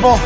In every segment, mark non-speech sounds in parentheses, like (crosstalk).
people.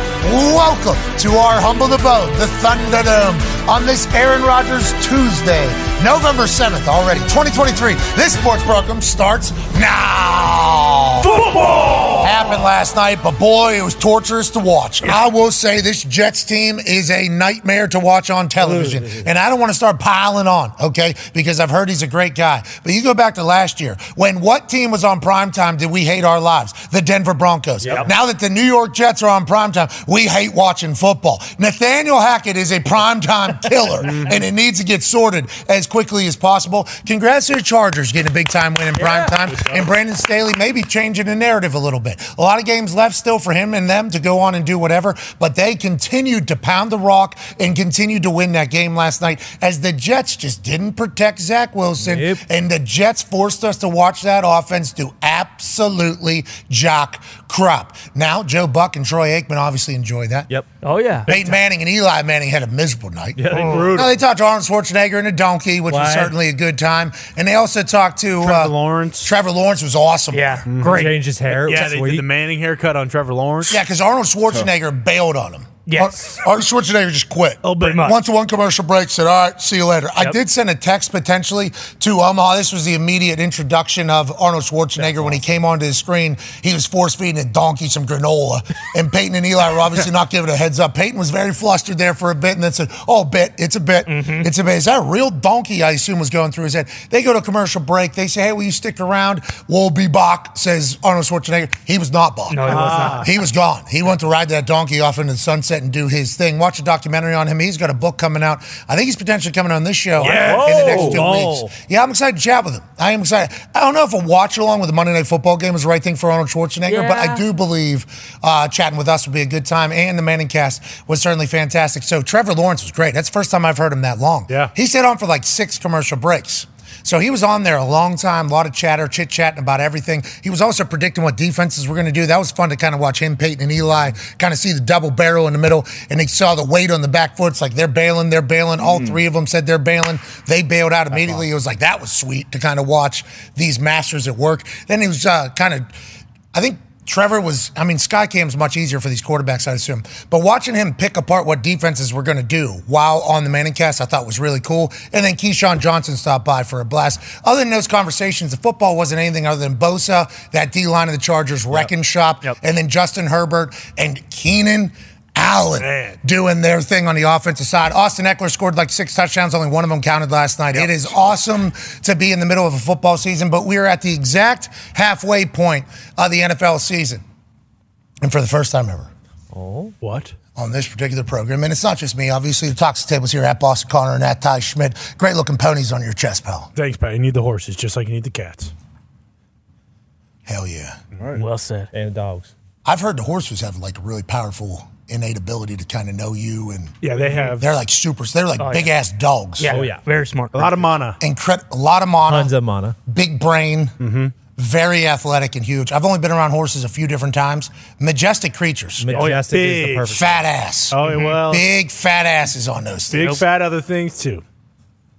Welcome to our humble abode, the Thunderdome, on this Aaron Rodgers Tuesday, November 7th already, 2023. This sports program starts now. Football! Happened last night, but boy, it was torturous to watch. I will say this Jets team is a nightmare to watch on television. And I don't want to start piling on, okay, because I've heard he's a great guy. But you go back to last year, when what team was on primetime did we hate our lives? The Denver Broncos. Now that the New York Jets are on primetime, we hate watching football. Nathaniel Hackett is a primetime (laughs) killer, and it needs to get sorted as quickly as possible. Congrats to the Chargers getting a big time win in primetime, and Brandon Staley maybe changing the narrative a little bit. A lot of games left still for him and them to go on and do whatever, but they continued to pound the rock and continued to win that game last night as the Jets just didn't protect Zach Wilson, Yep. and the Jets forced us to watch that offense do absolutely jock crop. Now, Joe Buck and Troy Aikman obviously enjoy that. Yep. Oh yeah. Peyton Manning and Eli Manning had a miserable night. Yeah, they Now, brutal. they talked to Arnold Schwarzenegger and a donkey, which was certainly a good time. And they also talked to Trevor uh, Lawrence. Trevor Lawrence was awesome. Yeah. Mm-hmm. Great. Changed his hair. Yeah, they sweet. did the Manning haircut on Trevor Lawrence. Yeah, because Arnold Schwarzenegger bailed on him. Yes. Ar- Arnold Schwarzenegger just quit. Oh, but much. Once one commercial break, said, "All right, see you later." I did send a text potentially to Omaha. This was the immediate introduction of Arnold Schwarzenegger when he came onto the screen. He was force feeding a donkey some granola, (laughs) and Peyton and Eli were obviously not giving a heads up. Peyton was very flustered there for a bit, and then said, "Oh, bit, it's a bit, Mm-hmm. it's a bit." Is that a real donkey? I assume was going through his head. They go to commercial break. They say, "Hey, will you stick around?" We'll be back," says Arnold Schwarzenegger. He was not back. No, he was not. He was gone. He went to ride that donkey off into the sunset and do his thing. Watch a documentary on him. He's got a book coming out. I think he's potentially coming on this show Yeah. in the next two weeks. Yeah, I'm excited to chat with him. I am excited. I don't know if a watch along with the Monday Night Football game is the right thing for Arnold Schwarzenegger, but I do believe uh, chatting with us will be a good time. And the Manning cast was certainly fantastic. So Trevor Lawrence was great. That's the first time I've heard him that long. Yeah. He stayed on for like six commercial breaks. So he was on there a long time, a lot of chatter, chit chatting about everything. He was also predicting what defenses were going to do. That was fun to kind of watch him, Peyton, and Eli kind of see the double barrel in the middle, and they saw the weight on the back foot. It's like they're bailing, they're bailing. All three of them said they're bailing. They bailed out immediately. It was like that was sweet to kind of watch these masters at work. Then he was uh, kind of, I think. Trevor was, I mean, Skycam's much easier for these quarterbacks, I assume. But watching him pick apart what defenses were going to do while on the Manning cast, I thought was really cool. And then Keyshawn Johnson stopped by for a blast. Other than those conversations, the football wasn't anything other than Bosa, that D line of the Chargers wrecking shop, Yep. and then Justin Herbert and Keenan. Allen Man. doing their thing on the offensive side. Austin Ekeler scored like six touchdowns. Only one of them counted last night. It is awesome to be in the middle of a football season, but we are at the exact halfway point of the NFL season. And for the first time ever Oh, What? on this particular program, and it's not just me, obviously, the Toxic Tables here at Boston Connor and at Ty Schmidt. Great looking ponies on your chest, pal. Thanks, Pat. You need the horses just like you need the cats. Hell yeah. Well said. and the dogs. I've heard the horses have like a really powerful innate ability to kind of know you, and Yeah, they have they're like super, they're like Oh, yeah. big ass dogs. Yeah. Oh, yeah. Very smart. a lot of mana. Incred- a lot of mana. Tons of mana. big brain, mm-hmm. very athletic and huge. I've only been around horses a few different times. Majestic creatures, Majestic oh, is the big. perfect. fat ass, Oh, well, big, big fat asses on those things. Big fat other things too.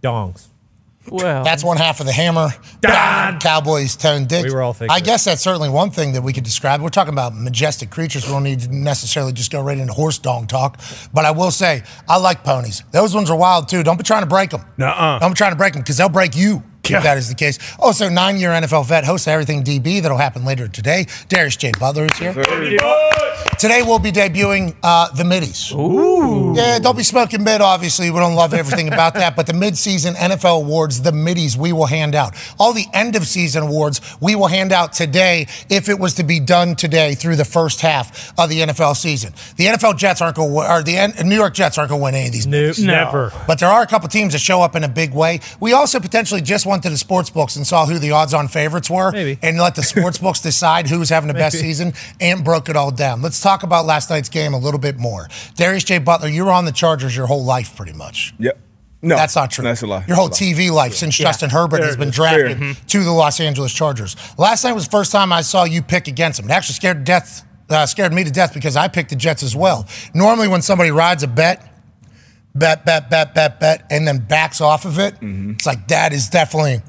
dongs. Well, That's one half of the hammer. Cowboys tone dick. We were all thinking I guess that's certainly one thing that we could describe. We're talking about majestic creatures. We don't need to necessarily just go right into horse dong talk. But I will say, I like ponies. Those ones are wild too. Don't be trying to break them. Nuh-uh. Don't be trying to break them because they'll break you. Yeah. If that is the case. Also, nine year NFL vet, host of Everything DB. That'll happen later today. Darius J. Butler is here. Today we'll be debuting uh, the middies. Ooh. Yeah, don't be smoking mid, obviously. We don't love everything about that. But the mid-season NFL awards, the middies, we will hand out. All the end of season awards, we will hand out today if it was to be done today through the first half of the NFL season. The NFL Jets aren't going to or the N- New York Jets aren't going to win any of these. Nope. Never. But there are a couple teams that show up in a big way. We also potentially just went to the sports books and saw who the odds-on favorites were, Maybe. and let the sports books (laughs) decide who was having the best season, and broke it all down. Let's talk about last night's game a little bit more. Darius J. Butler, you were on the Chargers your whole life, pretty much. Yep. No, That's not true. That's a lie. Your whole lie. TV life since Justin Herbert There has been is. drafted Fair. to the Los Angeles Chargers. Last night was the first time I saw you pick against him. It actually scared death, uh, scared me to death because I picked the Jets as well. Normally, when somebody rides a bet, bet, bet, bet, bet, bet, and then backs off of it, Mm-hmm. it's like that is definitely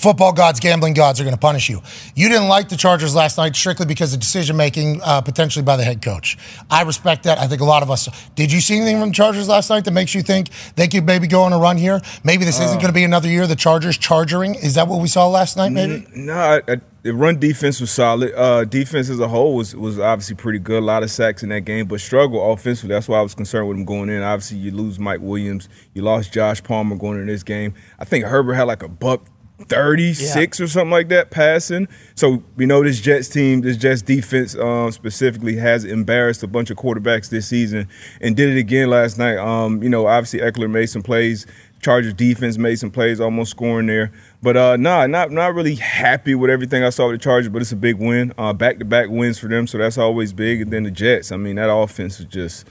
football gods, gambling gods are going to punish you. You didn't like the Chargers last night strictly because of decision making, uh, potentially by the head coach. I respect that. I think a lot of us. Did you see anything from the Chargers last night that makes you think they could maybe go on a run here? Maybe this isn't going to be another year the Chargers charging. Is that what we saw last night? Maybe. No, I, I, the run defense was solid. Uh, defense as a whole was was obviously pretty good. A lot of sacks in that game, but struggle offensively. That's why I was concerned with them going in. Obviously, you lose Mike Williams. You lost Josh Palmer going in this game. I think Herbert had like a buck 36 or something like that passing. So we know this Jets team, this Jets defense um, specifically has embarrassed a bunch of quarterbacks this season and did it again last night. Um, you know, obviously Ekeler made some plays. Chargers defense made some plays, almost scoring there. But uh, nah, not not really happy with everything I saw with the Chargers. But it's a big win, back to back wins for them, so that's always big. And then the Jets, I mean, that offense was just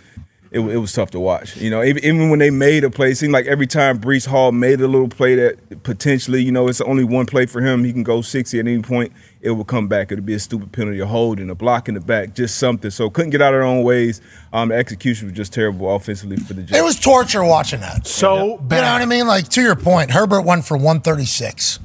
it, it, was tough to watch. You know, even, even, when they made a play, it seemed like every time Breece Hall made a little play that potentially, you know, it's only one play for him. He can go 60 at any point. It will come back. It'll be a stupid penalty, a holding, a block in the back, just something. So couldn't get out of their own ways. Um, the execution was just terrible offensively for the Jets. It was torture watching that. So bad. You know what I mean? Like, to your point, Herbert went for 136.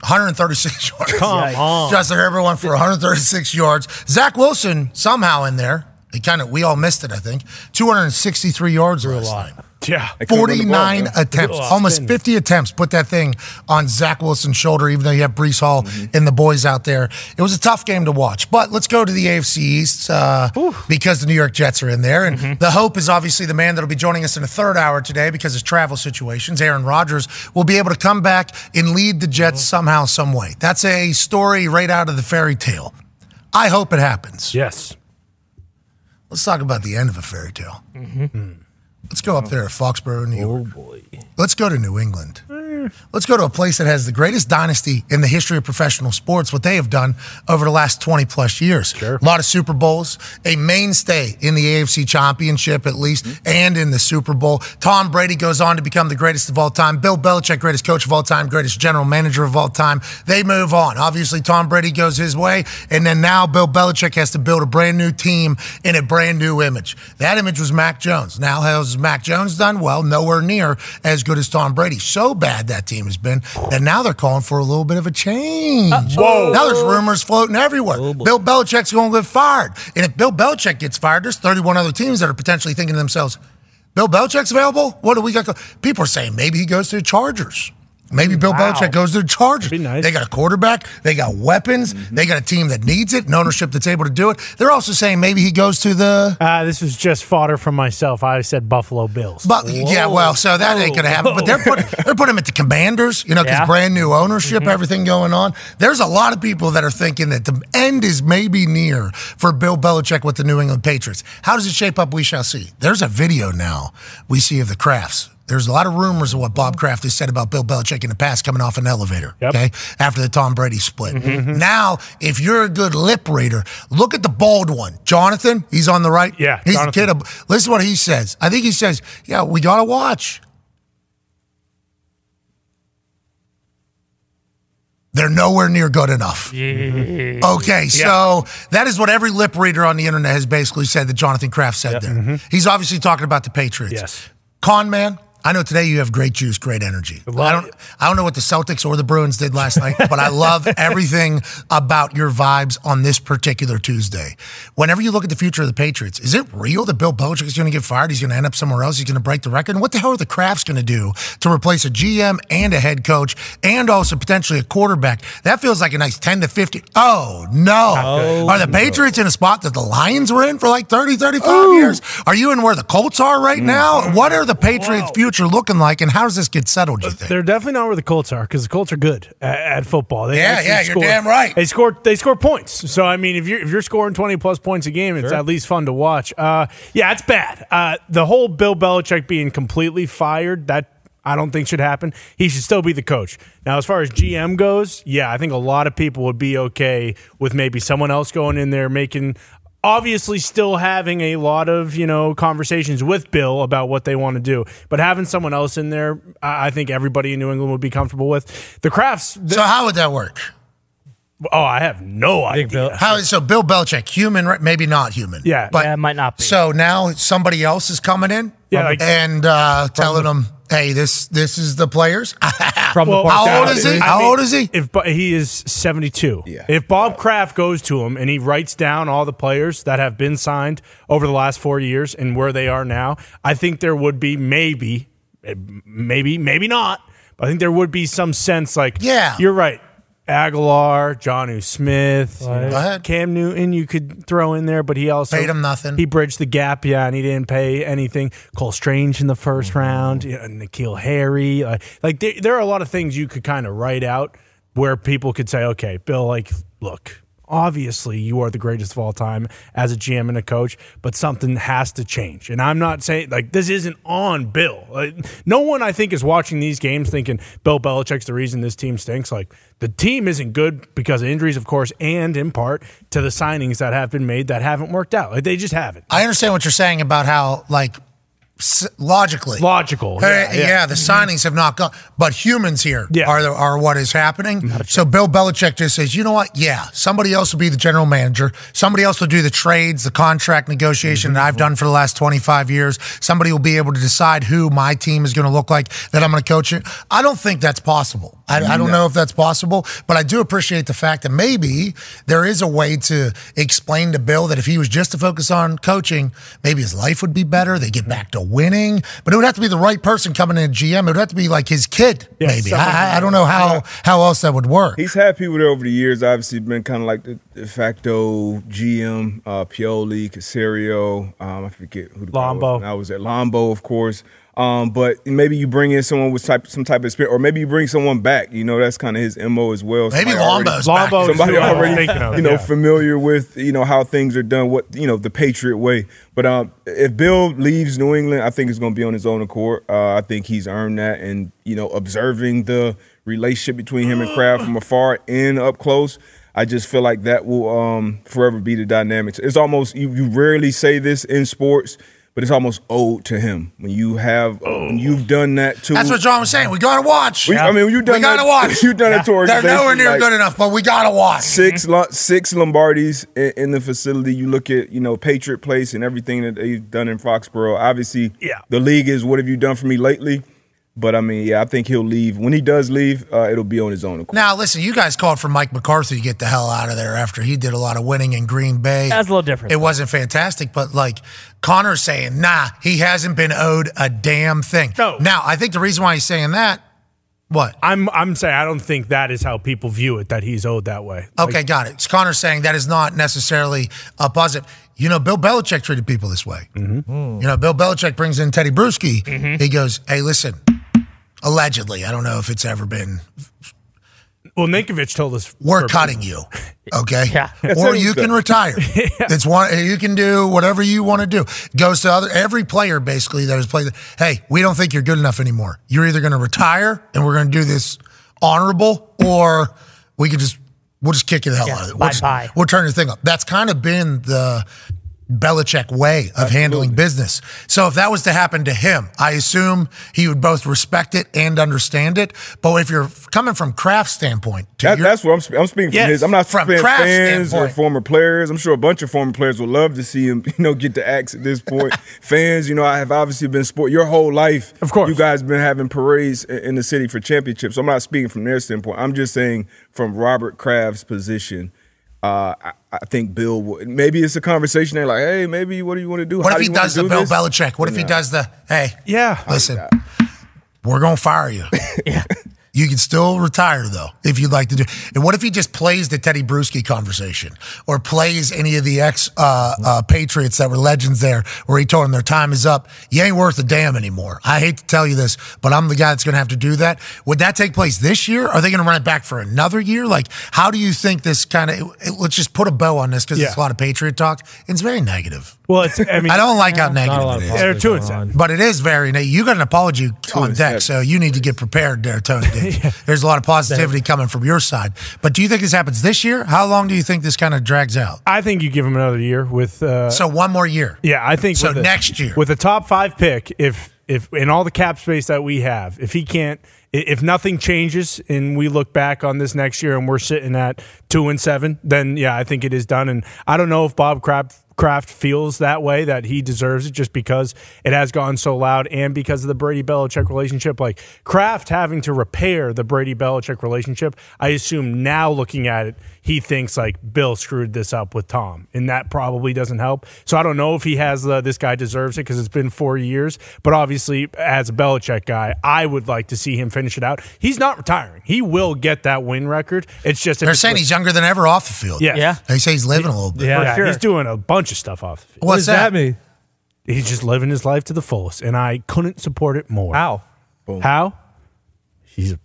136 yards. Come on. Justin Herbert went for 136 yards. Zach Wilson somehow in there it kind of we all missed it. I think 263 yards last line. Yeah, 49 ball, attempts, almost 50 attempts. Put that thing on Zach Wilson's shoulder, even though you have Breece Hall mm-hmm. and the boys out there. It was a tough game to watch. But let's go to the AFC East uh, because the New York Jets are in there. And mm-hmm. the hope is obviously the man that'll be joining us in the third hour today because of travel situations. Aaron Rodgers will be able to come back and lead the Jets mm-hmm. somehow, some way. That's a story right out of the fairy tale. I hope it happens. Yes. Let's talk about the end of a fairy tale. Mm-hmm. Let's go up there at Foxborough, New York. Oh boy. Let's go to New England. Let's go to a place that has the greatest dynasty in the history of professional sports, what they have done over the last 20 plus years. Sure. A lot of Super Bowls, a mainstay in the AFC Championship, at least, mm-hmm. and in the Super Bowl. Tom Brady goes on to become the greatest of all time. Bill Belichick, greatest coach of all time, greatest general manager of all time. They move on. Obviously, Tom Brady goes his way, and then now Bill Belichick has to build a brand new team in a brand new image. That image was Mac Jones. Now, has Mac Jones done? Well, nowhere near as good as Tom Brady. So bad that team has been that now they're calling for a little bit of a change. Uh, whoa. Now there's rumors floating everywhere. Oh, Bill Belichick's going to get fired. And if Bill Belichick gets fired, there's 31 other teams that are potentially thinking to themselves, Bill Belichick's available? What do we got? People are saying maybe he goes to the Chargers. Maybe Bill wow. Belichick goes to the Chargers. Nice. They got a quarterback. They got weapons. Mm-hmm. They got a team that needs it, an ownership that's able to do it. They're also saying maybe he goes to the. Uh, this was just fodder from myself. I said Buffalo Bills. But yeah, well, so that Whoa. ain't gonna happen. But they're putting they're putting him at the Commanders. You know, because yeah. brand new ownership, mm-hmm. everything going on. There's a lot of people that are thinking that the end is maybe near for Bill Belichick with the New England Patriots. How does it shape up? We shall see. There's a video now we see of the Krafts there's a lot of rumors of what Bob Kraft has said about Bill Belichick in the past coming off an elevator. Yep. Okay, after the Tom Brady split. Mm-hmm. Now, if you're a good lip reader, look at the bald one, Jonathan. He's on the right. Yeah, he's Jonathan. a kid. Listen to what he says. I think he says, "Yeah, we got to watch." They're nowhere near good enough. Yeah. Okay, yeah. so that is what every lip reader on the internet has basically said that Jonathan Kraft said yep. there. Mm-hmm. He's obviously talking about the Patriots. Yes. Con man, I know today you have great juice, great energy. Well, I don't I don't know what the Celtics or the Bruins did last night, but I love (laughs) everything about your vibes on this particular Tuesday. Whenever you look at the future of the Patriots, is it real that Bill Belichick is going to get fired? He's going to end up somewhere else. He's going to break the record. And what the hell are the Krafts going to do to replace a GM and a head coach and also potentially a quarterback? That feels like a nice 10 to 50. Oh, no. Oh, are the Patriots no. in a spot that the Lions were in for like 30, 35 Ooh. years? Are you in where the Colts are right mm. now? What are the Patriots' future? Future looking like, and how does this get settled? Do you think they're definitely not where the Colts are because the Colts are good at, at football. They yeah, yeah, score, you're damn right. They score they score points. So I mean, if you're if you're scoring twenty plus points a game, it's sure. at least fun to watch. Uh, yeah, it's bad. Uh, the whole Bill Belichick being completely fired that. I don't think should happen. He should still be the coach. Now, as far as GM goes, yeah, I think a lot of people would be okay with maybe someone else going in there making obviously still having a lot of you know conversations with Bill about what they want to do, but having someone else in there, I think everybody in New England would be comfortable with. The Krafts. so how would that work? Oh, I have no idea. Bill, how so? Bill Belichick, human, maybe not human. Yeah, but yeah, it might not be. So now somebody else is coming in. Yeah, like, and uh, telling them hey, this this is the players. (laughs) From the Well, park How old is he? I How mean, old is he? If he is 72. Yeah. If Bob Kraft goes to him and he writes down all the players that have been signed over the last 4 years and where they are now, I think there would be maybe eh, maybe maybe not, but I think there would be some sense like Yeah. You're right. Agholor, Jonnu Smith, Go ahead. Cam Newton, you could throw in there, but he also Paid him nothing. He bridged the gap, yeah, and he didn't pay anything. Cole Strange in the 1st Mm-hmm. round, you know, N'Keal Harry, like, like there, there are a lot of things you could kind of write out where people could say, okay, Bill, like, look, obviously you are the greatest of all time as a GM and a coach, but something has to change. And I'm not saying like this isn't on Bill. Like, no one I think is watching these games thinking Bill Belichick's the reason this team stinks. Like the team isn't good because of injuries, of course, and in part to the signings that have been made that haven't worked out. Like they just haven't. I understand what you're saying about how like logically Logical. Yeah, yeah, yeah. the signings have not gone, but humans here Yeah. are the, are what is happening. So Bill Belichick just says, you know what? Yeah, somebody else will be the general manager. Somebody else will do the trades, the contract negotiation that I've done for the last twenty five years. Somebody will be able to decide who my team is going to look like that I'm going to coach it. I don't think that's possible. I, I don't know if that's possible, but I do appreciate the fact that maybe there is a way to explain to Bill that if he was just to focus on coaching, maybe his life would be better. They get back to winning, but it would have to be the right person coming in GM. It would have to be like his kid, Yeah, maybe. I, I don't know how how else that would work. He's had people there over the years. Obviously, been kind of like the de facto GM, uh, Pioli, Caserio. Um, I forget who the guy. Lombo. I was at Lombo, of course. Um, but maybe you bring in someone with type, some type of spirit, or maybe you bring someone back. You know, that's kind of his mo as well. Maybe Somebody already- Lombo's back. Lombo- somebody who already of, you know yeah. familiar with you know how things are done what you know the patriot way but um if bill leaves new england i think it's going to be on his own accord uh, i think he's earned that and you know observing the relationship between him and kraft from afar and up close I just feel like that will um, forever be the dynamics. It's almost you, you rarely say this in sports, but it's almost owed to him when you have when you've done that to. That's what John was saying. We got to watch. We- I mean, you done we got to that- watch. (laughs) You've done it to They're organizations nowhere near like- good enough, but we got to watch. six Lo- six Lombardis in, in the facility. You look at you know Patriot Place and everything that they've done in Foxborough. Obviously, Yeah. the league is what have you done for me lately? But I mean, yeah, I think he'll leave. When he does leave, uh, it'll be on his own. accord. Now, listen, you guys called for Mike McCarthy to get the hell out of there after he did a lot of winning in Green Bay. That's a little different. It wasn't fantastic, but like Connor's saying, nah, he hasn't been owed a damn thing. No. Now, I think the reason why he's saying that, what? I'm I'm saying I don't think that is how people view it that he's owed that way. Like, Okay, got it. It's Connor saying that is not necessarily a positive. You know, Bill Belichick treated people this way. Mm-hmm. You know, Bill Belichick brings in Teddy Bruschi. He goes, hey, listen, allegedly, I don't know if it's ever been, well, Ninkovich told us we're cutting you. Okay. (laughs) Yeah. Or you can done. retire. (laughs) It's one you can do whatever you want to do. Goes to other every player basically that has played. Hey, we don't think you're good enough anymore. You're either going to retire and we're going to do this honorable, or we could just we'll just kick you the hell Yeah, out of it. We'll, just- bye-bye. we'll turn your thing up. That's kind of been the Belichick way of handling business. So if that was to happen to him, I assume he would both respect it and understand it. But if you're coming from Kraft's standpoint, That, your- that's what I'm. I'm speaking from Yes, his. I'm not from Kraft's fans or former players. I'm sure a bunch of former players would love to see him, (laughs) you know, get the axe at this point. (laughs) fans, you know, I have obviously been sport your whole life. Of course. you guys have been having parades in, in the city for championships. So I'm not speaking from their standpoint. I'm just saying from Robert Kraft's position. Uh, I, I think Bill. Would, maybe it's a conversation. They're like, "Hey, maybe what do you want to do? What How if he you wanna does the do Bill this?" Belichick? What if he does the hey? Yeah. Listen, we're gonna fire you. (laughs) You can still retire though if you'd like to do. And what if he just plays the Teddy Bruschi conversation or plays any of the ex uh, uh, Patriots that were legends there, where he told them their time is up. You ain't worth a damn anymore. I hate to tell you this, but I'm the guy that's going to have to do that. Would that take place this year? Are they going to run it back for another year? Like, how do you think this kind of? Let's just put a bow on this because Yeah. it's a lot of Patriot talk. It's very negative. Well, it's I mean I don't like how Not a lot negative of it is. They're two and positive But it is very. You got an apology on deck, seven. so you need to get prepared there, Tony. D. (laughs) There's a lot of positivity coming from your side. But do you think this happens this year? How long do you think this kind of drags out? I think you give him another year with uh, So one more year. Yeah, I think So with a- next year. with a top five pick, if if in all the cap space that we have, if he can't, if nothing changes and we look back on this next year and we're sitting at two and seven, then yeah, I think it is done. And I don't know if Bob Kraft Kraft feels that way that he deserves it just because it has gone so loud and because of the Brady Belichick relationship. Like Kraft having to repair the Brady Belichick relationship, I assume now looking at it, he thinks like Bill screwed this up with Tom, and that probably doesn't help. So I don't know if he has the this guy deserves it because it's been four years, but obviously as a Belichick guy, I would like to see him finish it out. He's not retiring; he will get that win record. It's just They're it's saying with- he's younger than ever off the field. Yes. Yeah. They say he's living a little bit. Yeah, Yeah, sure. he's doing a bunch of stuff off the field. What What's does that mean? He's just living his life to the fullest, and I couldn't support it more. How? How? He's. a-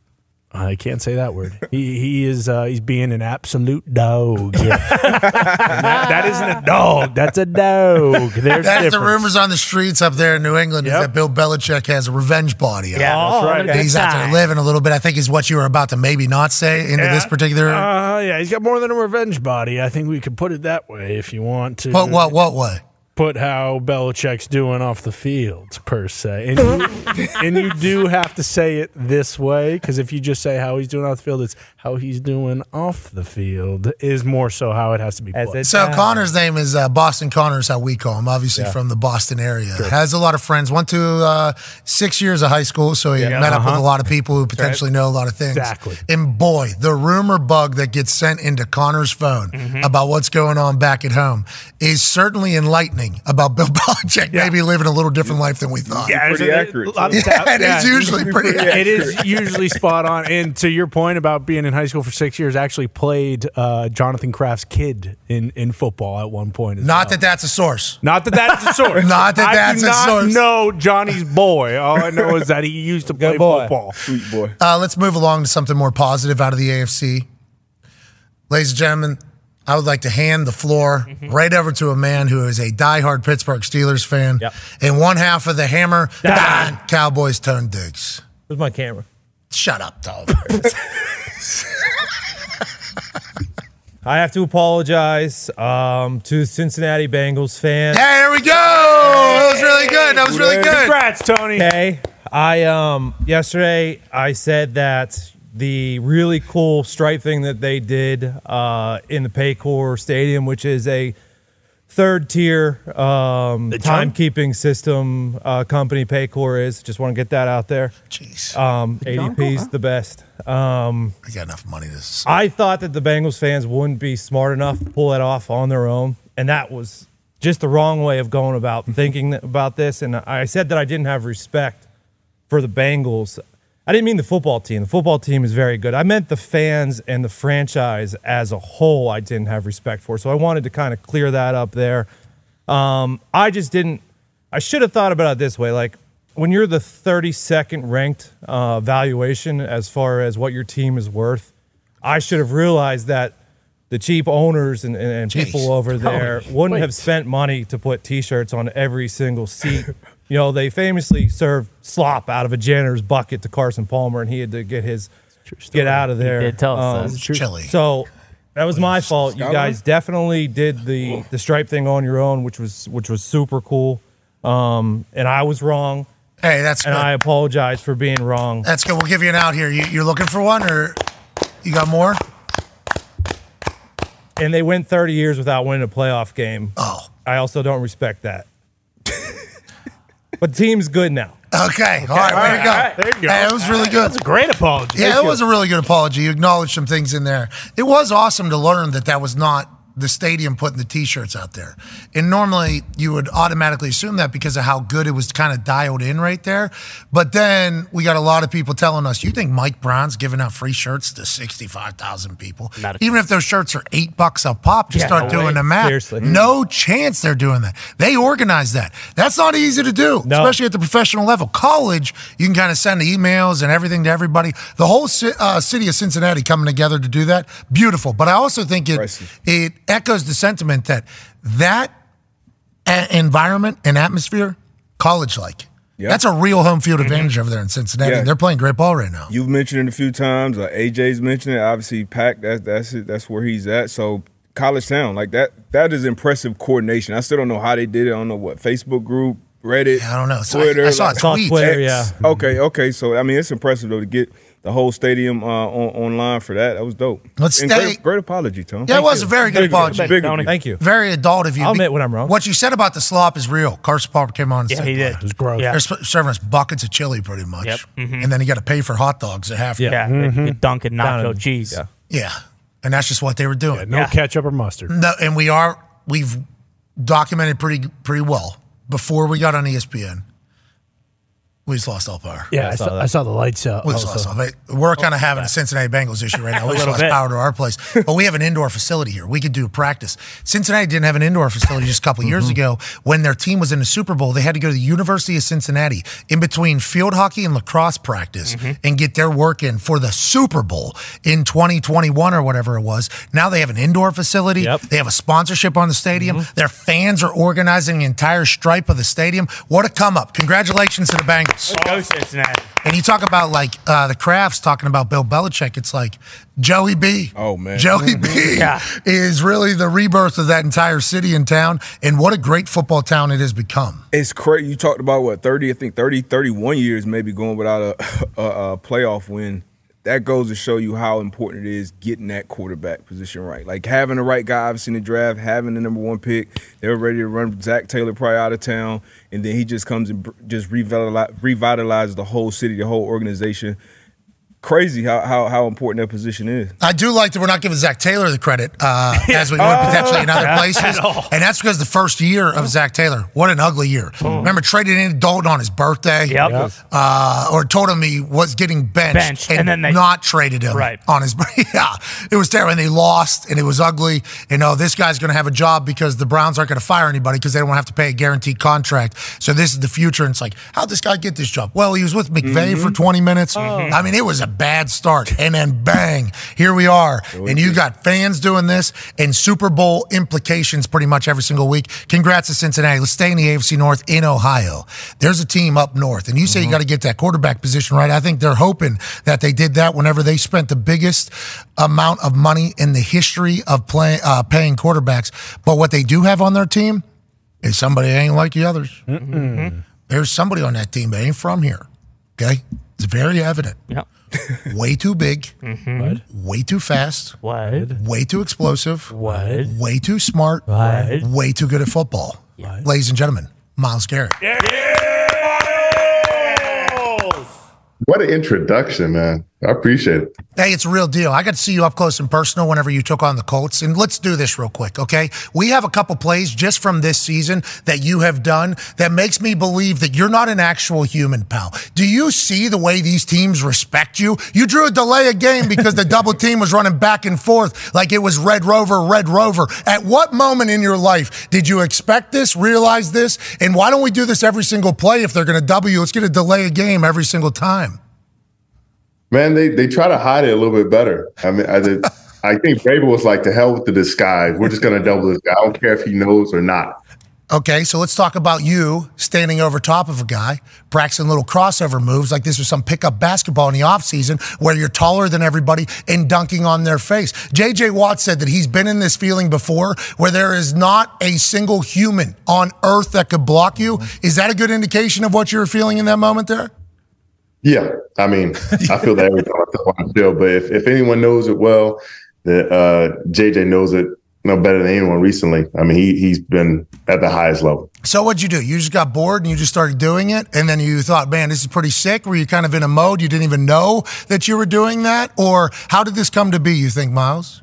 I can't say that word. He he is. Uh, he's being an absolute dog. (laughs) That, that isn't a dog. That's a dog. There's That's the rumors on the streets up there in New England is that Bill Belichick has a revenge body. Yeah, that's right. what a good He's out there living a little bit. I think is what you were about to maybe not say into this particular. Uh, yeah, he's got more than a revenge body. I think we could put it that way if you want to. what what what way? Put how Belichick's doing off the field per se, and you, (laughs) and you do have to say it this way because if you just say how he's doing off the field, it's how he's doing off the field is more so how it has to be put. So Uh, Connor's name is uh, Boston Connor is how we call him. Obviously from the Boston area. Has a lot of friends. Went to uh, six years of high school, so he met up with a lot of people who potentially know a lot of things. Exactly. And boy, the rumor bug that gets sent into Connor's phone about what's going on back at home is certainly enlightening about Bill (laughs) Belichick maybe living a little different life than we thought. Yeah, Pretty there's accurate, a lot of too. Yeah, (laughs) it is usually pretty (laughs) It is usually spot on. And to your point about being in high school for six years, actually played uh, Jonathan Kraft's kid in, in football at one point. Not well. that that's a source. Not that that's a source. Not that I that's do a not source. No, Johnny's boy. All I know is that he used to play Good boy. football. Sweet boy. Uh, let's move along to something more positive out of the AFC. Ladies and gentlemen, I would like to hand the floor right over to a man who is a diehard Pittsburgh Steelers fan Yep. and one half of the Hammer Don Cowboys Tone Diggs. Where's my camera? Shut up, Tone. (laughs) I have to apologize um, to Cincinnati Bengals fans. hey, there we go. That was really good. That was really good. Congrats, Tony. Hey, I um yesterday I said that the really cool stripe thing that they did uh, in the Paycor Stadium, which is a third tier um, timekeeping system uh, company, Paycor is. Just want to get that out there. Jeez, Um, ADP's the best. Um, I got enough money to. s- I thought that the Bengals fans wouldn't be smart enough to pull that off on their own, and that was just the wrong way of going about thinking about this. And I said that I didn't have respect for the Bengals. I didn't mean the football team. The football team is very good. I meant the fans and the franchise as a whole. I didn't have respect for. So I wanted to kind of clear that up there. Um, I just didn't. I should have thought about it this way. Like when you're the 32nd ranked uh, valuation as far as what your team is worth, I should have realized that the cheap owners and, and, and people over there wouldn't have spent money to put T-shirts on every single seat. (laughs) you know, they famously served slop out of a janitor's bucket to Carson Palmer, and he had to get his get out of there. did tell us Um, that. Chili. so that was my fault. You guys definitely did the the stripe thing on your own, which was which was super cool. Um, and I was wrong, Hey, that's good. and I apologize for being wrong. That's good. We'll give you an out here. You, you're looking for one, or you got more? And they went 30 years without winning a playoff game. Oh, I also don't respect that. But the team's good now. okay. All right, way to go. all right, there you go. Hey, it was really good. That's a great apology. Yeah, it was a really good apology. You acknowledged some things in there. It was awesome to learn that that was not the stadium putting the T-shirts out there. And normally you would automatically assume that because of how good it was kind of dialed in right there. But then we got a lot of people telling us, "You think Mike Brown's giving out free shirts to sixty-five thousand people? Not a Even if those shirts are eight bucks a pop, just Yeah, start no doing way. the math. Seriously. no chance they're doing that. They organize that. That's not easy to do, No. especially at the professional level. College, you can kind of send emails and everything to everybody. The whole uh, city of Cincinnati coming together to do that, beautiful. But I also think it Impressive. it echoes the sentiment that that a- environment and atmosphere, college like. Yeah. That's a real home field advantage over there in Cincinnati. Yeah. They're playing great ball right now. You've mentioned it a few times. Uh, AJ's mentioned it. Obviously, Pack. That's that's it. That's where he's at. So college town, like that. That is impressive coordination. I still don't know how they did it. I don't know what Facebook group, Reddit. I don't know. So I- Twitter. I saw a tweet. Twitter, yeah. Okay, okay. So I mean, it's impressive though to get the whole stadium uh, on, online for that. That was dope. Let's And stay- Great, great apology, Tom. Yeah, it was a very good Big- apology. big of Tony. you. Thank you. Very adult of you. I'll admit when I'm wrong. What you said about the slop is real. Carson Palmer came on and Yeah, said he did. that. It was gross. Yeah. They're serving us buckets of chili pretty much. Yep. Mhm. And then you got to pay for hot dogs at half. Yeah, Yeah. you dunk and nacho cheese. yeah. Yeah. And that's just what they were doing. No Yeah. ketchup or mustard. No, and we are we've documented pretty pretty well before we got on ESPN. We just lost all power. Yeah, I saw saw. I saw the lights out. We just lost all. But we're oh, kind of having a Cincinnati Bengals issue right now. (laughs) We just lost bit. power to our place, (laughs) but we have an indoor facility here. We could do practice. Cincinnati didn't have an indoor facility just a couple years mm-hmm. ago when their team was in the Super Bowl. They had to go to the University of Cincinnati in between field hockey and lacrosse practice mm-hmm. and get their work in for the Super Bowl in 2021 or whatever it was. Now they have an indoor facility. Yep. They have a sponsorship on the stadium. Mm-hmm. Their fans are organizing the entire stripe of the stadium. What a come up! Congratulations to the Bengals. Go Cincinnati. And you talk about like uh, the Krafts talking about Bill Belichick. It's like Joey B. Oh, man. Joey B. Yeah. is really the rebirth of that entire city and town. And what a great football town it has become. It's crazy. You talked about what 30, I think 30, 31 years maybe going without a, (laughs) a, a playoff win. That goes to show you how important it is getting that quarterback position right. Like having the right guy, obviously in the draft, having the number one pick. They were ready to run Zach Taylor probably out of town, and then he just comes and just revitalize, revitalizes the whole city, the whole organization. Crazy how, how how important that position is. I do like that we're not giving Zach Taylor the credit uh, (laughs) as we would potentially in other places. (laughs) And that's because the first year of Zach Taylor, what an ugly year. Remember trading in Dalton on his birthday? Yep. uh, or told him he was getting benched, Benched, and, and then they- not traded him Right. on his (laughs) yeah it was terrible and they lost and it was ugly and oh this guy's going to have a job because the browns aren't going to fire anybody because they don't have to pay a guaranteed contract so this is the future and it's like how'd this guy get this job well he was with McVay for 20 minutes i mean it was a bad start. And then bang here we are. And you got fans doing this and super bowl implications pretty much every single week. Congrats to cincinnati. Let's stay in the afc north in ohio. There's a team up north. And you say you got to get that quarterback position right. I think they're hoping that they did that whenever they spent the biggest amount of money in the history of play, uh, paying quarterbacks. But what they do have on their team is somebody that ain't like the others. There's somebody on that team that ain't from here okay? It's very evident. Yep. (laughs) way too big. Mm-hmm. Way too fast. What? way too explosive. What? way too smart. What? way too good at football. Ladies and gentlemen Myles Garrett. What an introduction, man. I appreciate it. Hey, it's a real deal. I got to see you up close and personal whenever you took on the Colts. And let's do this real quick, okay? We have a couple plays just from this season that you have done that makes me believe that you're not an actual human, pal. Do you see the way these teams respect you? You drew a delay a game because the (laughs) double team was running back and forth like it was Red Rover, Red Rover. At what moment in your life did you expect this, realize this? And why don't we do this every single play if they're going to double you? Let's get a delay a game every single time. Man, they they try to hide it a little bit better. I mean, I, did, (laughs) I think Vrabel was like, "The hell with the disguise. We're just going to double this guy. I don't care if he knows or not." Okay, so let's talk about you standing over top of a guy, practicing little crossover moves like this was some pickup basketball in the offseason where you're taller than everybody and dunking on their face. JJ Watt said that he's been in this feeling before where there is not a single human on earth that could block you. Is that a good indication of what you were feeling in that moment there? Yeah, I mean, I feel that every time I step on the field. But if, if anyone knows it well, that uh, JJ knows it no better than anyone recently. I mean, he he's been at the highest level. So what'd you do? You just got bored and you just started doing it, and then you thought, "Man, this is pretty sick." Were you kind of in a mode you didn't even know that you were doing that, or how did this come to be? You think, Myles?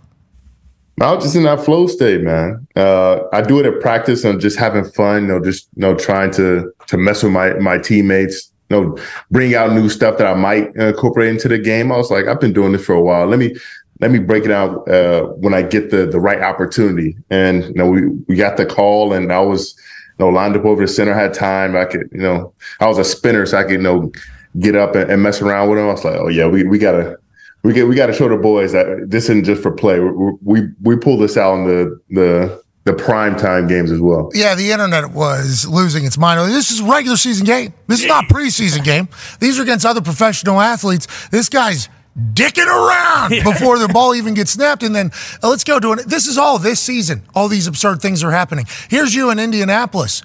I was just in that flow state, man. Uh, I do it at practice and just having fun, you know, just you know, trying to to mess with my my teammates, know, bring out new stuff that I might incorporate into the game. I was like, I've been doing this for a while. Let me let me break it out uh, when I get the the right opportunity. And you know, we we got the call, and I was you know lined up over the center. Had time. I could, you know, I was a spinner, so I could you know get up and, and mess around with them. I was like, oh yeah, we we gotta we get we got to show the boys that this isn't just for play. We we, we pull this out in the the the prime time games as well. Yeah, the internet was losing its mind. This is a regular season game. This is not preseason game. These are against other professional athletes. This guy's dicking around before the ball even gets (laughs) snapped. And then uh, let's go to it. This is all this season. All these absurd things are happening. Here's you in Indianapolis.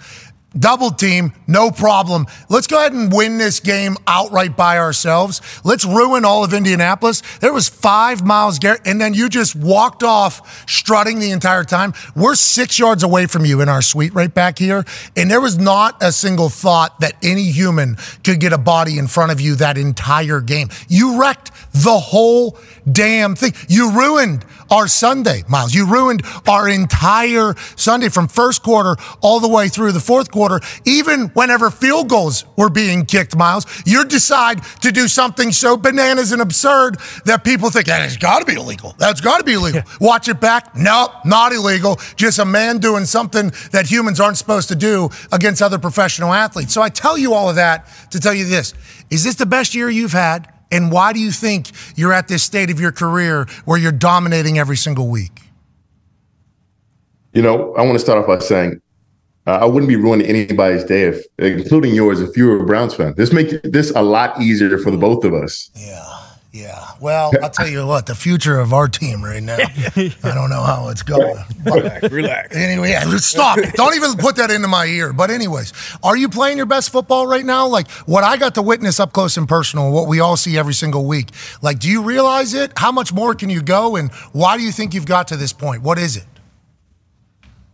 Double team, no problem. Let's go ahead and win this game outright by ourselves. Let's ruin all of Indianapolis. There was five miles, Garrett, and then you just walked off strutting the entire time. We're six yards away from you in our suite right back here, and there was not a single thought that any human could get a body in front of you that entire game. You wrecked the whole damn thing. You ruined our Sunday, Myles. You ruined our entire Sunday from first quarter all the way through the fourth quarter. Even whenever field goals were being kicked, Myles, you decide to do something so bananas and absurd that people think that has got to be illegal. That's got to be illegal. Watch it back. Nope, not illegal. Just a man doing something that humans aren't supposed to do against other professional athletes. So I tell you all of that to tell you this. Is this the best year you've had? And why do you think you're at this state of your career where you're dominating every single week? You know, I want to start off by saying uh, I wouldn't be ruining anybody's day, if, including yours, if you were a Browns fan. This makes this a lot easier for the both of us. Yeah. Yeah. Well, I'll tell you what, the future of our team right now, (laughs) I don't know how it's going. But Relax, relax. anyway, yeah, stop it. Don't even put that into my ear. But, anyways, are you playing your best football right now? Like what I got to witness up close and personal, what we all see every single week. Like, do you realize it? How much more can you go? And why do you think you've got to this point? What is it?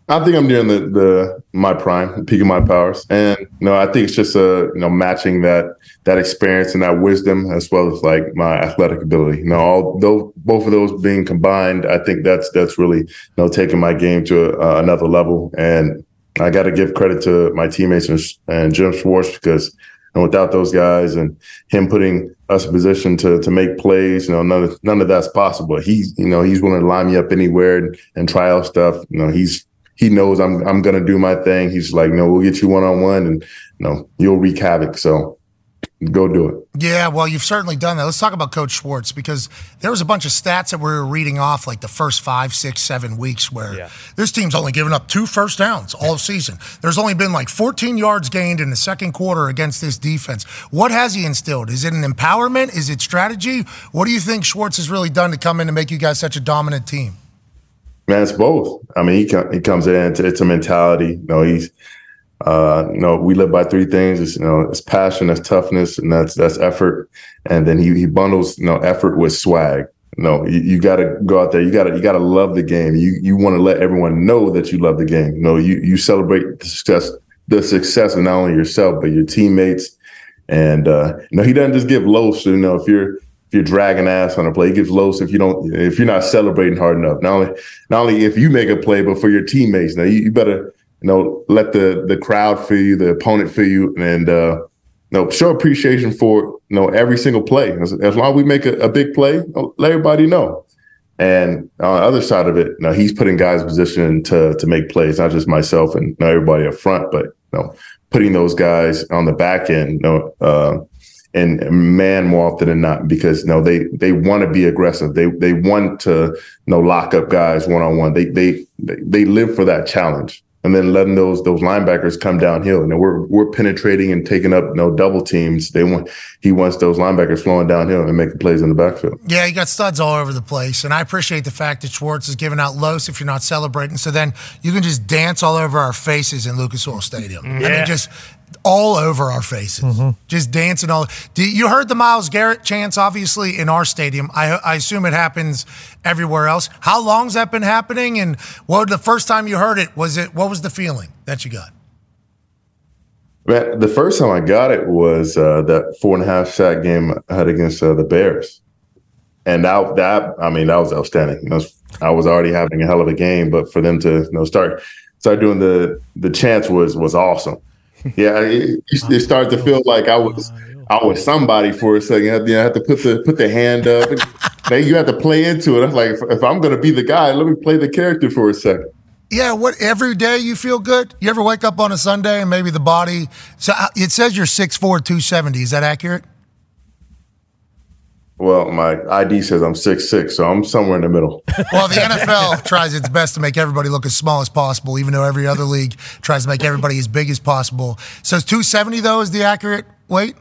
I think I'm near the, the my prime, the peak of my powers, and you know, I think it's just a you know matching that that experience and that wisdom as well as like my athletic ability. You know, all those both of those being combined, I think that's that's really you know taking my game to uh, another level. And I got to give credit to my teammates and, and Jim Schwartz because and without those guys and him putting us in position to to make plays, you know, none of none of that's possible. He's you know he's willing to line me up anywhere and, and try out stuff. You know, he's he knows I'm I'm gonna do my thing. He's like, no, we'll get you one on one, and you know, you'll wreak havoc. So go do it. Yeah, well, you've certainly done that. Let's talk about Coach Schwartz because there was a bunch of stats that we were reading off like the first five, six, seven weeks where Yeah. this team's only given up two first downs all season. There's only been like 14 yards gained in the second quarter against this defense. What has he instilled? Is it an empowerment? Is it strategy? What do you think Schwartz has really done to come in and make you guys such a dominant team? Man, it's both. I mean, he com- he comes in. It's, it's a mentality. You know, he's uh, you know, we live by three things. It's you know, it's passion, that's toughness, and that's that's effort. And then he he bundles you know effort with swag. Know, you, you got to go out there. You got to you got to love the game. You you want to let everyone know that you love the game. You know, you you celebrate the success the success of not only yourself but your teammates. And uh, you know, he doesn't just give loafs. You know, if you're if you're dragging ass on a play, he gives loafs if you don't if you're not celebrating hard enough. Not only not only if you make a play, but for your teammates. Now you, you better you know let the the crowd feel you, the opponent feel you, and uh, you know show appreciation for you know every single play. As, as long as we make a, a big play, you know, let everybody know. And on the other side of it, you he's putting guys in position to to make plays, not just myself and know, everybody up front, but you know, putting those guys on the back end, you know, uh, and man more often than not because you know they they want to be aggressive. They they want to you know lock up guys one on one. They they they live for that challenge. And then letting those those linebackers come downhill. And we're we're penetrating and taking up you know double teams. They want he wants those linebackers flowing downhill and making plays in the backfield. Yeah, you got studs all over the place. And I appreciate the fact that Schwartz is giving out los if you're not celebrating. So then you can just dance all over our faces in Lucas Oil Stadium. I mean, just all over our faces. Just dancing all. You heard the Myles Garrett chants, obviously, in our stadium. I, I assume it happens everywhere else. How long's that been happening? And what the first time you heard it, was it, what was the feeling that you got? Man, the first time I got it was uh, that four and a half sack game I had against uh, the Bears, and that that I mean that was outstanding. You know, I was already having a hell of a game, but for them to you know start start doing the the chants was was awesome. Yeah, it, it started to feel like I was I was somebody for a second. You know, I had to put the put the hand up. Then you had to play into it. I'm like, if, if I'm going to be the guy, let me play the character for a second. Yeah, what every day you feel good? You ever wake up on a Sunday and maybe the body so uh, it says you're 6'4", 270. Is that accurate? Well, my ID says I'm six six, so I'm somewhere in the middle. (laughs) Well, the NFL tries its best to make everybody look as small as possible, even though every other league tries to make everybody as big as possible. So is 270 though is the accurate weight?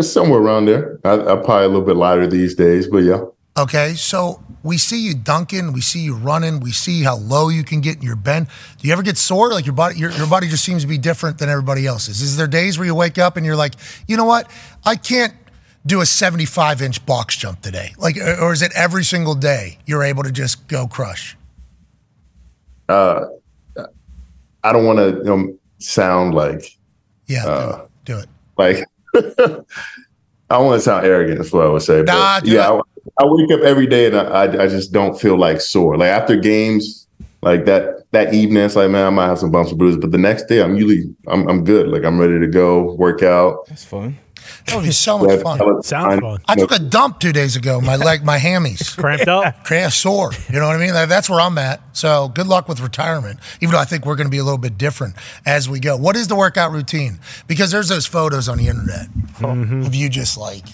Somewhere around there. I, I'm probably a little bit lighter these days, but yeah. Okay, so we see you dunking, we see you running, we see how low you can get in your bend. Do you ever get sore? Like your body, your, your body just seems to be different than everybody else's. Is there days where you wake up and you're like, you know what, I can't do a 75 inch box jump today? Like, or is it every single day you're able to just go crush? Uh, I don't want to you know, sound like Yeah, Uh, do, it. do it. like (laughs) I want to sound arrogant. Is what I would say. But Nah, do yeah, it. I, I wake up every day and I, I I just don't feel like sore. Like after games, like that that evening, it's like man, I might have some bumps and bruises, but the next day, I'm usually I'm I'm good. Like I'm ready to go work out. That's fun. That would be so much fun. Sounds fun. I took a dump two days ago. My leg, my hammies. (laughs) Cramped up. (laughs) Cramp sore. You know what I mean? That- That's where I'm at. So good luck with retirement. Even though I think we're going to be a little bit different as we go. What is the workout routine? Because there's those photos on the internet oh. mm-hmm. of you just like,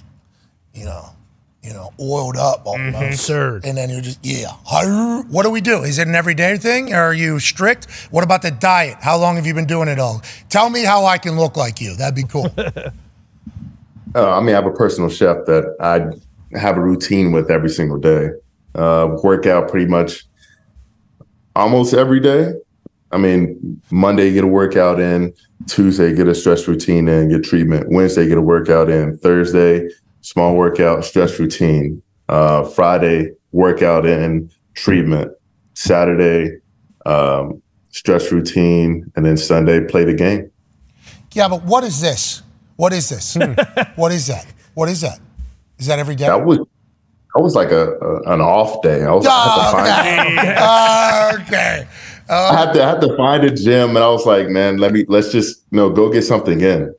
you know, you know, oiled up almost. Mm-hmm. Absurd. And then you're just yeah. What do we do? Is it an everyday thing? Are you strict? What about the diet? How long have you been doing it all? Tell me how I can look like you. That'd be cool. (laughs) Uh, I mean, I have a personal chef that I have a routine with every single day. Uh, work out pretty much almost every day. I mean, Monday get a workout in, Tuesday get a stress routine in, get treatment. Wednesday get a workout in, Thursday small workout, stress routine. Uh, Friday workout in, treatment. Saturday um, stress routine, and then Sunday play the game. yeah, but what is this? What is this? Hmm. what is that? What is that? Is that every day? That was that was like a, a an off day. I was I had to oh, find- Oh, (laughs) okay. okay. I had to I had to find a gym, and I was like, man, let me let's just you know go get something in.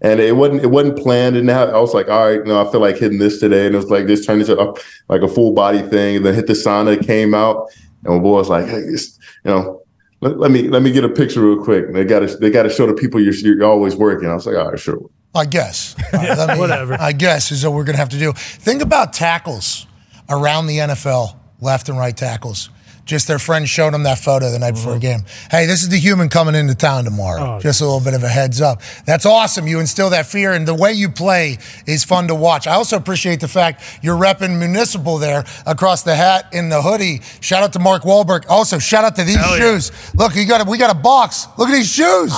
And it wasn't it wasn't planned, and I was like, all right, you know, I feel like hitting this today, and it was like this turned into a, like a full body thing. And then hit the sauna, came out, and my boy was like, hey, it's, you know, let, let me let me get a picture real quick. And they got to they got to show the people you're you're always working. I was like, all right, sure. I guess. (laughs) All right, let me- whatever. I guess is what we're going to have to do. Think about tackles around the NFL, left and right tackles. Just their friend showed them that photo the night before a uh-huh. game. Hey, this is the human coming into town tomorrow. Oh, Just a little bit of a heads up. That's awesome. You instill that fear, and the way you play is fun to watch. I also appreciate the fact you're repping municipal there across the hat in the hoodie. Shout out to Mark Wahlberg. Also, shout out to these Hell yeah. shoes. Look, you got a, we got a box. Look at these shoes.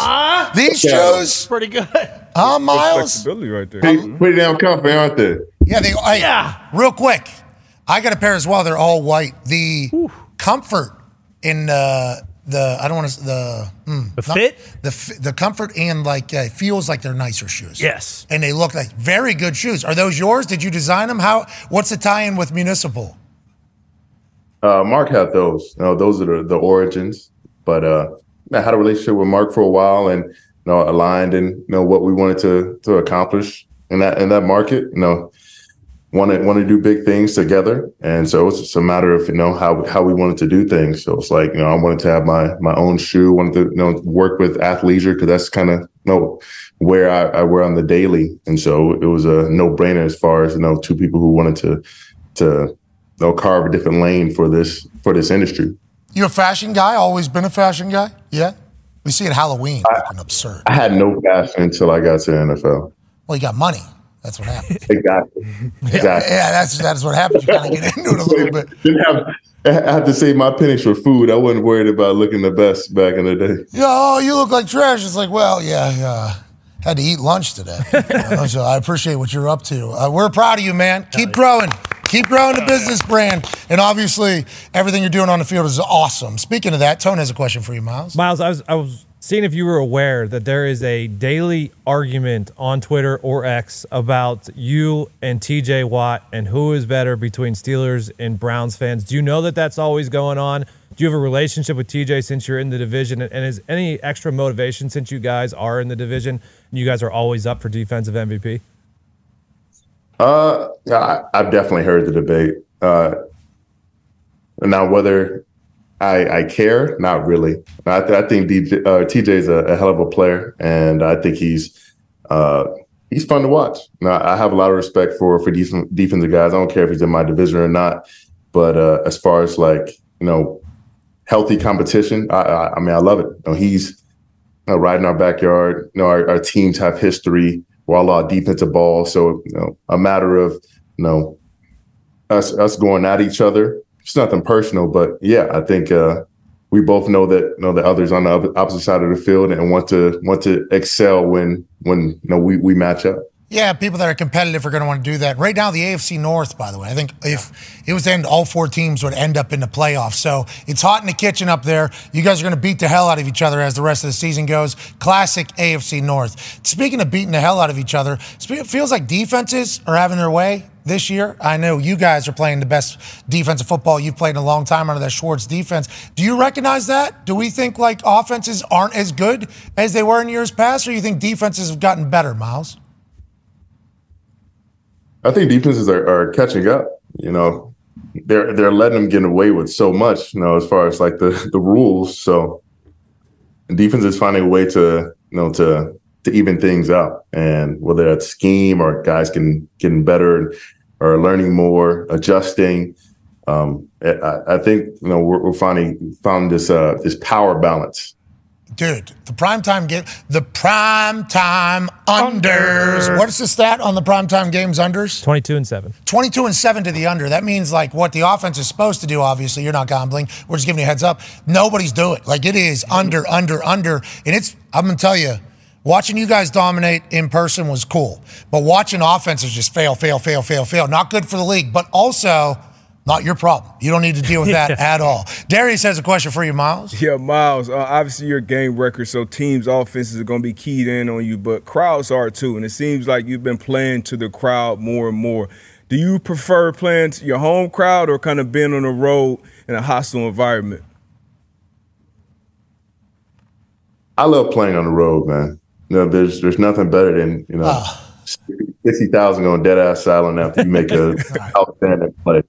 these Yeah. shoes. Pretty good. Huh, Myles? Flexibility right there. Pretty, pretty damn comfy, aren't they? Yeah, they. I, Real quick, I got a pair as well. They're all white. The comfort in uh, the I don't want to the mm, The not- fit? the f- the comfort and like uh, it feels like they're nicer shoes. Yes. and they look like very good shoes. Are those yours? Did you design them? How? What's the tie-in with Municipal? Uh, Mark had those. You know, those are the, the origins. But uh, I had a relationship with Mark for a while, and you know, aligned in you know what we wanted to to accomplish in that in that market. You know, want to want to do big things together, and so it's just a matter of you know how how we wanted to do things. So it's like you know, I wanted to have my my own shoe. Wanted to you know work with athleisure because that's kind of you know where I, I wear on the daily, and so it was a no brainer as far as you know two people who wanted to to they'll carve a different lane for this for this industry. You a fashion guy? Always been a fashion guy? Yeah. We see it Halloween. looking absurd. I had no passion until I got to the NFL. Well, you got money. That's what happened. (laughs) Exactly. Exactly. Yeah, that's that's what happens. You kind of get (laughs) into it a little bit. Didn't have, I had to save my pennies for food. I wasn't worried about looking the best back in the day. Yeah, oh, you look like trash. It's like, well, yeah, yeah. Had to eat lunch today. (laughs) You know, so I appreciate what you're up to. Uh, we're proud of you, man. Keep growing. Keep growing the oh, business brand. And obviously, everything you're doing on the field is awesome. Speaking of that, Tone has a question for you, Myles. Myles, I was I was seeing if you were aware that there is a daily argument on Twitter or X about you and TJ Watt and who is better between Steelers and Browns fans. Do you know that that's always going on? Do you have a relationship with TJ since you're in the division? And is any extra motivation since you guys are in the division and you guys are always up for defensive MVP? Uh, I, I've definitely heard the debate. Uh, now, whether I, I care, not really. I, th- I think DJ, uh, TJ is a, a hell of a player, and I think he's uh, he's fun to watch. Now, I have a lot of respect for for decent defensive guys. I don't care if he's in my division or not. But uh, as far as like you know, healthy competition, I, I, I mean, I love it. You know, he's right in our backyard. You know, our, our teams have history. Out defensive ball, so you know, a matter of you know us us going at each other. It's nothing personal, but yeah, I think uh, we both know that you know the others on the opposite side of the field and want to want to excel when when you know we we match up. Yeah, people that are competitive are going to want to do that. Right now, the AFC North, by the way, I think if it was end, all four teams would end up in the playoffs. So it's hot in the kitchen up there. You guys are going to beat the hell out of each other as the rest of the season goes. Classic AFC North. Speaking of beating the hell out of each other, it feels like defenses are having their way this year. I know you guys are playing the best defensive football you've played in a long time under that Schwartz defense. Do you recognize that? Do we think like offenses aren't as good as they were in years past, or you think defenses have gotten better, Myles? I think defenses are, are catching up. You know, they're they're letting them get away with so much. You know, as far as like the the rules. So defense is finding a way to you know to to even things out, and whether that's scheme or guys can getting better or learning more, adjusting. Um, I, I, think you know we're, we're finding found this uh, this power balance Dude, the prime time game, the prime time unders. Under. What is the stat on the prime time games unders? 22 and 7. 22 and 7 to the under. That means like what the offense is supposed to do, obviously. You're not gambling. We're just giving you a heads up. Nobody's doing. Like it is under, under, under. And it's, I'm going to tell you, watching you guys dominate in person was cool. But watching offenses just fail, fail, fail, fail, fail. Not good for the league, but also not your problem. You don't need to deal with that (laughs) yeah. at all. Darius has a question for you, Myles. Yeah, Myles. Uh, obviously, your game record, so teams' offenses are going to be keyed in on you, but crowds are too. And it seems like you've been playing to the crowd more and more. Do you prefer playing to your home crowd or kind of being on the road in a hostile environment? I love playing on the road, man. You know, there's there's nothing better than you know sixty thousand on dead ass silent after you make a (laughs) outstanding play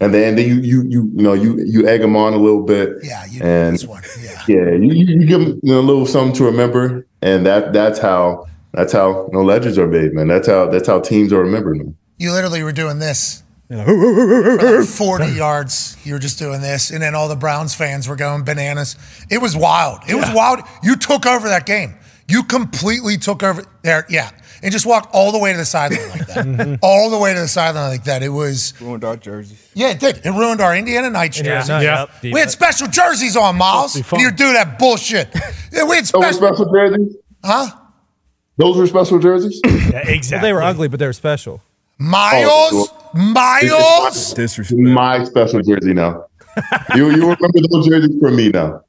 and then, then you you you you know you you egg them on a little bit. Yeah, you and one. Yeah, yeah, you, you give them you know, a little something to remember, and that that's how that's how you know, legends are made, man. That's how that's how teams are remembered, man. You literally were doing this. (laughs) like 40 yards, you were just doing this, and then all the Browns fans were going bananas. It was wild. It yeah. was wild. You took over that game. You completely took over there. Yeah and just walked all the way to the sideline like that. (laughs) Mm-hmm. all the way to the sideline like that. It was ruined our jerseys. Yeah, it did. It ruined our Indiana Nights yeah, jerseys. Yeah. We had special jerseys on, Myles. And you do that bullshit. yeah, we had special, special jerseys. Huh? Those were special jerseys. yeah, exactly. Well, they were ugly, but they were special. Myles, oh, Myles, disrespect. My special jersey now. you you remember those jerseys from me now?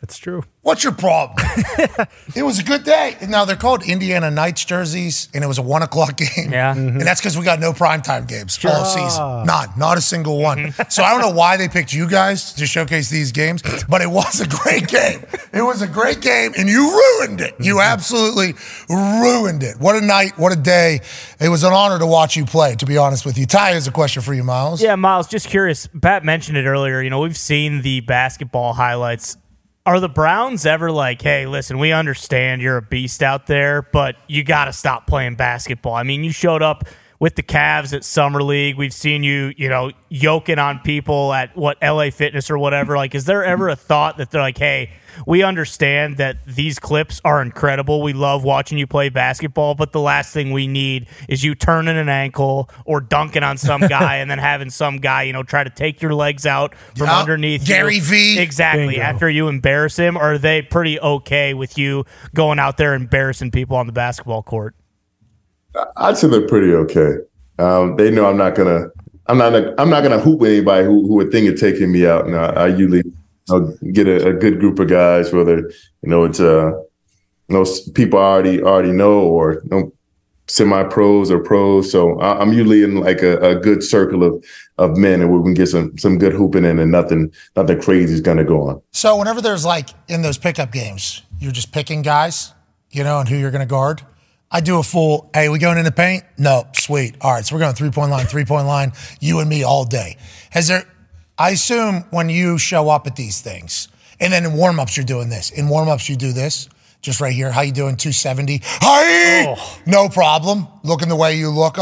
That's true. What's your problem? (laughs) it was a good day. Now they're called Indiana Nights jerseys, and it was a one o'clock (laughs) game. Yeah, mm-hmm. and that's because we got no primetime games sure. all season. Ah. None, not a single one. Mm-hmm. so I don't know why they picked you guys to showcase these games, but it was a great game. It was a great game, and you ruined it. You mm-hmm. absolutely ruined it. What a night! What a day! It was an honor to watch you play. To be honest with you, Ty has a question for you, Myles. Yeah, Myles. Just curious. Pat mentioned it earlier. You know, we've seen the basketball highlights are the Browns ever like, hey, listen, we understand you're a beast out there, but you got to stop playing basketball? I mean, you showed up with the Cavs at Summer League. We've seen you, you know, yoking on people at what LA Fitness or whatever. Like, is there ever a thought that they're like, hey, we understand that these clips are incredible. We love watching you play basketball, but the last thing we need is you turning an ankle or dunking on some (laughs) guy and then having some guy, you know, try to take your legs out from yep. underneath Gary you. V. Exactly. Bingo. After you embarrass him, are they pretty okay with you going out there embarrassing people on the basketball court? I'd say they're pretty okay. Um, they know I'm not gonna. I'm not. I'm not gonna hoop anybody who, who would think of taking me out. And I, I usually know, get a, a, good group of guys, whether you know it's uh, you people I already already know or you know, semi pros or pros. So I, am usually in like a, a, good circle of of men, and we can get some some good hooping in, and nothing nothing crazy is gonna go on. So whenever there's like in those pickup games, you're just picking guys, you know, and who you're gonna guard. I do a full, hey, we going in the paint? No, sweet. All right, so we're going three point line, three point line, you and me all day. Has there I assume when you show up at these things, and then in warm-ups you're doing this. In warm-ups you do this, just right here. How you doing? 270. Hi. Oh. No problem. Looking the way you look.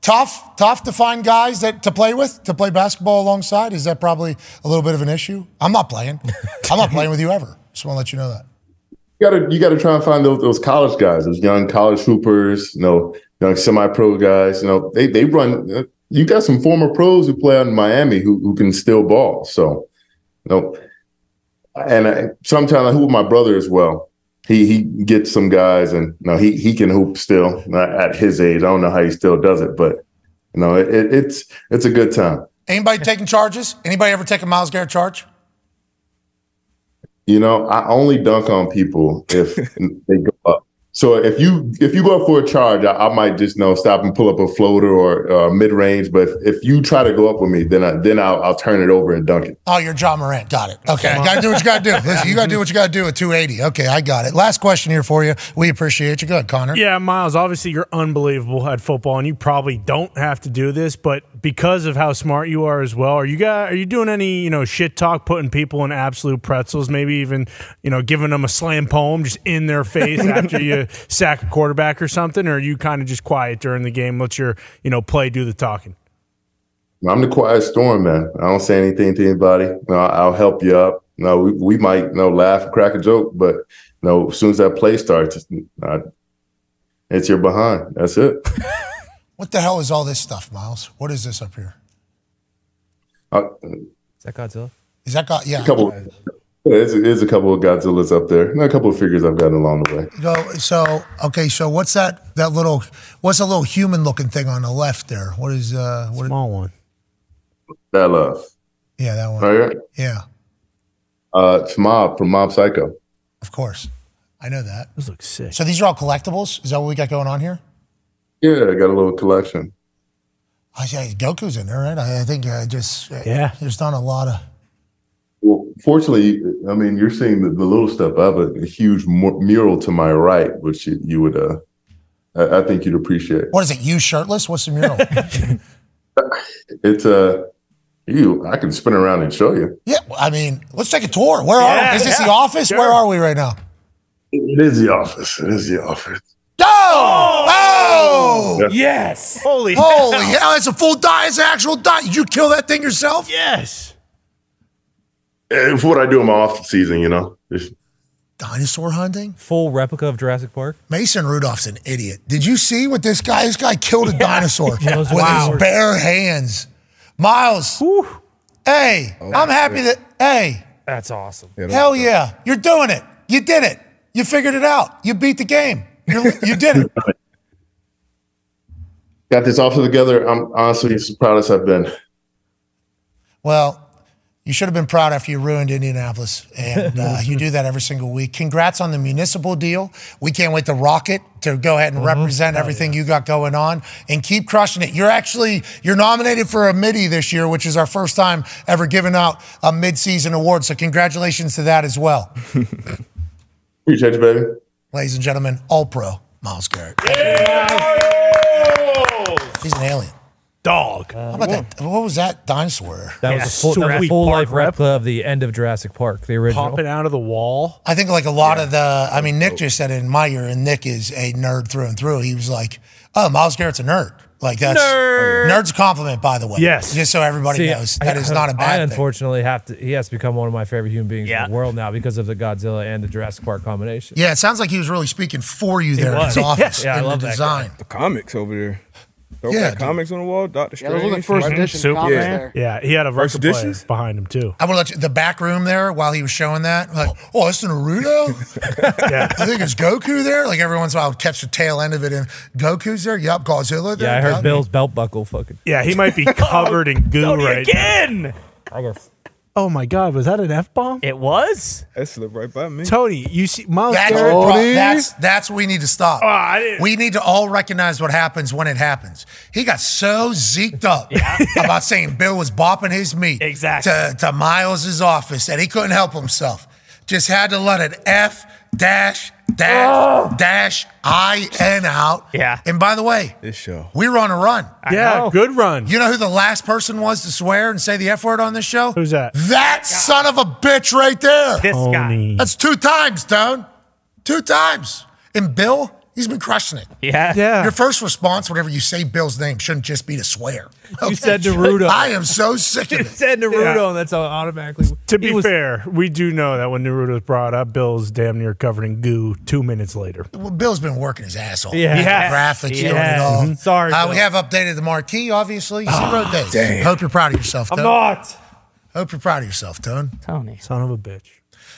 Tough, tough to find guys that to play with, to play basketball alongside. Is that probably a little bit of an issue? I'm not playing. I'm not playing with you ever. Just want to let you know that. You gotta you gotta try and find those those college guys, those young college hoopers, you know, young semi-pro guys. You know, they they run you got some former pros who play out in Miami who who can still ball. So, you know, and I, sometimes I hoop my brother as well. He he gets some guys, and you know, he he can hoop still at his age. I don't know how he still does it, but you know, it, it, it's it's a good time. Anybody taking charges? Anybody ever take a Myles Garrett charge? You know, I only dunk on people if (laughs) they go up. So if you if you go up for a charge, I, I might just you know stop and pull up a floater or uh, mid range. But if, if you try to go up with me, then I, then I'll, I'll turn it over and dunk it. Oh, you're Ja Morant. Got it. Okay. Got to do what you got to do. Listen, you got to do what you got to do at 280. Okay, I got it. Last question here for you. We appreciate you. Go ahead, Connor. Yeah, Myles, obviously you're unbelievable at football and you probably don't have to do this, but because of how smart you are as well, are you guys are you doing any, you know, shit talk putting people in absolute pretzels, maybe even, you know, giving them a slam poem just in their face (laughs) after you sack a quarterback or something or are you kind of just quiet during the game, let your, you know, play do the talking? I'm the quiet storm, man. I don't say anything to anybody. You know, I'll help you up. No, we, we might you know laugh and crack a joke, but you know, as soon as that play starts, I, it's your behind. That's it. (laughs) What the hell is all this stuff, Myles? What is this up here? Uh, Is that Godzilla? Is that God? yeah? a couple. There's, there's a couple of Godzillas up there. and A couple of figures I've gotten along the way. Go, so okay, so what's that? That little what's a little human looking thing on the left there? What is uh? What, Small one. That love. yeah, that one. All right. Yeah, Uh, it's Mob from Mob Psycho. of course. I know that. Those look sick. So these are all collectibles. Is that what we got going on here? Yeah, I got a little collection. I say Goku's in there, right? I, I think I just Yeah. There's done a lot of. Well, fortunately, I mean, you're seeing the, the little stuff. I have a, a huge mu- mural to my right, which you, you would, uh, I, I think you'd appreciate. What is it? You shirtless? What's the mural? (laughs) It's uh, you. I can spin around and show you. yeah, I mean, let's take a tour. Where are? Yeah, Is this yeah, the office? sure. Where are we right now? It is the office. It is the office. Oh! Oh! Yes. Holy Holy hell! It's a full die. It's an actual die. Did you kill that thing yourself? Yes. It's what I do in my off season. You know. Just- Dinosaur hunting. Full replica of Jurassic Park. Mason Rudolph's an idiot. Did you see what this guy? This guy killed a dinosaur (laughs) with Those his bare hands. Myles, hey, I'm happy that. Hey, That's awesome. hell yeah, you're doing it. You did it. You figured it out. You beat the game. You're, did it. (laughs) got this office together. I'm honestly as proud as I've been. Well, you should have been proud after you ruined Indianapolis, and uh, you do that every single week. Congrats on the municipal deal. We can't wait to rock it to go ahead and represent everything you got going on, and keep crushing it. You're actually you're nominated for a MIDI this year, which is our first time ever giving out a mid-season award. So congratulations to that as well, (laughs) Appreciate you, baby. Ladies and gentlemen. All pro Myles Garrett. He's an alien. Dog. How about that? What was that dinosaur? That Yeah, was a full, that was a sweet full park life rep. replica of the end of Jurassic Park, the original. Popping out of the wall. I think like a lot of the, I mean, Nick just said it in my ear, and Nick is a nerd through and through. He was like, "Oh, Myles Garrett's a nerd." Like that's nerd's a compliment, by the way. Yes. just so everybody See, knows that is not a bad thing. I unfortunately have to. He has to become one of my favorite human beings Yeah. in the world now because of the Godzilla and the Jurassic Park combination. Yeah, it sounds like he was really speaking for you there in was. his (laughs) office Yeah, I in love the that design. The comics over there. Throw Yeah, yeah, dude. comics on the wall. Doctor Yeah, Strange. those were the first Spider-Man. edition Superman. comics Yeah. there. Yeah, he had a First record player editions? behind him too. I'm gonna let you, the back room there while he was showing that. Like, oh, that's the Naruto. (laughs) Yeah. I think it's Goku there. Like every once in a while, I'll catch the tail end of it, and Goku's there. Yup, Godzilla there. Yeah, I heard Yup. Bill's belt buckle fucking. Yeah, he might be (laughs) covered in goo Tony right now. again. I guess. Oh my God, was that an F bomb? It was. That slipped right by me. Tony, you see Myles That's, Garrett. your pro- that's that's what we need to stop. Oh, I didn't- we need to all recognize what happens when it happens. He got so zeked up (laughs) about saying Bill was bopping his meat Exactly. to, to Myles's office that he couldn't help himself. Just had to let it F dash dash oh. dash I N out. Yeah. And by the way, This show. we were on a run. yeah, know. good run. You know who the last person was to swear and say the F word on this show? Who's that? That son of a bitch right there. This guy. That's two times, Stone. Two times. And Bill, He's been crushing it. Yeah. Yeah. Your first response whenever you say Bill's name shouldn't just be to swear. You said Naruto. (laughs) I am so sick of it. You said Naruto, and that's automatically. To be was- fair, we do know that when Naruto was brought up, Bill's damn near covered in goo two minutes later. Well, Bill's been working his ass off. Yeah. Yeah. Graphics, doing it Yeah. all. Mhm. Sorry, Uh, Bill. we have updated the marquee, obviously. Zero days. Hope you're proud of yourself, I'm not. Hope you're proud of yourself, Tone. Tony. Son of a bitch.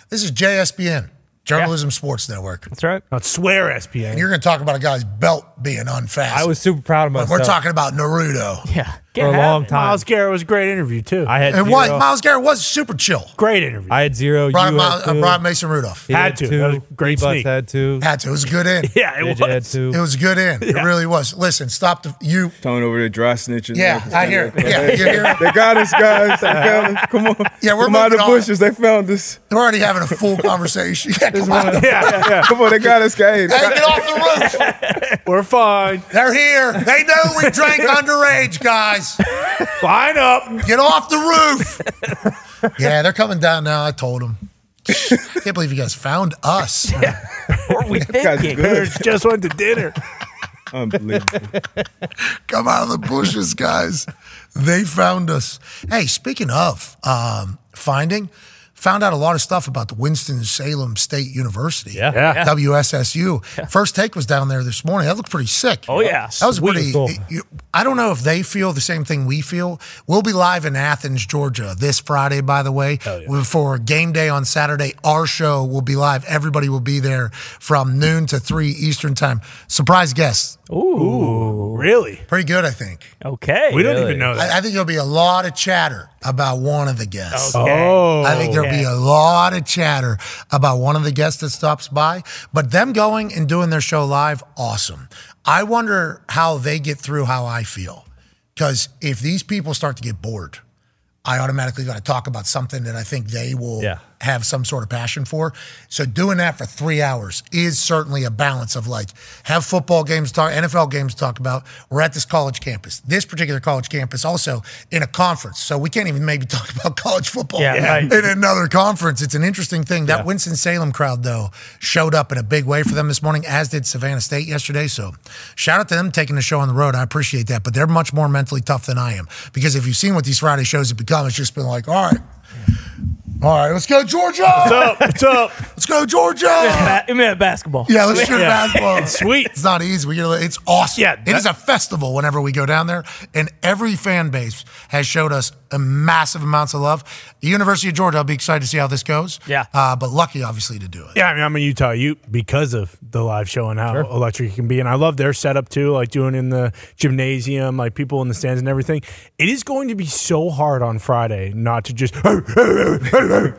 This is JSBN, Journalism Sports Network. That's right. Not swear, SPN. And you're going to talk about a guy's belt being unfastened. I was super proud of But myself. We're talking about Naruto. (laughs) Yeah. For a long time. Myles Garrett was a great interview too. I had And zero. what? Myles Garrett was super chill. great interview. I had zero. Brought, you Myles, had uh, two. Mason Rudolph. He Had to. That great B-Butts sneak. had two. Had to. It was a good in. (laughs) yeah, it JJ had was. It was a good in. It really was. Listen, stop the you. Tony over there dry snitching. Yeah, I hear it. Yeah, you hear. (laughs) They got us, guys. Got us. Come on. Yeah, we're Come out of the moving on. bushes. They found us. We're already having a full (laughs) conversation. Yeah, come on. Yeah, yeah, yeah. Come on, they got us, guys. Hey, get off the roof. We're fine. They're here. They know we drank underage, guys. (laughs) Line up. Get off the roof. (laughs) yeah, they're coming down now. I told them. I Can't believe you guys found us. What were we (laughs) Guys, thinking? good. Just went to dinner. Unbelievable. Come out of the bushes, guys. They found us. Hey, speaking of um, finding, found out a lot of stuff about the Winston-Salem State University. Yeah. Yeah. WSSU. First take was down there this morning. That looked pretty sick. Oh, yeah. That was Sweet. pretty. Cool. you- I don't know if they feel the same thing we feel. We'll be live in Athens, Georgia this Friday, by the way, for game day on Saturday. Our show will be live. Everybody will be there from noon to 3 Eastern time. Surprise guests. Ooh. Really? Pretty good, I think. Okay. We don't even know that. I, I think there'll be a lot of chatter about one of the guests. Okay. oh, I think there'll be a lot of chatter about one of the guests that stops by, but them going and doing their show live, awesome. I wonder how they get through how I feel. Because if these people start to get bored, I automatically got to talk about something that I think they will Yeah. Have some sort of passion for. So doing that for three hours is certainly a balance of like have football games talk, NFL games talk about. We're at this college campus, this particular college campus, also in a conference. So we can't even maybe talk (laughs) about college football Yeah, right. in another conference. It's an interesting thing. That Winston Salem crowd though showed up in a big way for them this morning, as did Savannah State yesterday. So shout out to them taking the show on the road. I appreciate that, but they're much more mentally tough than I am because if you've seen what these Friday shows have become, it's just been like, all right. All right, let's go, Georgia. What's up? What's up? Let's go, Georgia. Ba- I mean, basketball. Yeah, let's shoot Yeah. basketball. Sweet. It's not easy. We get a, it's awesome. Yeah, it is a festival whenever we go down there, and every fan base has showed us a massive amounts of love. The University of Georgia, I'll be excited to see how this goes. Yeah. uh, but lucky, obviously, to do it. Yeah, I mean, I'm a Utah Ute because of the live show and how electric it can be. And I love their setup too, like doing in the gymnasium, like people in the stands and everything. It is going to be so hard on Friday not to just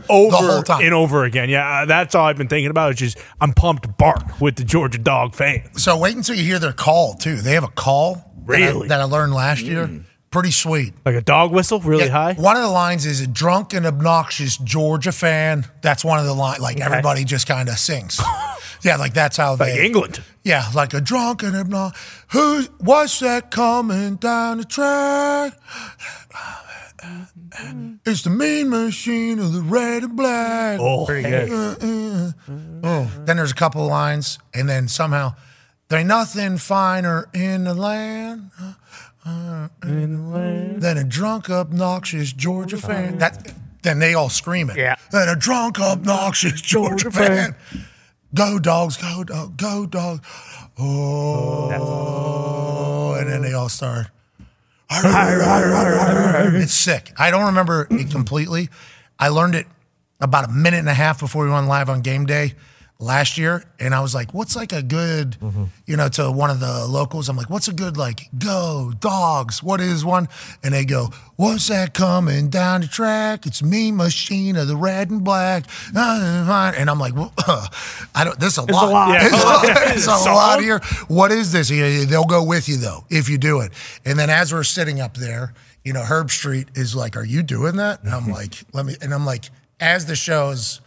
over whole time. and over again. Yeah, uh, that's all I've been thinking about. Is just I'm pumped bark with the Georgia dog fans. So wait until you hear their call too. They have a call that I- Really? that I, learned last year. Pretty sweet. Like a dog whistle, really Yeah, high. One of the lines is a drunk and obnoxious Georgia fan. That's one of the lines. Like everybody just kind of sings. (laughs) yeah, like that's how Like they. Like England. Yeah, like a drunk and obnoxious. Who? What's that coming down the track? It's the mean machine of the red and black. Oh, Pretty good. Uh, uh, uh. Oh, then there's a couple of lines, and then somehow there ain't nothing finer in the land. uh, Than a drunk, obnoxious Georgia oh, fan. That then they all scream it. Yeah. Than a drunk, obnoxious (laughs) Georgia fan. Go dogs, go dog, go dog. Oh, and then they all start. It's sick. I don't remember it completely. I learned it about a minute and a half before we went live on game day last year. And I was like, what's like a good, mm-hmm. you know, to one of the locals, I'm like, what's a good, like, go dogs? What is one? And they go, what's that coming down the track? It's me, machine of the red and black. (laughs) And I'm like, well, (laughs) I don't, this is a lot. a lot. It's a lot, it's a Song? (laughs) lot here. What is this? They'll go with you though if you do it. And then as we're sitting up there, you know, Herbstreit is like, "Are you doing that?" And I'm like, "Let me." And I'm like, as the show's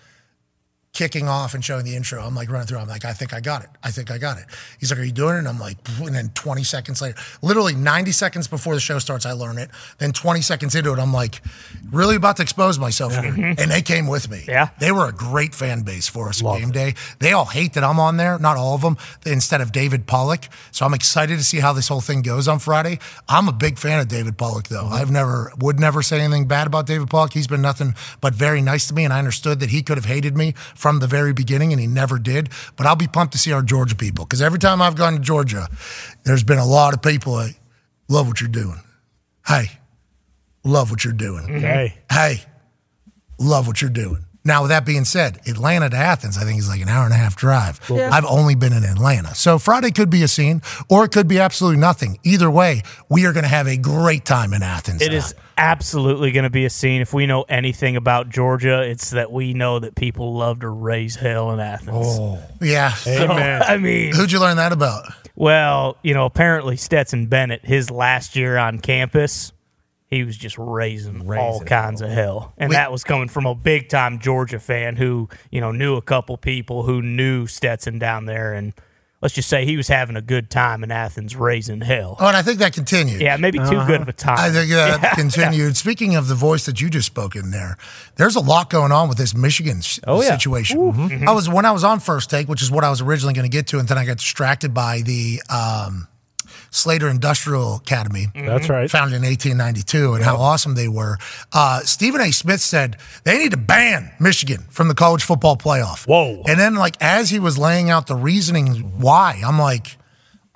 kicking off and showing the intro. I'm like running through. I'm like, I think I got it. I think I got it. He's like, Are you doing it? And I'm like, and then 20 seconds later, literally 90 seconds before the show starts, I learn it. Then 20 seconds into it, I'm like, really about to expose myself here. Mm-hmm. And they came with me. Yeah. They were a great fan base for us at game day. They all hate that I'm on there, not all of them, instead of David Pollack. So I'm excited to see how this whole thing goes on Friday. I'm a big fan of David Pollack, though. Mm-hmm. I've never, would never say anything bad about David Pollack. He's been nothing but very nice to me, and I understood that he could have hated me from the very beginning, and he never did. But I'll be pumped to see our Georgia people because every time I've gone to Georgia, there's been a lot of people that love what you're doing. Hey, love what you're doing. Mm-hmm. Hey. Hey, love what you're doing. Now, with that being said, Atlanta to Athens, I think is like an hour and a half drive. I've only been in Atlanta. So Friday could be a scene or it could be absolutely nothing. Either way, we are going to have a great time in Athens. It is absolutely going to be a scene. If we know anything about Georgia, it's that we know that people love to raise hell in Athens. Oh, Yeah. So, (laughs) I mean, Who'd you learn that about? well, you know, apparently Stetson Bennett, his last year on campus, he was just raising, all kinds of hell. And We- that was coming from a big time Georgia fan who, you know, knew a couple people who knew Stetson down there. And let's just say he was having a good time in Athens raising hell. Oh, and I think that continued. Yeah, maybe too good of a time. I think that (laughs) continued. Speaking of the voice that you just spoke in there, there's a lot going on with this Michigan Oh, yeah. situation. I was when I was on first take, which is what I was originally going to get to, and then I got distracted by the um, Slater Industrial Academy. That's right. Founded in 1892, and how awesome they were. Uh, Stephen A. Smith said they need to ban Michigan from the college football playoff. Whoa. And then, like, as he was laying out the reasoning why, I'm like,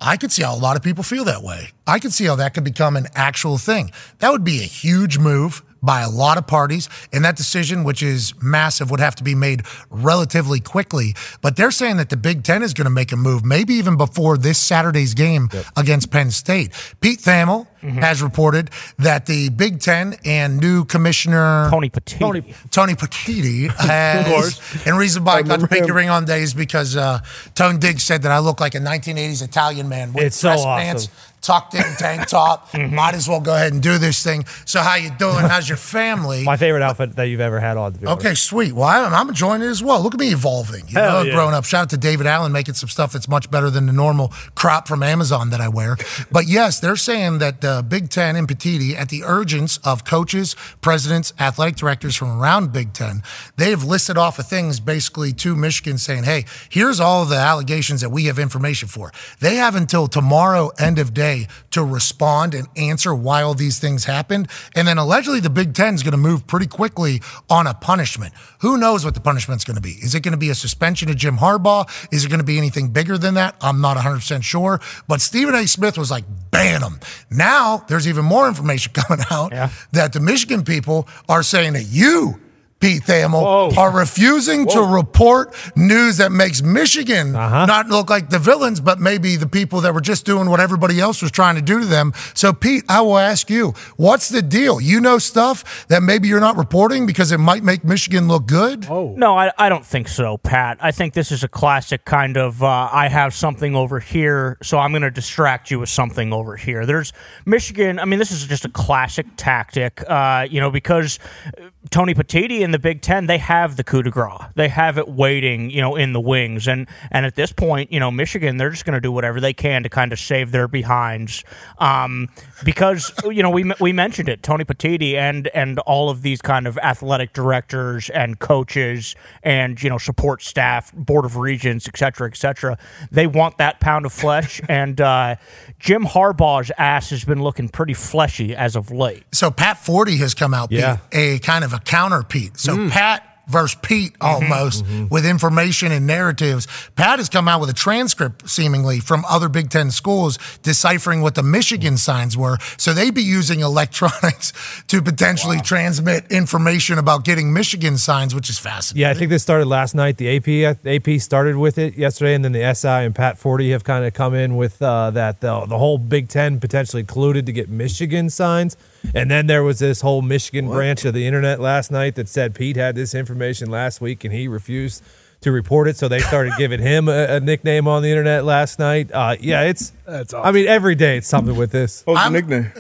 I could see how a lot of people feel that way. I could see how that could become an actual thing. That would be a huge move by a lot of parties, and that decision, which is massive, would have to be made relatively quickly. But they're saying that the Big Ten is going to make a move, maybe even before this Saturday's game against Penn State. Pete Thamel has reported that the Big Ten and new commissioner Tony Petit. Tony, Tony Paquiti (laughs) has, and reason why I got to pick your ring on day is because uh, Tone Diggs said that I look like a 1980s Italian man with It's so awesome. pants, tucked in tank top. (laughs) Mm-hmm. Might as well go ahead and do this thing. So how you doing? How's your family? My favorite outfit that you've ever had on. Honest. Okay, sweet. Well, I'm, I'm enjoying it as well. Look at me evolving. You Hell know, yeah. growing up. Shout out to David Allen making some stuff that's much better than the normal crop from Amazon that I wear. But yes, they're saying that the Big Ten and Petitti, at the urgence of coaches, presidents, athletic directors from around Big Ten, they have listed off of things basically to Michigan saying, hey, here's all of the allegations that we have information for. They have until tomorrow, end of day, to respond and answer why all these things happened. And then allegedly the Big Ten is going to move pretty quickly on a punishment. Who knows what the punishment's going to be? Is it going to be a suspension of Jim Harbaugh? Is it going to be anything bigger than that? I'm not 100% sure. But Stephen A. Smith was like, ban them. Now there's even more information (laughs) coming out that the Michigan people are saying that you, Pete Thamel, are refusing to report news that makes Michigan not look like the villains, but maybe the people that were just doing what everybody else was trying to do to them. So, Pete, I will ask you, what's the deal? You know stuff that maybe you're not reporting because it might make Michigan look good? No, I, I don't think so, Pat. I think this is a classic kind of uh, I have something over here, so I'm going to distract you with something over here. There's Michigan. I mean, this is just a classic tactic, uh, you know, because uh, Tony Petitti in the Big Ten, they have the coup de grace. They have it waiting, you know, in the wings. And, and at this point, you know, Michigan, they're just going to do whatever they can to kind of save their behinds. Um, because, you know, we, we mentioned it, Tony Petitti and, and all of these kind of athletic directors and coaches and, you know, support staff, board of regents, et cetera, et cetera. They want that pound of flesh. (laughs) and uh, Jim Harbaugh's ass has been looking pretty fleshy as of late. So Pat Forde has come out, Pete, Yeah. a kind of a counter Pete. So Pat versus Pete mm-hmm, almost mm-hmm. with information and narratives. Pat has come out with a transcript seemingly from other Big Ten schools deciphering what the Michigan mm-hmm. signs were. So they'd be using electronics (laughs) to potentially transmit information about getting Michigan signs, which is fascinating. Yeah, I think this started last night. The AP uh, AP started with it yesterday, and then the SI and Pat Forde have kind of come in with uh, that the, the whole Big Ten potentially colluded to get Michigan signs. And then there was this whole Michigan branch of the internet last night that said Pete had this information last week and he refused to report it. So they started (laughs) giving him a, a nickname on the internet last night. Uh, yeah, it's. That's I mean, every day it's something with this. What's the I'm- nickname?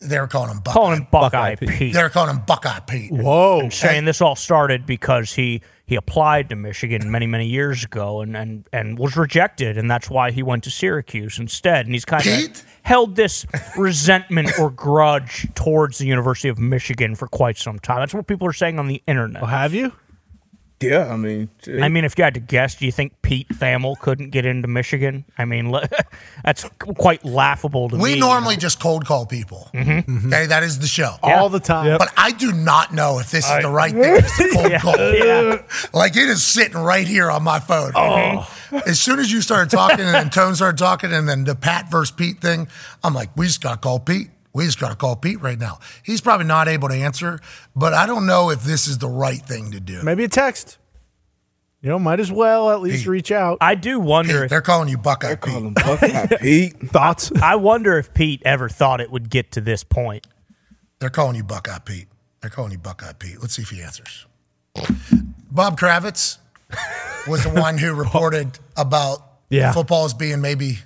They were calling him Buckeye. Calling him Buckeye, Buckeye Pete. Pete. They were calling him Buckeye Pete. Whoa. saying this all started because he he applied to Michigan many, many years ago and, and, and was rejected, and that's why he went to Syracuse instead. And he's kind Pete? of held this resentment or grudge towards the University of Michigan for quite some time. That's what people are saying on the internet. Well, have you? Yeah, I mean, I mean, if you had to guess, do you think Pete Thamel couldn't get into Michigan? I mean, (laughs) that's quite laughable to We me. We normally just cold call people. Mm-hmm. Okay, that is the show. All the time. But I do not know if this is the right thing to cold (laughs) call. Yeah. Like it is sitting right here on my phone. Oh. As soon as you started talking and then Tone started talking and then the Pat versus Pete thing, I'm like, we just got to call Pete. We just got to call Pete right now. He's probably not able to answer, but I don't know if this is the right thing to do. Maybe a text. You know, might as well at least reach out. I do wonder Pete, if they're calling you Buckeye Pete. call him Buckeye (laughs) Pete. Thoughts? I wonder if Pete ever thought it would get to this point. They're calling you Buckeye Pete. They're calling you Buckeye Pete. Let's see if he answers. Bob Kravitz was the one who (laughs) reported about Yeah. football as being maybe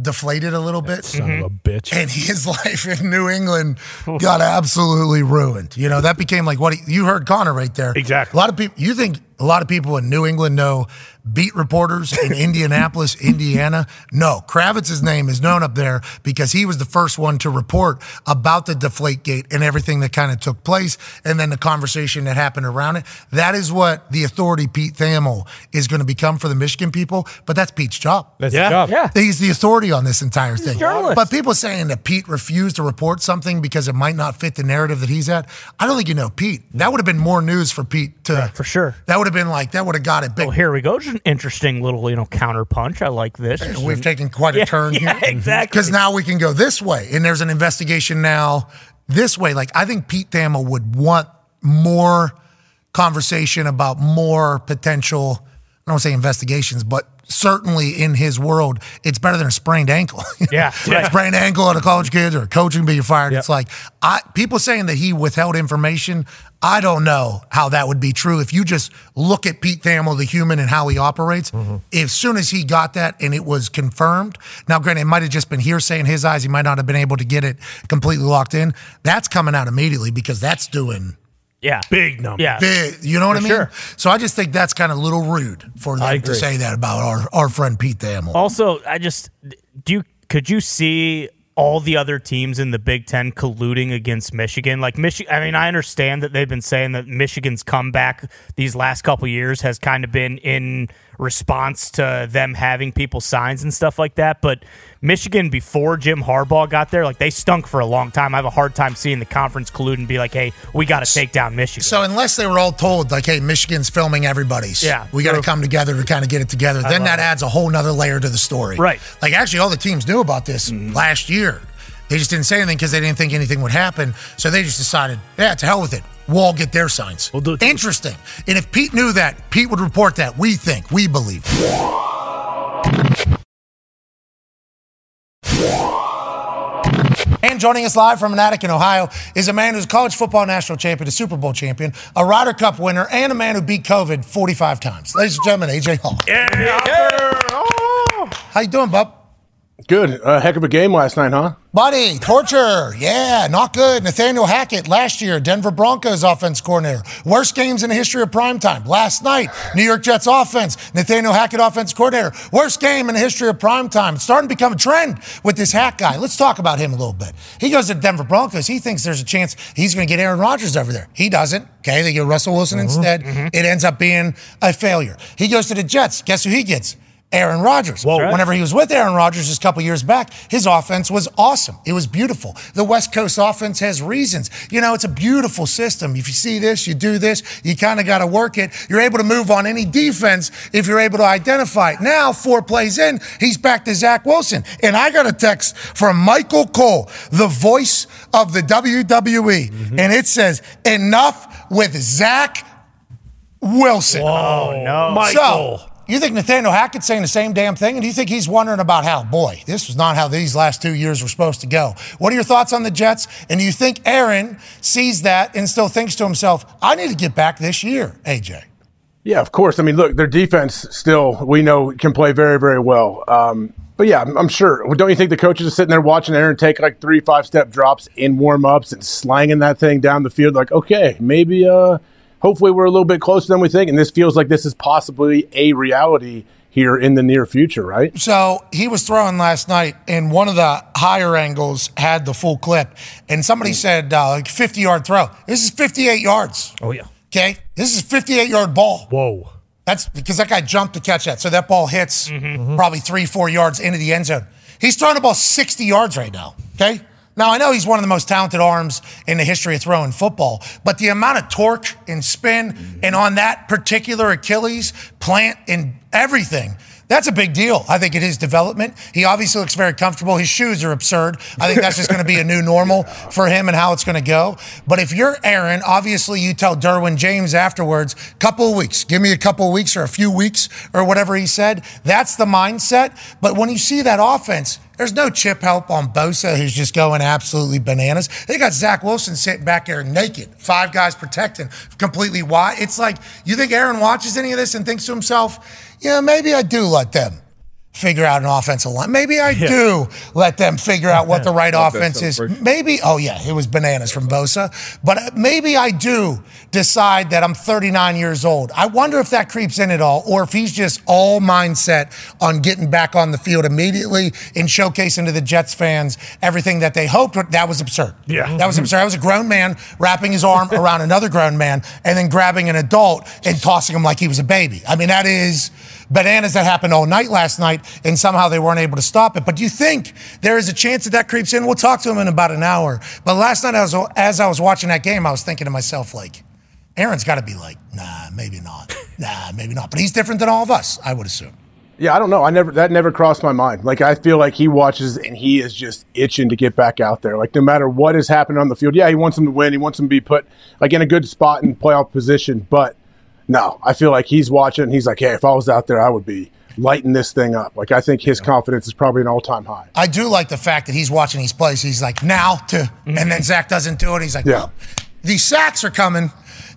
deflated a little bit. Son of mm-hmm. a bitch. And his (laughs) life in New England got absolutely ruined. You know, that became like what he, you heard Connor right there. Exactly. A lot of people, you think a lot of people in New England know beat reporters in (laughs) Indianapolis, Indiana? No. Kravitz's name is known up there because he was the first one to report about the deflate gate and everything that kind of took place and then the conversation that happened around it. That is what the authority, Pete Thamel, is going to become for the Michigan people, but that's Pete's job. That's Yeah. job. Yeah. He's the authority on this entire thing. journalist. But people saying that Pete refused to report something because it might not fit the narrative that he's at, I don't think you know Pete. That would have been more news for Pete to. For sure. That would have been like, that would have got it big. Well, here we go. An interesting little, you know, counter punch. I like this. We've taken quite a Yeah, turn (laughs) yeah, here. exactly. Because now we can go this way, and there's an investigation now this way. Like, I think Pete Thamel would want more conversation about more potential, I don't want to say investigations, but certainly in his world, it's better than a sprained ankle. (laughs) Yeah, right. sprained ankle on a college kid or a coach can be fired. It's like I, people saying that he withheld information. I don't know how that would be true. If you just look at Pete Thamel, the human, and how he operates, mm-hmm. as soon as he got that and it was confirmed, now granted, it might have just been hearsay in his eyes. He might not have been able to get it completely locked in. That's coming out immediately because that's doing yeah. Big number. Yeah. big. You know what I mean? sure. So I just think that's kind of a little rude for them to say that about our, our friend Pete Thamel. Also, I just do. You, could you see all the other teams in the Big Ten colluding against Michigan? Like Michigan. I mean, I understand that they've been saying that Michigan's comeback these last couple years has kind of been in response to them having people signs and stuff like that. But Michigan, before Jim Harbaugh got there, like they stunk for a long time. I have a hard time seeing the conference collude and be like, "Hey, we got to take down Michigan." So unless they were all told, like, hey, Michigan's filming everybody's. Yeah. We got to come together to kind of get it together. then that adds a whole nother layer to the story. Right. Like actually all the teams knew about this mm-hmm. last year. They just didn't say anything because they didn't think anything would happen. So they just decided, yeah, to hell with it. We'll get their signs. We'll do it. Interesting. And if Pete knew that, Pete would report that. We think, we believe. And joining us live from an attic in Ohio is a man who's a college football national champion, a Super Bowl champion, a Ryder Cup winner, and a man who beat COVID 45 times. Ladies and gentlemen, AJ Hawk. How you doing, bub? Good. A heck of a game last night, huh? Buddy, torture. Yeah, not good. Nathaniel Hackett last year, Denver Broncos offense coordinator. Worst games in the history of primetime. Last night, New York Jets offense, Nathaniel Hackett offense coordinator. Worst game in the history of primetime. It's starting to become a trend with this Hack guy. Let's talk about him a little bit. He goes to Denver Broncos. He thinks there's a chance he's going to get Aaron Rodgers over there. He doesn't. Okay, they get Russell Wilson mm-hmm. instead. Mm-hmm. It ends up being a failure. He goes to the Jets. Guess who he gets? Aaron Rodgers. Well, whenever he was with Aaron Rodgers just a couple years back, his offense was awesome. It was beautiful. The West Coast offense has reasons. You know, it's a beautiful system. If you see this, you do this, you kind of got to work it. You're able to move on any defense if you're able to identify it. Now, four plays in, he's back to Zach Wilson. And I got a text from Michael Cole, the voice of the WWE. Mm-hmm. And it says, enough with Zach Wilson. oh no, Michael. So, you think Nathaniel Hackett's saying the same damn thing? And do you think he's wondering about how, boy, this was not how these last two years were supposed to go? What are your thoughts on the Jets? And do you think Aaron sees that and still thinks to himself, I need to get back this year, AJ? Yeah, of course. I mean, look, their defense still we know can play very, very well. Um, but yeah, I'm, I'm sure. Don't you think the coaches are sitting there watching Aaron take like three, five step drops in warm ups and slanging that thing down the field? Like, okay, maybe, uh, hopefully we're a little bit closer than we think, and this feels like this is possibly a reality here in the near future, right? So he was throwing last night, and one of the higher angles had the full clip, and somebody said uh, like 50 yard throw. This is 58 yards. Oh yeah. Okay, this is 58 yard ball. Whoa. That's because that guy jumped to catch that, so that ball hits probably three, four yards into the end zone. He's throwing the ball 60 yards right now. Okay. Now I know he's one of the most talented arms in the history of throwing football, but the amount of torque and spin mm-hmm. and on that particular Achilles plant and everything. That's a big deal, I think, in his development. He obviously looks very comfortable. His shoes are absurd. I think that's just going to be a new normal (laughs) for him and how it's going to go. But if you're Aaron, obviously you tell Derwin James afterwards, couple of weeks, give me a couple of weeks or a few weeks or whatever he said. That's the mindset. But when you see that offense, there's no chip help on Bosa, who's just going absolutely bananas. They got Zach Wilson sitting back there naked, five guys protecting, completely wide. It's like, you think Aaron watches any of this and thinks to himself, yeah, maybe I do let them figure out an offensive line. Maybe I do let them figure out what the (laughs) right offense is. celebration. Maybe, oh yeah, it was bananas from Bosa. But uh, maybe I do decide that I'm 39 years old. I wonder if that creeps in at all, or if he's just all mindset on getting back on the field immediately and showcasing to the Jets fans everything that they hoped. That was absurd. Yeah. That was absurd. That was a grown man wrapping his arm around another grown man and then grabbing an adult and tossing him like he was a baby. I mean, that is bananas that happened all night last night, and somehow they weren't able to stop it. But do you think there is a chance that that creeps in? We'll talk to him in about an hour. But last night, I was, as I was watching that game, I was thinking to myself, like, Aaron's got to be like, nah, maybe not. (laughs) Nah, maybe not. But he's different than all of us, I would assume. Yeah, I don't know. I never that never crossed my mind. Like I feel like he watches and he is just itching to get back out there. Like no matter what has happened on the field, yeah, he wants him to win. He wants him to be put like in a good spot in playoff position. But no, I feel like he's watching. He's like, hey, if I was out there, I would be lighting this thing up. Like I think his confidence is probably an all time high. I do like the fact that he's watching these plays. He's like, now to, and then Zach doesn't do it. He's like, Yeah. well, these sacks are coming.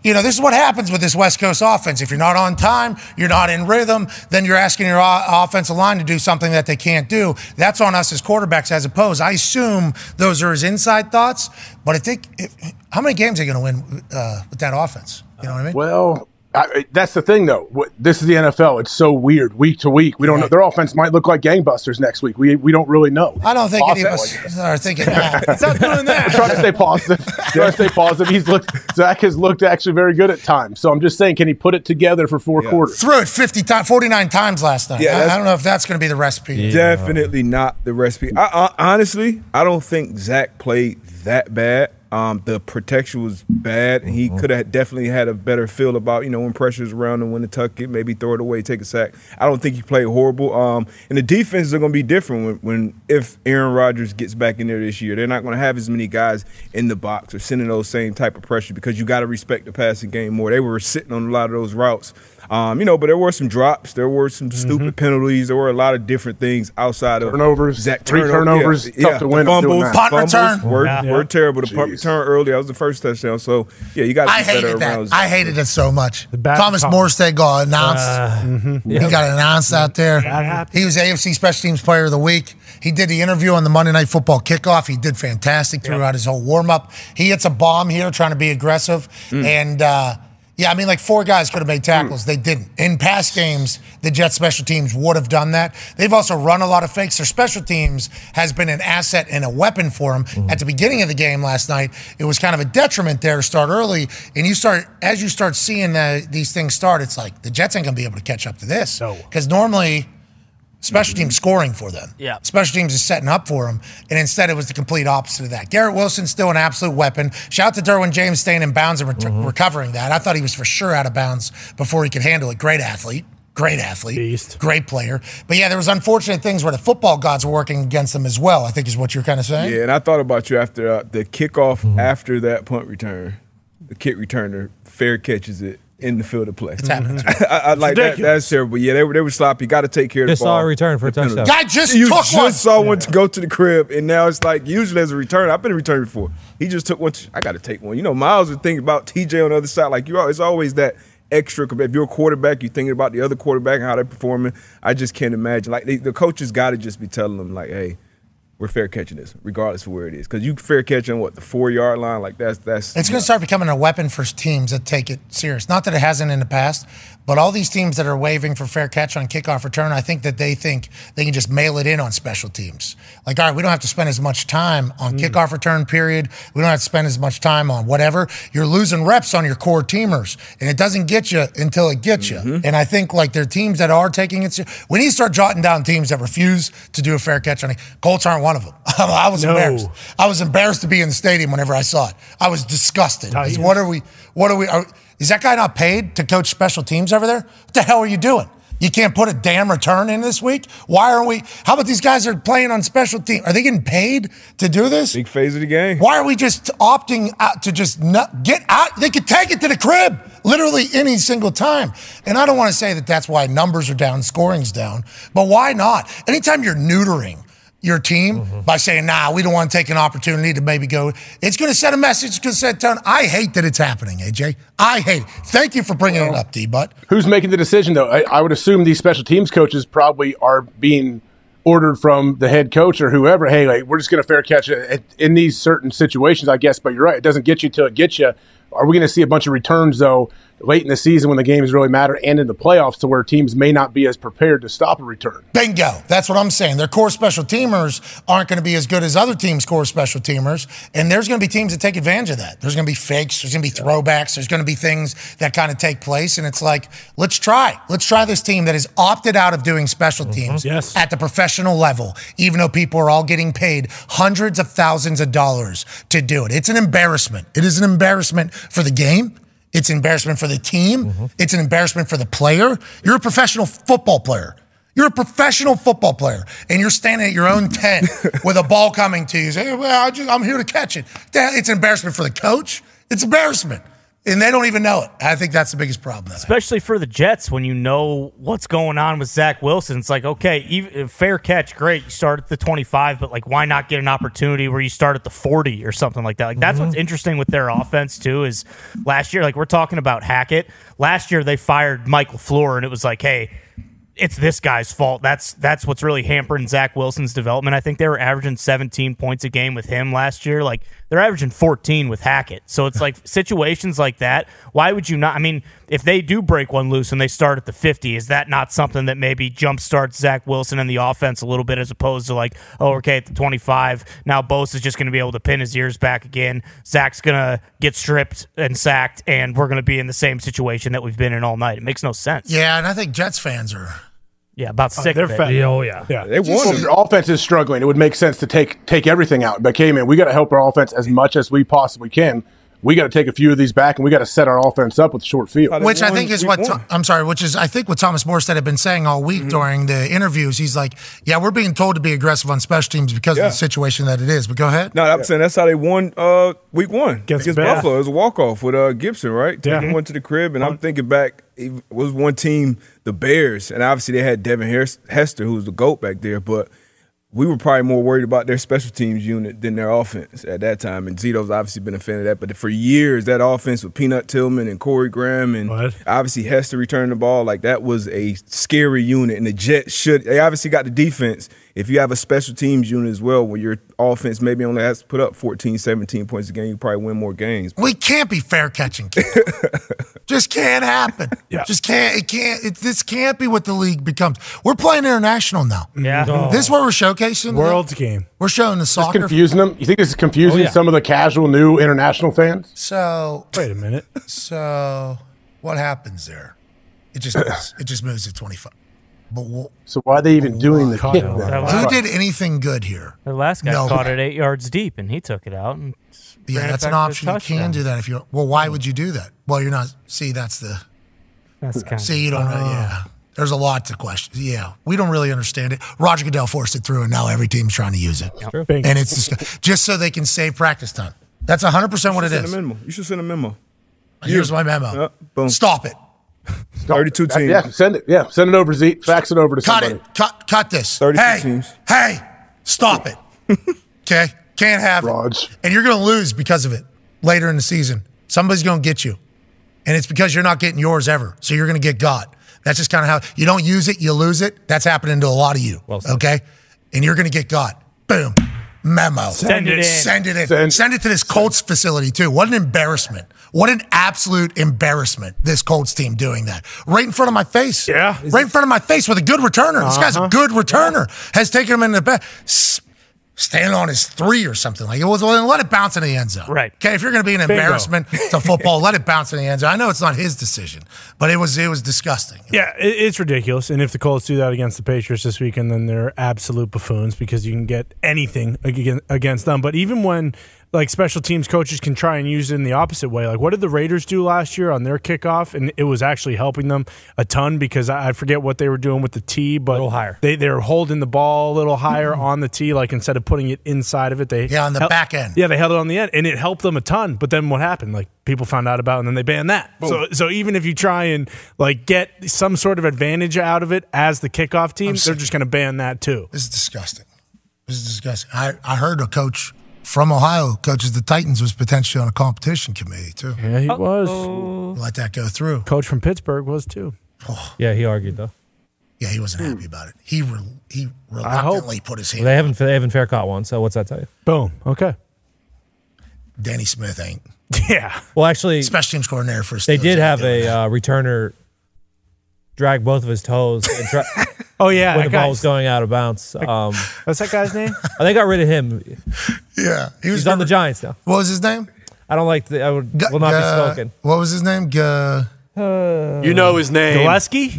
You know, this is what happens with this West Coast offense. If you're not on time, you're not in rhythm, then you're asking your offensive line to do something that they can't do. That's on us as quarterbacks as opposed. I assume those are his inside thoughts, but I think, if, how many games are they going to win uh, with that offense? You know what I mean? Well, I, that's the thing, though. What, this is the NFL. It's so weird week to week. We don't know. Their offense might look like gangbusters next week. We we don't really know. I don't think any of Possibly. us are thinking that. It's not doing that. (laughs) trying to stay positive. trying to stay positive. He's looked. Zach has looked actually very good at times. So I'm just saying, can he put it together for four quarters? Threw it 50 times, 49 times last night. Yeah, I, I don't know if that's going to be the recipe. Definitely not the recipe. I, I, honestly, I don't think Zach played that bad. Um, the protection was bad. He could have definitely had a better feel about you know when pressure's around and when to tuck it, maybe throw it away, take a sack. I don't think he played horrible. Um, and the defenses are going to be different when, when if Aaron Rodgers gets back in there this year. They're not going to have as many guys in the box or sending those same type of pressure because you got to respect the passing game more. They were sitting on a lot of those routes. Um, you know, but there were some drops, there were some stupid penalties, there were a lot of different things outside of Turnovers, Zach three turnovers, tough to win The up fumbles. Punt fumbles return. were, Yeah. were terrible. The punt return early, that was the first touchdown. So yeah, you got to I be better hated around. that. I hated it so much. bad Thomas call. Morstead got announced. He got announced out there. happened. He was AFC Special Teams Player of the Week. He did the interview on the Monday Night Football kickoff. He did fantastic throughout his whole warm up. He hits a bomb here, trying to be aggressive, and. uh yeah, I mean, like four guys could have made tackles. Mm. They didn't. In past games, the Jets special teams would have done that. They've also run a lot of fakes. Their special teams has been an asset and a weapon for them. Mm. At the beginning of the game last night, it was kind of a detriment there to start early. And you start, as you start seeing the, these things start, it's like the Jets ain't going to be able to catch up to this. No. Because normally, special teams scoring for them. Yeah. Special teams is setting up for them. And instead, it was the complete opposite of that. Garrett Wilson's still an absolute weapon. Shout out to Derwin James staying in bounds and ret- recovering that. I thought he was for sure out of bounds before he could handle it. Great athlete. Great athlete. Beast. Great player. But yeah, there was unfortunate things where the football gods were working against them as well, I think is what you're kind of saying. Yeah, and I thought about you after uh, the kickoff after that punt return. The kick returner fair catches it in the field of play. It's happening. (laughs) I, I like that. That's terrible. Yeah, they were they were sloppy. Got to take care of Just the ball. saw a return for a penalty. touchdown. Guy just you took just one. saw one to go to the crib, and now it's like usually as a return. I've been a return before. He just took one. To, I got to take one. You know, Myles would think about TJ on the other side. Like you, it's always that extra. If you're a quarterback, you're thinking about the other quarterback and how they're performing. I just can't imagine. Like they, the coaches got to just be telling them, like, hey. Where fair catching this, regardless of where it is. Because you fair catch on what the four yard line, like that's that's. It's going to start becoming a weapon for teams that take it serious. Not that it hasn't in the past, but all these teams that are waving for fair catch on kickoff return, I think that they think they can just mail it in on special teams. Like, all right, we don't have to spend as much time on mm. kickoff return period. We don't have to spend as much time on whatever. You're losing reps on your core teamers, and it doesn't get you until it gets you. Mm-hmm. And I think like there are teams that are taking it. ser- We need to start jotting down teams that refuse to do a fair catch on it. Colts aren't one of them. (laughs) I was No. embarrassed. I was embarrassed to be in the stadium whenever I saw it. I was disgusted. Because What are we? What are we? Are, is that guy not paid to coach special teams over there? What the hell are you doing? You can't put a damn return in this week. Why aren't we? How about these guys are playing on special team? Are they getting paid to do this? big phase of the game. Why are we just opting out to just not get out? They could take it to the crib literally any single time. And I don't want to say that that's why numbers are down, scoring's down, but why not? Anytime you're neutering your team mm-hmm. by saying, nah, we don't want to take an opportunity to maybe go, it's going to send a message, it's going to set a tone. I hate that it's happening, AJ. I hate it. Thank you for bringing it up, D, but Who's making the decision though? I, I would assume these special teams coaches probably are being ordered from the head coach or whoever. Hey, like we're just going to fair catch it in these certain situations, I guess. But you're right; it doesn't get you till it gets you. Are we going to see a bunch of returns though late in the season when the games really matter, and in the playoffs, to where teams may not be as prepared to stop a return? Bingo. That's what I'm saying. Their core special teamers aren't going to be as good as other teams' core special teamers. And there's going to be teams that take advantage of that. There's going to be fakes. There's going to be throwbacks. There's going to be things that kind of take place. And it's like, let's try. Let's try this team that has opted out of doing special mm-hmm. teams Yes. at the professional level, even though people are all getting paid hundreds of thousands of dollars to do it. It's an embarrassment. It is an embarrassment for the game. It's an embarrassment for the team. Mm-hmm. It's an embarrassment for the player. You're a professional football player. You're a professional football player, and you're standing at your own tent (laughs) with a ball coming to you. Say, "Well, I just, I'm here to catch it." It's an embarrassment for the coach. It's embarrassment, and they don't even know it. I think that's the biggest problem. That I have. especially for the Jets when you know what's going on with Zach Wilson. It's like, okay, even, uh, fair catch, great. You start at the 25, but like, why not get an opportunity where you start at the 40 or something like that? Like, that's mm-hmm. what's interesting with their offense, too, is last year, like, we're talking about Hackett. Last year, they fired Mike LaFleur, and it was like, hey, it's this guy's fault. That's that's what's really hampering Zach Wilson's development. I think they were averaging 17 points a game with him last year. Like they're averaging 14 with Hackett. So it's like (laughs) situations like that. Why would you not? I mean, if they do break one loose and they start at the 50, is that not something that maybe jumpstarts Zach Wilson and the offense a little bit as opposed to like, oh, okay, at the 25, now Bosa is just going to be able to pin his ears back again. Zach's going to get stripped and sacked, and we're going to be in the same situation that we've been in all night. It makes no sense. Yeah, and I think Jets fans are. Yeah, about oh, sick They're of fat. Oh yeah. Yeah. They Well, won. if your offense is struggling, it would make sense to take take everything out. But okay, man, we got to help our offense as much as we possibly can. We got to take a few of these back, and we got to set our offense up with short field. Which I think is what one. I'm sorry. Which is I think what Thomas Morstead had been saying all Mm-hmm. week during the interviews. He's like, "Yeah, we're being told to be aggressive on special teams because Yeah. of the situation that it is." But go ahead. No, I'm saying that's how they won uh, week one Against against, Buffalo. It was a walk off with uh, Gipson, right? Yeah. Taking one to the crib, and I'm thinking back. It was one team, the Bears, and obviously they had Devin Hester, who was the goat back there, but. We were probably more worried about their special teams unit than their offense at that time. And Zito's obviously been a fan of that. But for years, that offense with Peanut Tillman and Corey Graham and What? obviously Hester returning the ball, like that was a scary unit. And the Jets should, they obviously got the defense. If you have a special teams unit as well, where your offense maybe only has to put up 14, 17 points a game, you probably win more games. We can't be fair catching. (laughs) Just can't happen. Yeah. Just can't. It can't. It, this can't be what the league becomes. We're playing international now. Mm-hmm. Yeah. This is what we're showcasing. World's game. We're showing the Just soccer. confusing them. You think this is confusing Oh, yeah. some of the casual new international fans? So, Wait a minute. so what happens there? It just moves, it just moves to 25. But wh- So why are they even oh, doing the God, kick? no. then? who did anything good here? The last guy No. caught it eight yards deep, and he took it out. And Yeah, that's an option. You can do that if you. Well, why would you do that? Well, you're not. See, that's the. That's kind See, you don't know. Yeah. There's a lot to question. Yeah, we don't really understand it. Roger Goodell forced it through, and now every team's trying to use it. Bingo. And it's just, just so they can save practice time. That's 100% what it is. A memo. You should send a memo. Here's my memo. Yeah, boom. Stop it. 32 That- teams. Yeah, send it. Yeah, send it over, Zeke. Fax it over to Cut somebody. it. Cut, cut this. 32 hey, teams. hey, stop it. (laughs) okay? Can't have Raj. it. And you're going to lose because of it later in the season. Somebody's going to get you. And it's because you're not getting yours ever. So you're going to get got. That's just kind of how you don't use it, you lose it. That's happening to a lot of you. Well okay? And you're going to get got. boom, memo. Send it in. Send it in. Send, Send- it to this Colts facility too. What an embarrassment. What an absolute embarrassment. This Colts team doing that right in front of my face. Yeah. right in front of my face with a good returner. This guy's a good returner. Has taken him in the back. Standing on his three or something like it was. Well, let it bounce in the end zone. Right. Okay. If you're going to be an embarrassment to (laughs) football, let it bounce in the end zone. I know it's not his decision, but it was it was disgusting. Yeah, it's ridiculous. And if the Colts do that against the Patriots this weekend, then they're absolute buffoons because you can get anything against them. But even when like special teams coaches can try and use it in the opposite way, like what did the Raiders do last year on their kickoff? And it was actually helping them a ton because I, I forget what they were doing with the tee, but little higher. They they were holding the ball a little higher on the tee, like instead of putting it inside of it, they Yeah, on the held- back end. Yeah, they held it on the end, and it helped them a ton. But then what happened? Like people found out about, it and then they banned that. So so even if you try and like get some sort of advantage out of it as the kickoff team, they're sick. just going to ban that too. This is disgusting. This is disgusting. I, I heard a coach from Ohio coaches the Titans was potentially on a competition committee too. Yeah, he was. Let that go through. Coach from Pittsburgh was too. Yeah, he argued though. Yeah, he wasn't happy about it. He re, he reluctantly put his hand. Well, they haven't they haven't fair caught one. So what's that tell you? Boom. Okay. Danny Smith ain't (laughs) Yeah. Well, actually, special teams coordinator for. they did have a uh, returner drag both of his toes and try, (laughs) Oh yeah. when the ball was going out of bounds. Um, What's that guy's name? (laughs) they got rid of him. yeah, he was He's on the Giants now. What was his name? I don't like the. I would G- will not G- be spoken. What was his name? G- Uh, you know his name. Gillespie. G-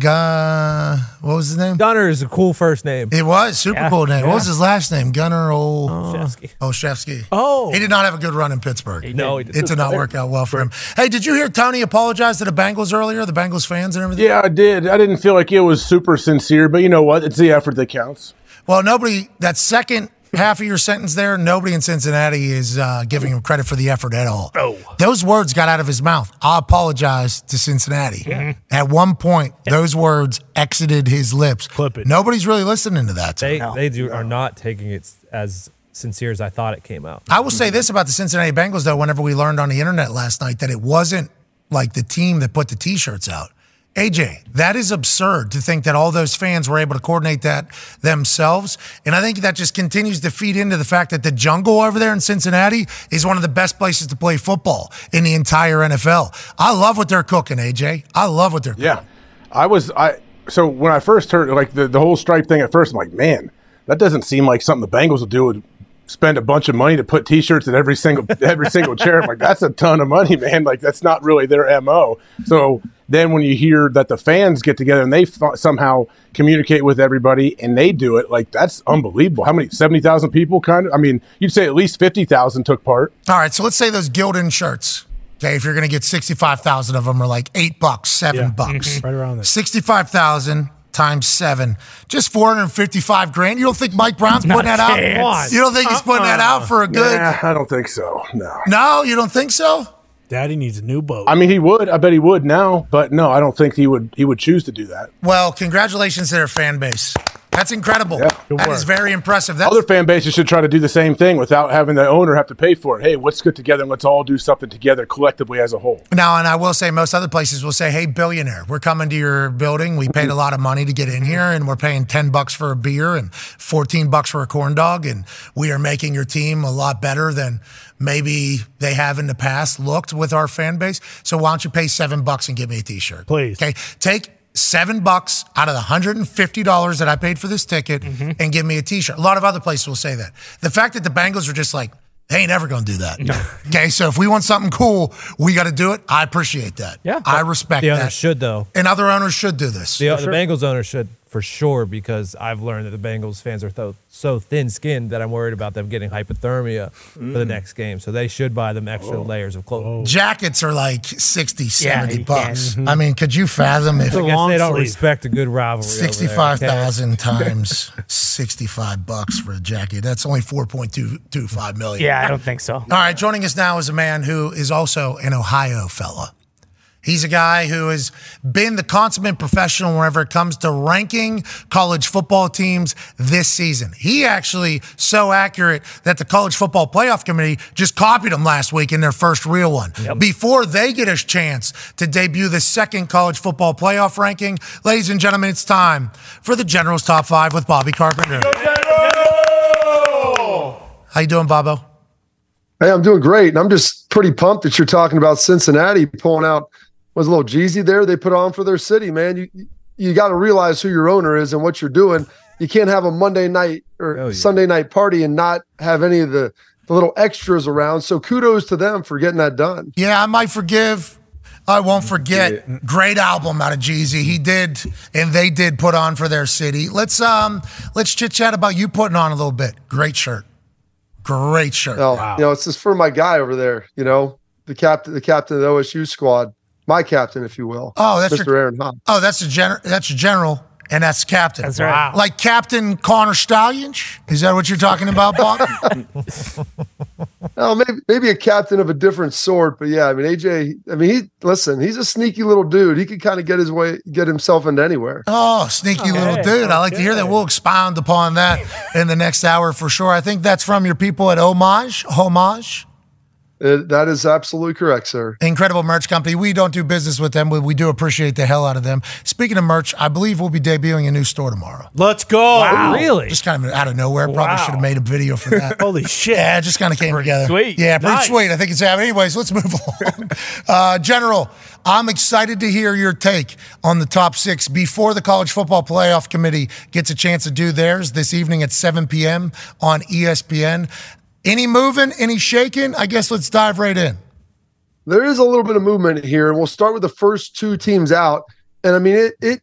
what was his name? Gunner is a cool first name. It was super Yeah, cool name. What was his last name? Gunner Ol- Shevsky. Oh, Olszewski. Oh. He did not have a good run in Pittsburgh. No, he did. It did not work out well for him. Hey, did you hear Tony apologize to the Bengals earlier? The Bengals fans and everything. Yeah, I did. I didn't feel like it was super sincere, but you know what? It's the effort that counts. Well, nobody. That second half of your sentence there, nobody in Cincinnati is uh, giving him credit for the effort at all. Oh. Those words got out of his mouth. I apologize to Cincinnati. At one point, those words exited his lips. Clip it. Nobody's really listening to that. They they do are not taking it as sincere as I thought it came out. I will say this about the Cincinnati Bengals, though, whenever we learned on the internet last night that it wasn't like the team that put the t shirts out. AJ, that is absurd to think that all those fans were able to coordinate that themselves. And I think that just continues to feed into the fact that the jungle over there in Cincinnati is one of the best places to play football in the entire NFL. I love what they're cooking, AJ. I love what they're cooking. Yeah, I was. I so when I first heard like the, the whole stripe thing at first, I'm like, man, that doesn't seem like something the Bengals will do. Would spend a bunch of money to put T-shirts in every single (laughs) every single chair. I'm like, that's a ton of money, man. Like that's not really their mo. So then when you hear that the fans get together and they f- somehow communicate with everybody and they do it, like that's unbelievable. How many seventy thousand people? Kind of. I mean, you'd say at least fifty thousand took part. All right, so let's say those Gildan shirts. Okay, if you're going to get 65,000 of them are like 8 bucks, 7 Yeah. bucks. Mm-hmm. Right around there. 65,000 times 7. Just 455 grand. You don't think Mike Brown's putting that out? chance. You don't think he's putting that out for a uh-uh. good Nah, I don't think so. No. No, you don't think so? Daddy needs a new boat. I mean, he would. I bet he would now, but no, I don't think he would. He would choose to do that. Well, congratulations to their fan base. That's incredible. Yeah. That is very impressive. That's Other fan bases should try to do the same thing without having the owner have to pay for it. Hey, let's get together and let's all do something together collectively as a whole. Now, and I will say, most other places will say, "Hey, billionaire, we're coming to your building. We paid a lot of money to get in here, and we're paying ten bucks for a beer and fourteen bucks for a corn dog, and we are making your team a lot better than maybe they have in the past looked with our fan base. So why don't you pay seven bucks and give me a T-shirt, Please. Okay, take." Seven bucks out of the hundred and fifty dollars that I paid for this ticket, mm-hmm. and give me a T-shirt. A lot of other places will say that. The fact that the Bengals are just like, they ain't ever gonna do that. Okay, so if we want something cool, we got to do it. I appreciate that. Yeah. I respect The that. should though. and other owners should do this. The, the Bengals owner should for sure because I've learned that the Bengals fans are th- so thin-skinned that I'm worried about them getting hypothermia for the mm. next game. So they should buy them extra oh. layers of clothing. Oh. Jackets are like 60, 70 you bucks. can. I mean, could you fathom if I guess long they don't sleeve. respect a good rivalry. over okay? 65,000 (laughs) times 65 bucks for a jacket? That's only 4.225 million. Yeah, I don't think so. All right, joining us now is a man who is also an Ohio fella. He's a guy who has been the consummate professional whenever it comes to ranking college football teams this season. He actually so accurate that the college football playoff committee just copied him last week in their first real one. Before they get a chance to debut the second college football playoff ranking, ladies and gentlemen, it's time for the General's Top 5 with Bobby Carpenter. How you doing, Bobo? Hey, I'm doing great, and I'm just pretty pumped that you're talking about Cincinnati pulling out was a little Jeezy there they put on for their city, man. You you got to realize who your owner is and what you're doing. You can't have a Monday night or yeah. Sunday night party and not have any of the, the little extras around. So kudos to them for getting that done. Yeah, I might forgive. I won't forget. Great album out of Jeezy. He did, and they did put on for their city. Let's um, let's chit chat about you putting on a little bit. Great shirt. Great shirt. Oh, You know, it's just for my guy over there. You know, the captain, the captain of the OSU squad, my captain, if you will. Oh, that's Mr. your- Aaron Hop. Oh, that's the general. That's your general, and that's the captain. That's right. Wow. Like Captain Connor Stalions. Is that what you're talking about, Bob? (laughs) (laughs) Oh, maybe maybe a captain of a different sort, but yeah, I mean AJ. I mean, he listen. He's a sneaky little dude. He could kind of get his way, get himself into anywhere. Oh, sneaky little dude. I like to hear that. We'll expound upon that in the next hour for sure. I think that's from your people at Homage. Homage. Uh, that is absolutely correct, sir. Incredible merch company. We don't do business with them, but we do appreciate the hell out of them. Speaking of merch, I believe we'll be debuting a new store tomorrow. Let's go. Oh, Really? Just kind of out of nowhere. Probably Wow. should have made a video for that. (laughs) Holy shit. Yeah, it just kind of came together. sweet. Yeah, pretty Nice. sweet. I think it's happening. Anyways, let's move (laughs) along. Uh, General, I'm excited to hear your take on the top six before the College Football Playoff Committee gets a chance to do theirs this evening at 7 p.m. on ESPN. Any moving, any shaking? I guess let's dive right in. There is a little bit of movement here, and we'll start with the first two teams out. And I mean, it, it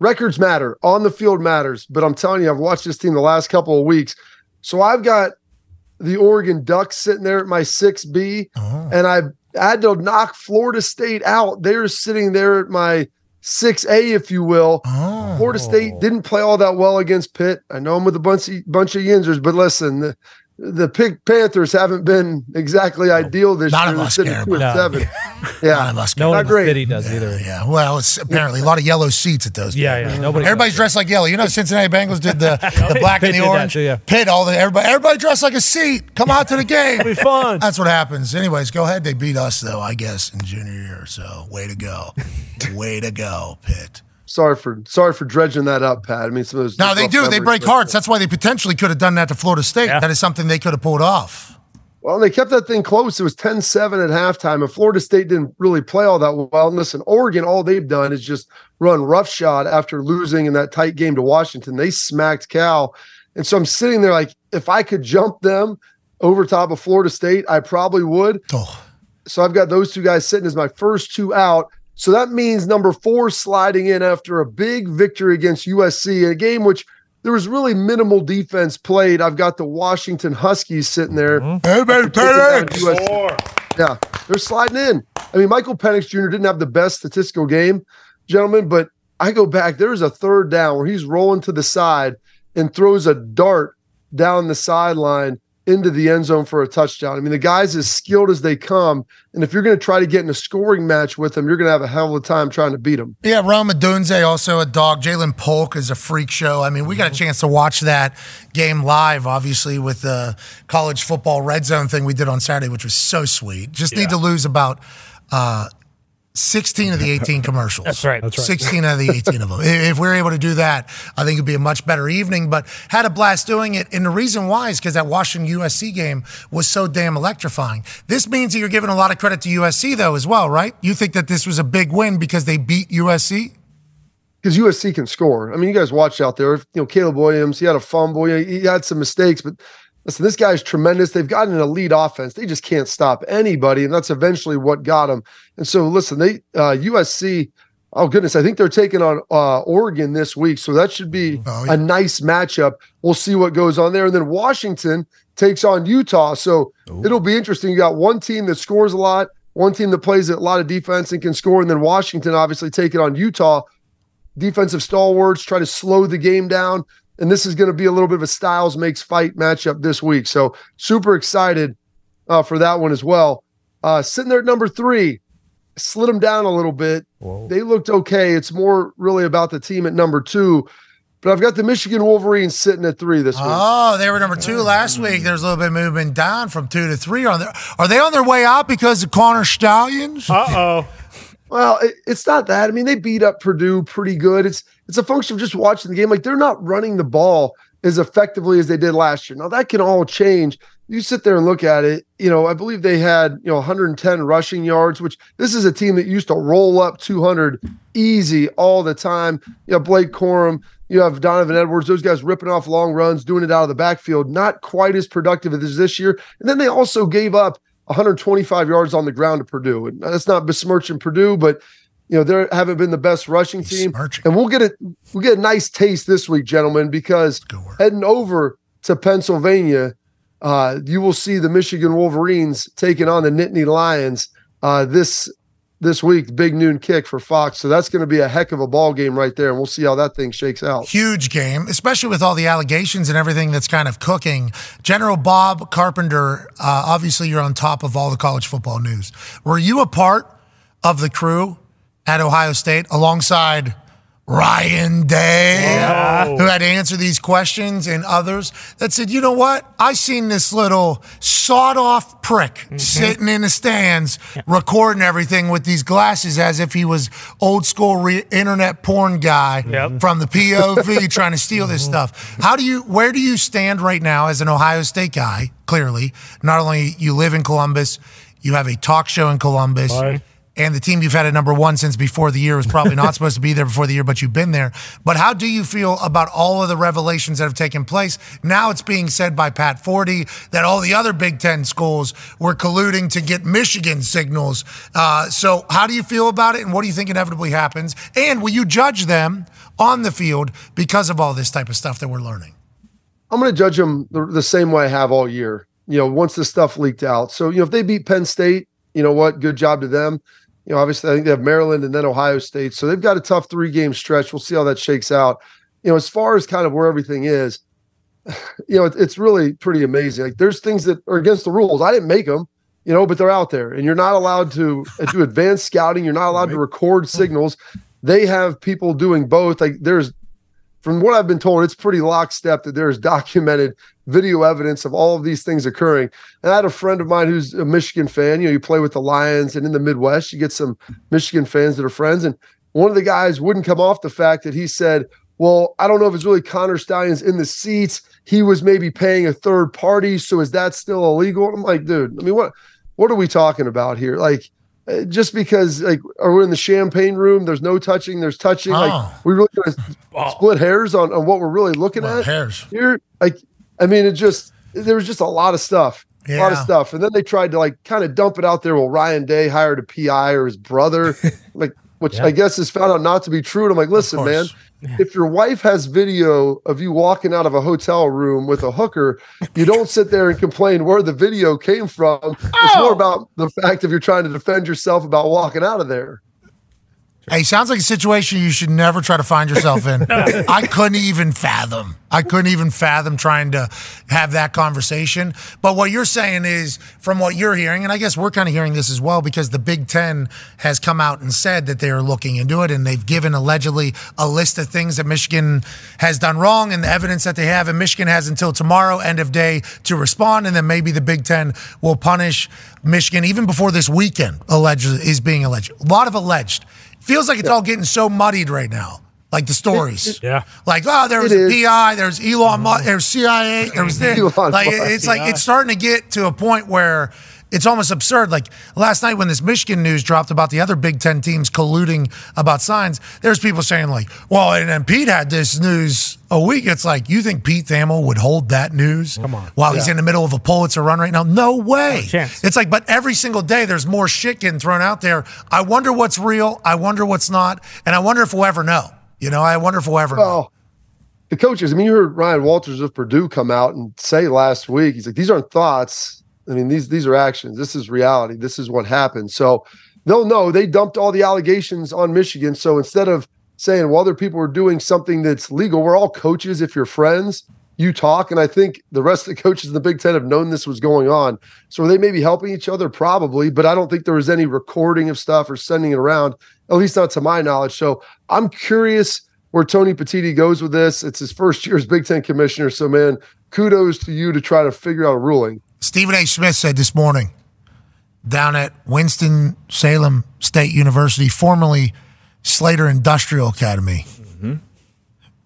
records matter, on the field matters. But I'm telling you, I've watched this team the last couple of weeks. So I've got the Oregon Ducks sitting there at my 6B, uh-huh. and I had to knock Florida State out. They're sitting there at my 6A, if you will. Florida State oh. didn't play all that well against Pitt. I know I'm with a bunch of, bunch of Yinzers, but listen, the, the Pitt Panthers haven't been exactly ideal this None year. of They're us care two and about seven. None (laughs) Yeah. of us No care. one Not in the great. city does either. Yeah, well, it's apparently a lot of yellow seats at those. Yeah, yeah. Nobody. Everybody's dressed like yellow. You know, Cincinnati Bengals did the, (laughs) the black and the orange. too, yeah. Pitt, all the everybody, everybody dressed like a seat. Come out to the game. It'll be fun. That's what happens. Anyways, go ahead. They beat us though, I guess, in junior year. So way to go, way to go, Pitt. Sorry for sorry for dredging that up, Pat. I mean, some of those. No, they do. They break but- hearts. That's why they potentially could have done that to Florida State. Yeah. That is something they could have pulled off. Well, they kept that thing close. It was 10-7 at halftime, and Florida State didn't really play all that well. And listen, Oregon, all they've done is just run roughshod after losing in that tight game to Washington. They smacked Cal. And so I'm sitting there like, if I could jump them over top of Florida State, I probably would. Oh, So I've got those two guys sitting as my first two out. So that means number four sliding in after a big victory against USC, in a game which there was really minimal defense played. I've got the Washington Huskies sitting there. Mm-hmm. hey, baby, Taking down Penix. USC. Yeah, they're sliding in. I mean, Michael Penix Jr. didn't have the best statistical game, gentlemen, but I go back. There's a third down where he's rolling to the side and throws a dart down the sideline into the end zone for a touchdown. I mean, the guy's as skilled as they come. And if you're going to try to get in a scoring match with him, you're going to have a hell of a time trying to beat him. Yeah, Rome Odunze also a dog. Ja'Lynn Polk is a freak show. I mean, we got a chance to watch that game live, obviously, with the college football red zone thing we did on Saturday, which was so sweet. Just need to lose about uh, 16 of the (laughs) 18 commercials. That's right. That's right. 16 out of the 18 of them. (laughs) If we're able to do that, I think it'd be a much better evening. But had a blast doing it. And the reason why is because that Washington USC game was so damn electrifying. This means that you're giving a lot of credit to USC, though, as well, right? You think that this was a big win because they beat USC? because USC can score. I mean, you guys watch out there. You know, Caleb Williams, he had a fumble, he, he had some mistakes, but listen, this guy's tremendous. They've got an elite offense. They just can't stop anybody, and that's eventually what got them. And so, listen, they uh, USC. Oh goodness, I think they're taking on uh, Oregon this week, so that should be Oh, yeah. a nice matchup. We'll see what goes on there, and then Washington takes on Utah. So it'll be interesting. You got one team that scores a lot, one team that plays a lot of defense and can score, and then Washington obviously taking on Utah defensive stalwarts, try to slow the game down. And this is going to be a little bit of a Styles makes fight matchup this week. So super excited uh, for that one as well. Uh, sitting there at number three, slid them down a little bit. They looked okay. It's more really about the team at number two. But I've got the Michigan Wolverines sitting at three this week. Oh, they were number two last week. There's a little bit of movement down from two to three. Are they, are they on their way out because of Connor Stalions? Uh oh. Well, it, it's not that. I mean, they beat up Purdue pretty good. It's it's a function of just watching the game. Like they're not running the ball as effectively as they did last year. Now that can all change. You sit there and look at it, you know, I believe they had, you know, 110 rushing yards, which this is a team that used to roll up 200 easy all the time. You know, Blake Corum, you have Donovan Edwards, those guys ripping off long runs, doing it out of the backfield, not quite as productive as this year. And then they also gave up 125 yards on the ground to Purdue. And that's not besmirching Purdue, but you know, they haven't been the best rushing team. And we'll get it, we'll get a nice taste this week, gentlemen, because heading over to Pennsylvania, uh, you will see the Michigan Wolverines taking on the Nittany Lions uh, this this week, big noon kick for Fox. So that's going to be a heck of a ball game right there, and we'll see how that thing shakes out. Huge game, especially with all the allegations and everything that's kind of cooking. General Bob Carpenter, uh, obviously, you're on top of all the college football news. Were you a part of the crew at Ohio State alongside Ryan Day, Whoa. who had to answer these questions, and others that said, you know what? I seen this little sawed off prick Mm-hmm. sitting in the stands recording everything with these glasses as if he was old school re- internet porn guy from the POV (laughs) trying to steal this stuff. How do you, where do you stand right now as an Ohio State guy? Clearly, not only you live in Columbus, you have a talk show in Columbus. And the team you've had at number one since before the year was probably not (laughs) supposed to be there before the year, but you've been there. But how do you feel about all of the revelations that have taken place? Now it's being said by Pat Forde that all the other Big Ten schools were colluding to get Michigan signals. Uh, so how do you feel about it, and what do you think inevitably happens? And will you judge them on the field because of all this type of stuff that we're learning? I'm going to judge them the, the same way I have all year. You know, once the stuff leaked out. So, you know, if they beat Penn State, you know what? Good job to them. You know, obviously, I think they have Maryland and then Ohio State. So they've got a tough three game stretch. We'll see how that shakes out. You know, as far as kind of where everything is, (sighs) you know, it, it's really pretty amazing. Like there's things that are against the rules. I didn't make them, you know, but they're out there and you're not allowed to uh, do advanced scouting. You're not allowed to record signals. They have people doing both. Like there's, from what I've been told, it's pretty lockstep that there's documented video evidence of all of these things occurring. And I had a friend of mine who's a Michigan fan. You know, you play with the Lions, and in the Midwest, you get some Michigan fans that are friends. And one of the guys wouldn't come off the fact that he said, Well, I don't know if it's really Connor Stalions in the seats. He was maybe paying a third party. So is that still illegal? I'm like, dude, I mean, what what are we talking about here? Like, uh, just because like are we in the champagne room there's no touching there's touching Oh. like we really gonna split hairs on, on what we're really looking Well, at hairs. here like i mean it just there was just a lot of stuff a lot of stuff. And then they tried to like kind of dump it out there. Well ryan day hired a pi or his brother (laughs) like which i guess is found out not to be true. And i'm like listen man if your wife has video of you walking out of a hotel room with a hooker, you don't sit there and complain where the video came from. It's more oh. about the fact if you're trying to defend yourself about walking out of there. Hey, sounds like a situation you should never try to find yourself in. (laughs) I couldn't even fathom. I couldn't even fathom trying to have that conversation. But what you're saying is, from what you're hearing, and I guess we're kind of hearing this as well, because the Big Ten has come out and said that they are looking into it, and they've given allegedly a list of things that Michigan has done wrong, and the evidence that they have, and Michigan has until tomorrow, end of day, to respond, and then maybe the Big Ten will punish Michigan even before this weekend. Alleged is being alleged. A lot of alleged. Feels like it's all getting so muddied right now. Like the stories. Yeah. Like, oh, there was It a is. PI, there's Elon Musk, there's CIA, there was this. (laughs) Elon like, Musk, it's like, it's starting to get to a point where it's almost absurd. Like last night when this Michigan news dropped about the other Big Ten teams colluding about signs, there's people saying, like, well, and then Pete had this news a week. It's like, you think Pete Thamel would hold that news Come on. while he's in the middle of a Pulitzer run right now? No way. chance. It's like, but every single day there's more shit getting thrown out there. I wonder what's real. I wonder what's not. And I wonder if we'll ever know. You know, I wonder if we'll ever know. The coaches, I mean, you heard Ryan Walters of Purdue come out and say last week, he's like, these aren't thoughts. I mean, these these are actions. This is reality. This is what happened. So they'll know they dumped all the allegations on Michigan. So instead of saying, well, other people are doing something that's legal, we're all coaches. If you're friends, you talk. And I think the rest of the coaches in the Big Ten have known this was going on. So they may be helping each other, probably, but I don't think there was any recording of stuff or sending it around, at least not to my knowledge. So I'm curious where Tony Petitti goes with this. It's his first year as Big Ten commissioner. So, man, kudos to you to try to figure out a ruling. Stephen A. Smith said this morning down at Winston-Salem State University, formerly Slater Industrial Academy. Mm-hmm.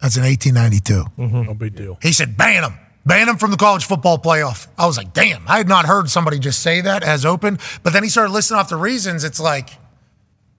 That's in 1892. No big deal. He said, ban them. Ban them from the college football playoff. I was like, damn, I had not heard somebody just say that as open. But then he started listing off the reasons. It's like,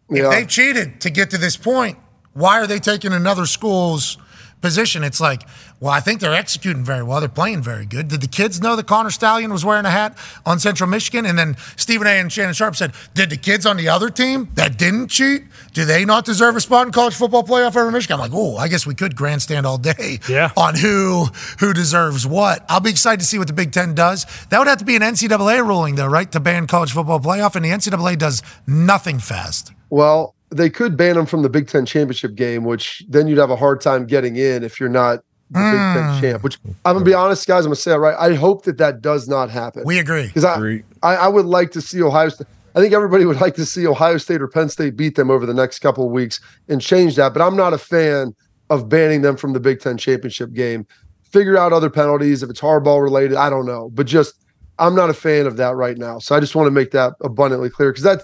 if Yeah. they've cheated to get to this point, why are they taking another school's position? It's like, well, I think they're executing very well. They're playing very good. Did the kids know that Connor Stallion was wearing a hat on Central Michigan? And then Stephen A. and Shannon Sharpe said, did the kids on the other team that didn't cheat, do they not deserve a spot in college football playoff over Michigan? I'm like, oh, I guess we could grandstand all day (laughs) Yeah. on who who deserves what. I'll be excited to see what the Big Ten does. That would have to be an NCAA ruling, though, right, to ban college football playoff, and the NCAA does nothing fast. Well, they could ban them from the Big Ten championship game, which then you'd have a hard time getting in if you're not the Big Hmm. Ten champ. Which I'm gonna be honest, guys. I'm gonna say it right. I hope that that does not happen. We agree. because I, I I would like to see Ohio State. I think everybody would like to see Ohio State or Penn State beat them over the next couple of weeks and change that. But I'm not a fan of banning them from the Big Ten championship game. Figure out other penalties if it's hardball related. I don't know, but just I'm not a fan of that right now. So I just want to make that abundantly clear because that's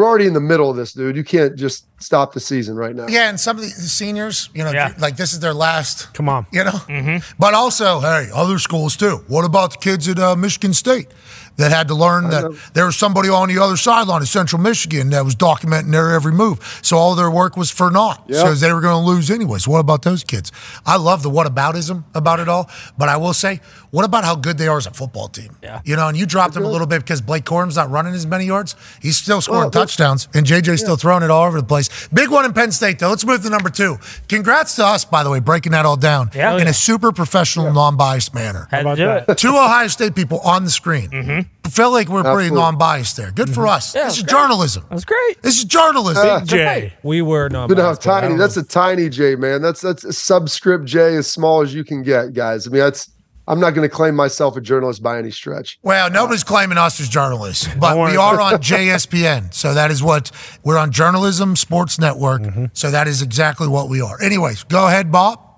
we're already in the middle of this, dude. You can't just stop the season right now. Yeah, and some of the the seniors, you know, Yeah. like this is their last. Come on. You know, but also, hey, other schools too. What about the kids at uh, Michigan State that had to learn that there was somebody on the other sideline at Central Michigan that was documenting their every move, so all their work was for naught, Yeah. because they were going to lose anyways. What about those kids? I love the whataboutism about it all, but I will say, what about how good they are as a football team? Yeah. you know, and you dropped them a little bit because Blake Corum's not running as many yards. He's still scoring Well, touchdowns, and JJ's still throwing it all over the place. Big one in Penn State, though. Let's move to number two. Congrats to us, by the way, breaking that all down Yeah. in a super professional, non-biased manner. Had to about do that? it. Two Ohio State people on the screen. Mm-hmm. Felt like we're pretty Absolutely. non-biased there. Good for us. Yeah, this is great. journalism. That's great. This is journalism. Uh, Jay. We were not. But no, tiny. That's a tiny J, man. That's that's a subscript J as small as you can get, guys. I mean, that's. I'm not going to claim myself a journalist by any stretch. Well, nobody's claiming us as journalists, but we are on (laughs) JSPN. So that is what we're on Journalism Sports Network. Mm-hmm. So that is exactly what we are. Anyways, go ahead, Bob.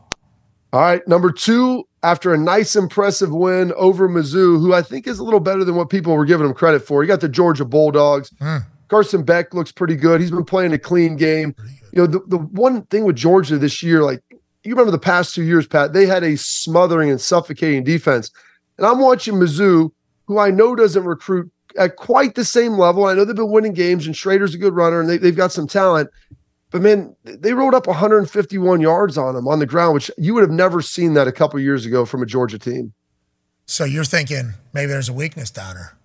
All right, number two. After a nice, impressive win over Mizzou, who I think is a little better than what people were giving him credit for. You got the Georgia Bulldogs. Hmm. Carson Beck looks pretty good. He's been playing a clean game. You know, the, the one thing with Georgia this year, like you remember the past two years, Pat, they had a smothering and suffocating defense. And I'm watching Mizzou, who I know doesn't recruit at quite the same level. I know they've been winning games, and Schrader's a good runner, and they, they've got some talent. But man, they rolled up 151 yards on them on the ground, which you would have never seen that a couple years ago from a Georgia team. So you're thinking maybe there's a weakness down there.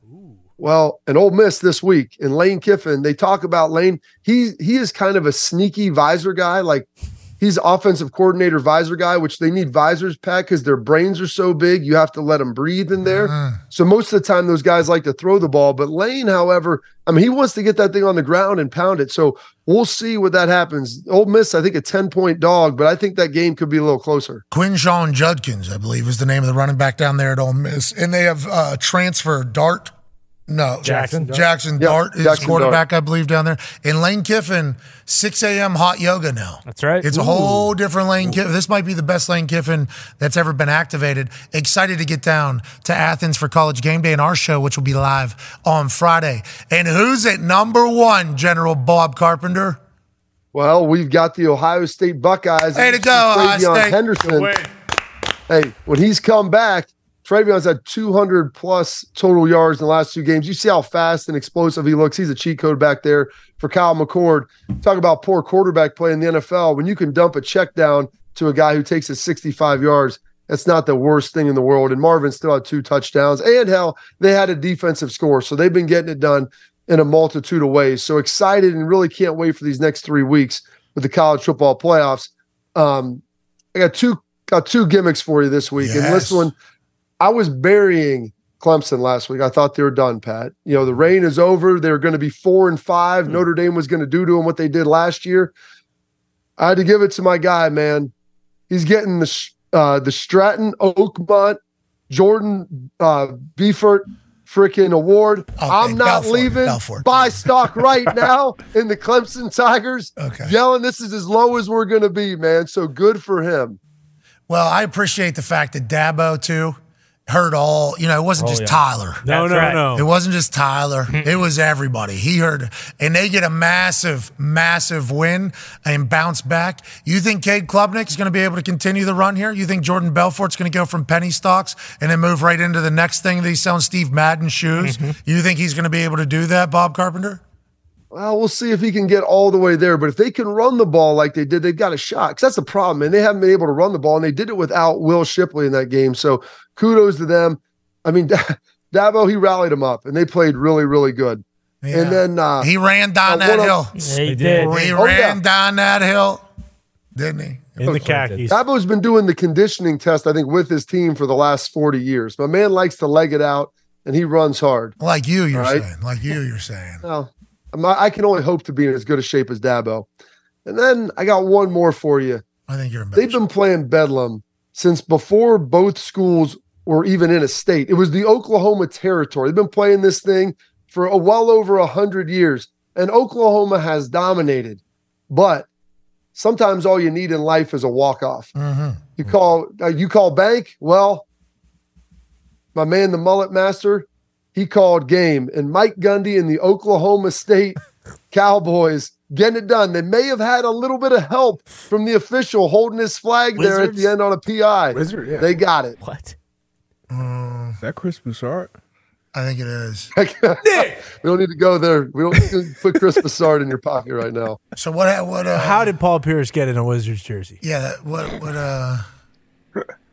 Well, an Ole Miss this week in Lane Kiffin, they talk about Lane. He he is kind of a sneaky visor guy. Like he's offensive coordinator visor guy, which they need visors, Pat, because their brains are so big. You have to let them breathe in there. So most of the time, those guys like to throw the ball. But Lane, however, I mean, he wants to get that thing on the ground and pound it. So we'll see what that happens. Ole Miss, I think a 10 point dog, but I think that game could be a little closer. Quinshon Judkins, I believe, is the name of the running back down there at Ole Miss, and they have uh, transfer Dart. No, Jackson. Jackson Yep, Dart is Jackson quarterback, I believe, down there. And Lane Kiffin, 6 a.m. hot yoga now. That's right. It's a whole different Lane Kiffin. This might be the best Lane Kiffin that's ever been activated. Excited to get down to Athens for college game day and our show, which will be live on Friday. And who's at number one, General Bob Carpenter? Well, we've got the Ohio State Buckeyes. Way to go, Ohio State. Henderson. Hey, when he's come back, TreVeyon's had 200 plus total yards in the last two games. You see how fast and explosive he looks. He's a cheat code back there for Kyle McCord. Talk about poor quarterback play in the NFL. When you can dump a check down to a guy who takes it 65 yards, that's not the worst thing in the world. And Marvin still had two touchdowns. And hell, they had a defensive score. So they've been getting it done in a multitude of ways. So excited and really can't wait for these next three weeks with the college football playoffs. Um, I got two got two gimmicks for you this week. And this one, I was burying Clemson last week. I thought they were done, Pat. You know, the reign is over. They're going to be four and five. Notre Dame was going to do to them what they did last year. I had to give it to my guy, man. He's getting the uh, the Stratton Oakmont Jordan uh, Beefert freaking award. I'm not Belfort, leaving. Belfort. Buy stock right now in the Clemson Tigers. Okay. Yelling, this is as low as we're going to be, man. So good for him. Well, I appreciate the fact that Dabo too heard all. You know, it wasn't Oh, just yeah. Tyler. No, That's no, right. no. It wasn't just Tyler. (laughs) it was everybody. He heard, and they get a massive, massive win and bounce back. You think Cade Klubnik is going to be able to continue the run here? You think Jordan Belfort's going to go from penny stocks and then move right into the next thing that he's selling Steve Madden shoes? Mm-hmm. You think he's going to be able to do that, Bob Carpenter? Well, we'll see if he can get all the way there. But if they can run the ball like they did, they've got a shot. Because that's the problem, and they haven't been able to run the ball, and they did it without Will Shipley in that game. So kudos to them. I mean, (laughs) Dabo he rallied them up, and they played really, really good. Yeah. And then uh, he ran down uh, that hill. of- They did. did. He Oh, ran yeah. down that hill, didn't he? In the khakis. Dabo's been doing the conditioning test, I think, with his team for the last 40 years. My man likes to leg it out, and he runs hard. Like you, you're Right. saying. Like you, you're saying. Well, I'm I can only hope to be in as good a shape as Dabo. And then I got one more for you. I think you're They've been playing Bedlam since before both schools were even in a state. It was the Oklahoma territory. They've been playing this thing for a well over a hundred years, and Oklahoma has dominated. But sometimes all you need in life is a walk off. Mhm. You call uh, you call bank. Well, my man, the mullet master, he called game, and Mike Gundy and the Oklahoma State (laughs) Cowboys getting it done. They may have had a little bit of help from the official holding his flag there at the end on a PI. Wizard, yeah. They got it. What? Is that Chris Broussard? I think it is. (laughs) we don't need to go there. We don't need to put Chris Broussard (laughs) in your pocket right now. So what? What? Uh, How did Paul Pierce get in a Wizards jersey? Yeah. What? What? Uh.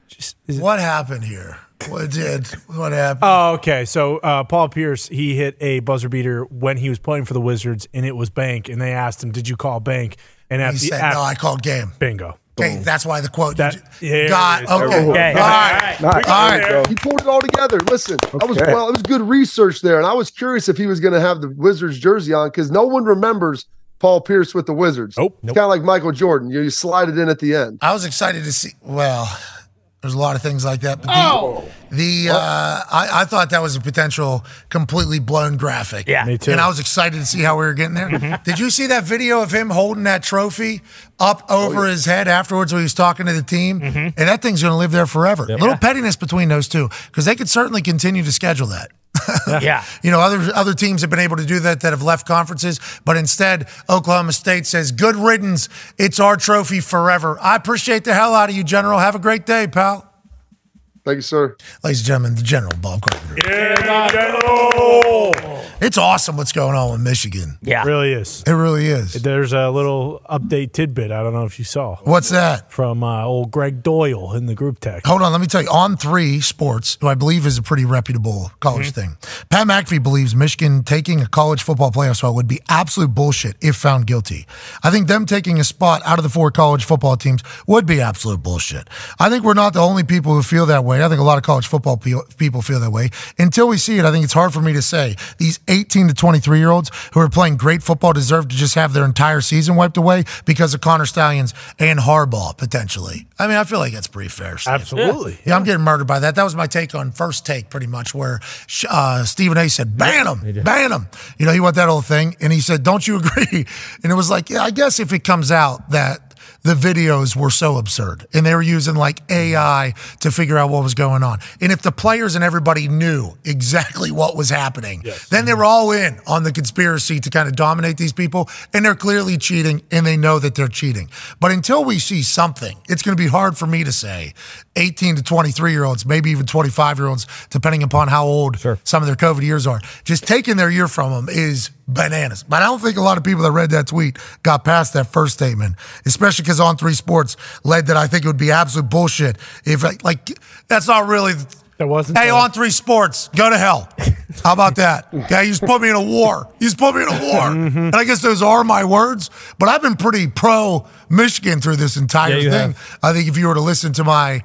Just, is it- What happened here? What did? What happened? Oh, okay. So uh, Paul Pierce, he hit a buzzer beater when he was playing for the Wizards, and it was Bank. And they asked him, "Did you call Bank?" And he after said, after- "No, I called game." bingo. Okay, that's why the quote. That- yeah, got it is. okay. Okay. All right. Nice. All right. He pulled it all together. Listen, I was well. It was good research there, and I was curious if he was going to have the Wizards jersey on because no one remembers Paul Pierce with the Wizards. Nope. It's kind of like Michael Jordan. You, you slide it in at the end. I was excited to see. Well, there's a lot of things like that, but the, the uh, I, I thought that was a potential completely blown graphic. Yeah. Me too. And I was excited to see how we were getting there. Did you see that video of him holding that trophy up over his head afterwards when he was talking to the team? And that thing's going to live there forever. A little pettiness between those two because they could certainly continue to schedule that. Yeah. (laughs) You know, other other teams have been able to do that that have left conferences, but instead, Oklahoma State says, "Good riddance. It's our trophy forever." I appreciate the hell out of you, General. Have a great day, pal. Thank you, sir. Ladies and gentlemen, the General Bob Carpenter. It's awesome what's going on with Michigan. Yeah. really is. It really is. There's a little update tidbit. I don't know if you saw What's that? from uh, old Greg Doyle in the group text. Hold on, let me tell you. On three sports, who I believe is a pretty reputable college thing. Pat McAfee believes Michigan taking a college football playoff spot would be absolute bullshit if found guilty. I think them taking a spot out of the four college football teams would be absolute bullshit. I think we're not the only people who feel that way. I think a lot of college football pe- people feel that way. Until we see it, I think it's hard for me to say these 18 to 23 year olds who are playing great football deserve to just have their entire season wiped away because of Connor Stalions and Harbaugh potentially. I mean, I feel like that's pretty fair. Steve. Absolutely. Yeah, I'm getting murdered by that. That was my take on first take, pretty much, where uh, Stephen A. said, "Ban him, ban him." You know, he went that whole thing, and he said, "Don't you (laughs) agree?" And it was like, yeah, I guess if it comes out that the videos were so absurd, and they were using like AI to figure out what was going on, and if the players and everybody knew exactly what was happening, then they were all in on the conspiracy to kind of dominate these people, and they're clearly cheating, and they know that they're cheating. But until we see something, it's going to be hard for me to say 18 to 23 year olds, maybe even 25 year olds, depending upon how old some of their COVID years are. Just taking their year from them is bananas. But I don't think a lot of people that read that tweet got past that first statement, especially because On Three Sports led that I think it would be absolute bullshit if, like, like that's not really. That wasn't. Hey, on three sports, go to hell. How about that? Okay, you just put me in a war. You just put me in a war. Mm-hmm. And I guess those are my words, but I've been pretty pro Michigan through this entire Yeah, thing. I think if you were to listen to my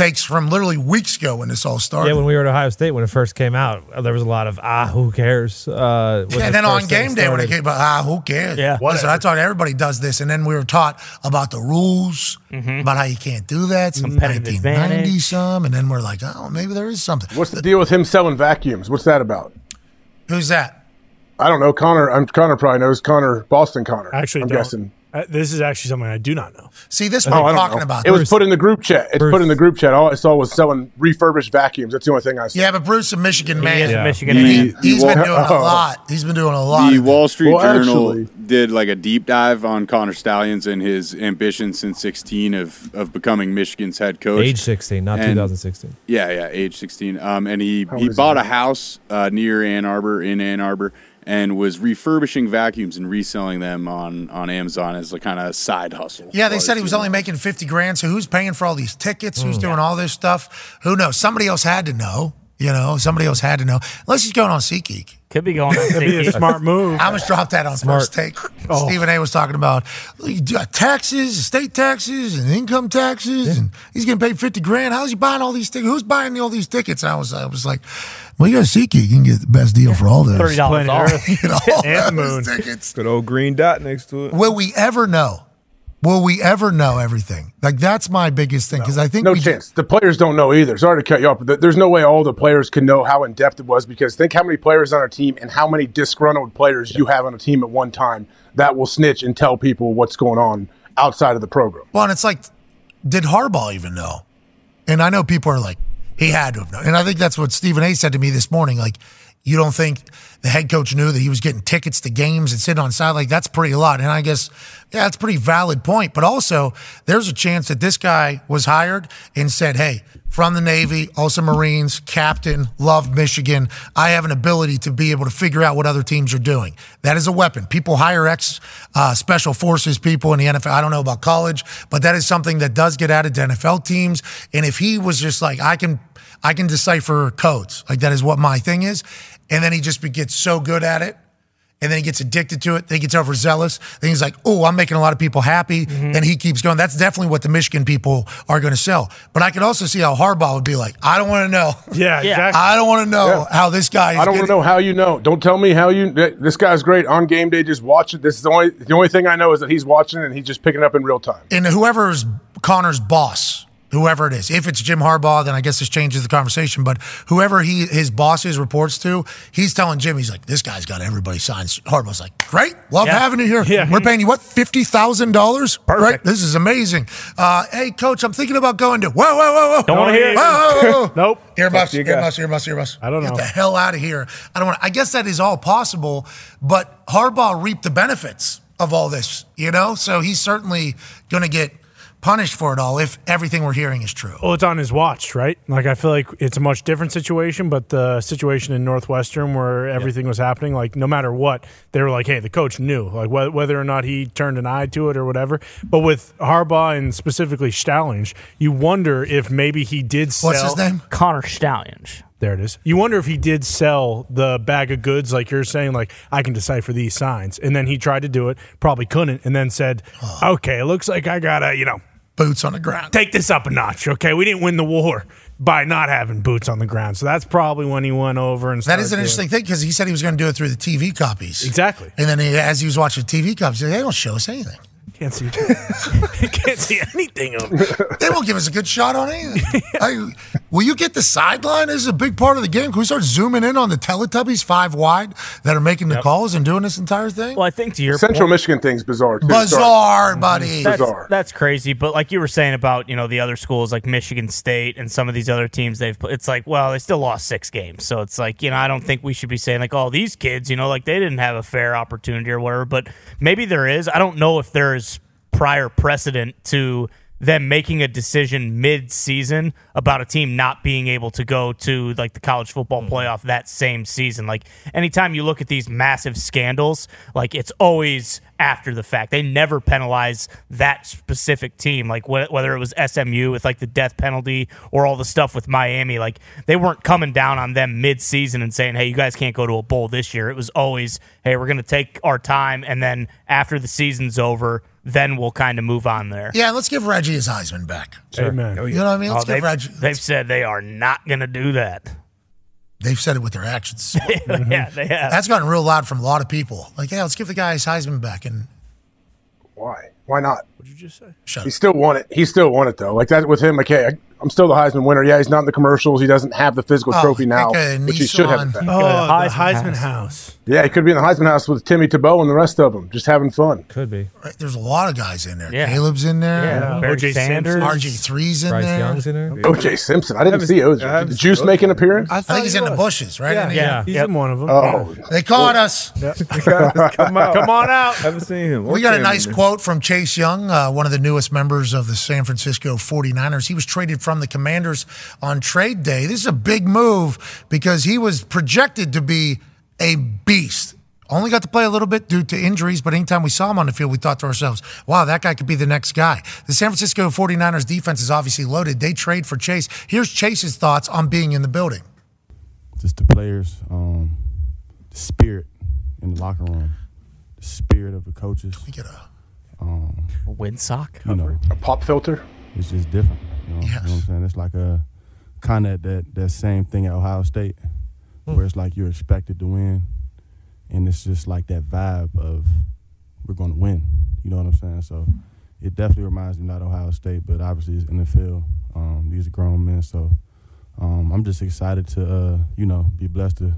takes from literally weeks ago when this all started. Yeah, when we were at Ohio State when it first came out, there was a lot of ah, who cares? Uh, Yeah, and then on game day when it came out, ah, who cares? Yeah. Listen, I thought everybody does this, and then we were taught about the rules, about how you can't do that. Since Competitive 1990 advantage. some, and then we're like, oh, maybe there is something. What's the deal with him selling vacuums? What's that about? Who's that? I don't know. Connor, I'm Connor probably knows Connor Boston Connor. Actually I'm don't. guessing. Uh, this is actually something I do not know. See, this Oh, what I I'm talking know. about. It was put in the group chat. It's Bruce. put in the group chat. All I saw was selling refurbished vacuums. That's the only thing I saw. yeah, but Bruce, a Michigan He man, is a Michigan The- man. the he's been Wall- doing a Oh. lot. He's been doing a lot. The. Wall Street Well, Journal actually- did like a deep dive on Connor Stalions and his ambition since 16 of, of becoming Michigan's head coach. Age 16, not And- 2016. Yeah, yeah, age 16. Um, and he, old he bought he? a house uh, near Ann Arbor, in Ann Arbor, and was refurbishing vacuums and reselling them on, on Amazon as a kind of side hustle. Yeah, they said he was only making 50 grand. So who's paying for all these tickets? Who's hmm. doing all this stuff? Who knows? Somebody else had to know. You know, somebody else had to know. Unless he's going on SeatGeek. Could be going on (laughs) That'd be a SeatGeek. smart move. (laughs) I almost dropped that on Smart. first take. Oh. Stephen A was talking about taxes, state taxes, and income taxes, and he's getting paid fifty grand. How's he buying all these tickets? Who's buying all these tickets? And I was, I was like, well, you got to SeatGeek. You can get the best deal for all those. Thirty dollars Planet off. Earth. (laughs) You know, (laughs) all And those moon. tickets. Good old green dot next to it. Will we ever know? Will we ever know everything? Like that's my biggest thing because I think No we chance. The players don't know either. Sorry to cut you off, but there's no way all the players can know how in depth it was because think how many players on a team and how many disgruntled players you have on a team at one time that will snitch and tell people what's going on outside of the program. Well, and it's like, did Harbaugh even know? And I know people are like, he had to have known. And I think that's what Stephen A said to me this morning. Like, you don't think the head coach knew that he was getting tickets to games and sitting on side? Like, that's pretty a lot. And I guess, yeah, that's a pretty valid point. But also, there's a chance that this guy was hired and said, hey, from the Navy, also Marines, captain, loved Michigan. I have an ability to be able to figure out what other teams are doing. That is a weapon. People hire ex uh, special forces people in the NFL. I don't know about college, but that is something that does get added to NFL teams. And if he was just like, I can, I can decipher codes, like that is what my thing is, and then he just gets so good at it and then he gets addicted to it. Then he gets overzealous. Then he's like, "Oh, I'm making a lot of people happy." Mm-hmm. And he keeps going. That's definitely what the Michigan people are going to sell. But I could also see how Harbaugh would be like, "I don't want to know. Yeah, Yeah. (laughs) exactly. I don't want to know Yeah. how this guy." Is I don't want to know how you know. Don't tell me how you. th- This guy's great on game day. Just watch it. This is the only the only thing I know is that he's watching and he's just picking up in real time. And whoever's Connor's boss, whoever it is, if it's Jim Harbaugh, then I guess this changes the conversation. But whoever he his bosses reports to, he's telling Jim, he's like, "This guy's got everybody signed." Harbaugh's like, "Great, love Yeah. having you here. Yeah. We're paying you what fifty thousand dollars? Right? This is amazing. Uh, hey, coach, I'm thinking about going to. Whoa, whoa, whoa, whoa! Don't wanna hear it. Whoa, whoa, whoa, whoa. (laughs) Nope. Earmuffs, earmuffs, earmuffs, earmuffs. I don't know. Get the hell out of here. I don't want. I guess that is all possible, but Harbaugh reaped the benefits of all this, you know. So he's certainly going to get punished for it all if everything we're hearing is true. Well, it's on his watch, right? Like I feel like it's a much different situation, but the situation in Northwestern where everything was happening, like no matter what, they were like, "Hey, the coach knew, like wh- whether or not he turned an eye to it or whatever." But with Harbaugh and specifically Stallings, you wonder if maybe he did sell. What's his name? Connor Stalions. There it is. You wonder if he did sell the bag of goods, like you're saying, like I can decipher these signs, and then he tried to do it, probably couldn't, and then said, "Okay, it looks like I gotta, you know." Boots on the ground. take this up a notch. Okay, we didn't win the war by not having boots on the ground, so that's probably when he went over and That is an doing- interesting thing because he said he was going to do it through the TV copies. Exactly. And then he, as he was watching TV copies, he said, they don't show us anything. Can't see. (laughs) can't see anything of it. They won't give us a good shot on anything. (laughs) I, will you get the sideline? This is a big part of the game. Can we start zooming in on the Teletubbies five wide that are making the calls and doing this entire thing? Well, I think to your Central point, Michigan thing's bizarre. Too. Sorry. Bizarre, buddy. Mm-hmm. that's, bizarre. that's crazy. But like you were saying about you know the other schools like Michigan State and some of these other teams they've put, it's like well they still lost six games, so it's like you know I don't think we should be saying like oh these kids you know like they didn't have a fair opportunity or whatever. But maybe there is. I don't know if there's prior precedent to them making a decision mid-season about a team not being able to go to like the college football mm-hmm. playoff that same season. Like anytime you look at these massive scandals, like it's always after the fact. They never penalize that specific team, like wh- whether it was SMU with like the death penalty or all the stuff with Miami. Like they weren't coming down on them mid-season and saying, "Hey, you guys can't go to a bowl this year." It was always, "Hey, we're going to take our time, and then after the season's over." Then we'll kind of move on there. Yeah, let's give Reggie his Heisman back. Amen. You oh, know what I mean? Oh, Let's give they've, Reggie. they've said they are not going to do that. They've said it with their actions. (laughs) yeah, they mm-hmm. have. That's gotten real loud from a lot of people. Like, yeah, let's give the guy his Heisman back and Why? Why not? What'd you just say? shut He up. still won it. He still won it though. Like that with him. Like hey, I'm still the Heisman winner. Yeah, he's not in the commercials. He doesn't have the physical Oh, trophy now, a which he should have. in Oh, the Heisman Heisman House. House. Yeah, he could be in the Heisman House with Timmy Tebow and the rest of them, just having fun. Could be. Right, There's a lot of guys in there. Yeah. Caleb's in there. Yeah, Barry O.J. Sanders. RG3's in Bryce there. Young's in there. OJ Simpson. I didn't haven't see seen- OJ. I Did Juice OJ. make an appearance? I think he's in the bushes, right? Yeah, Yeah. he's Yep. in one of them. Oh, They caught (laughs) us. Come out. Come on out. Haven't seen him. We got a nice quote from Chase Young, uh, one of the newest members of the San Francisco 49ers. He was traded from the Commanders on trade day. This is a big move because he was projected to be a beast. Only got to play a little bit due to injuries, but anytime we saw him on the field, we thought to ourselves, wow, that guy could be the next guy. The San Francisco 49ers defense is obviously loaded. They trade for Chase. Here's Chase's thoughts on being in the building. just the players, um, the spirit in the locker room, the spirit of the coaches. We get a Um, Windsock. you know, a pop filter. It's just different. You know, you know what I'm saying? It's like a kind of that that same thing at Ohio State, where it's like you're expected to win, and it's just like that vibe of we're going to win. You know what I'm saying? So it definitely reminds me not Ohio State, but obviously it's in the NFL. Um, these are grown men, so um, I'm just excited to uh, you know be blessed to.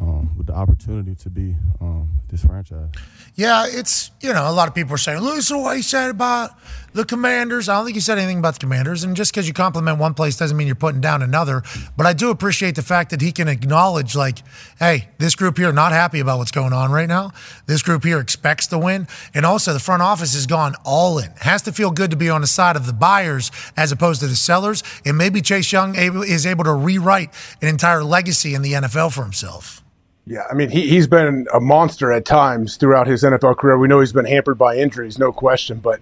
Um, with the opportunity to be um, this franchise. Yeah, it's you know a lot of people are saying, listen what he said about the Commanders. I don't think he said anything about the Commanders, and just because you compliment one place doesn't mean you're putting down another. But I do appreciate the fact that he can acknowledge, like, hey, this group here not happy about what's going on right now. This group here expects to win, and also the front office has gone all in. Has to feel good to be on the side of the buyers as opposed to the sellers, and maybe Chase Young is able to rewrite an entire legacy in the NFL for himself. Yeah, I mean, he, he's been a monster at times throughout his NFL career. We know he's been hampered by injuries, no question. But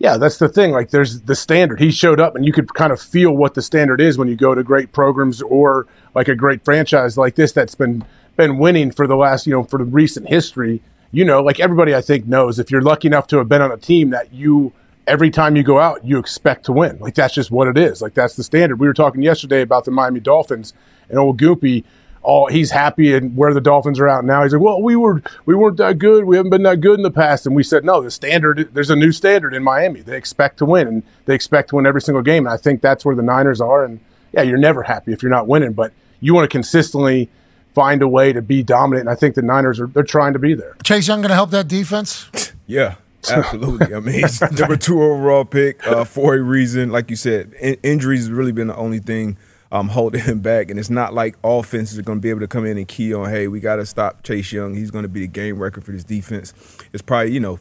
yeah, that's the thing. Like, there's the standard. He showed up, and you could kind of feel what the standard is when you go to great programs or like a great franchise like this that's been been winning for the last, you know, for the recent history. You know, like everybody I think knows, if you're lucky enough to have been on a team that you every time you go out, you expect to win. Like that's just what it is. Like that's the standard. We were talking yesterday about the Miami Dolphins and old Goopy. Oh, he's happy and where the Dolphins are out now. He's like, well, we were we weren't that good. We haven't been that good in the past. And we said, no, the standard. There's a new standard in Miami. They expect to win and they expect to win every single game. And I think that's where the Niners are. And yeah, you're never happy if you're not winning, but you want to consistently find a way to be dominant. And I think the Niners are they're trying to be there. Chase Young going to help that defense. (laughs) Yeah, absolutely. I mean, he's number two overall pick uh, for a reason. Like you said, in- injuries has really been the only thing um, holding him back. And it's not like offenses are going to be able to come in and key on, hey, we got to stop Chase Young. He's going to be the game record for this defense. It's probably, you know,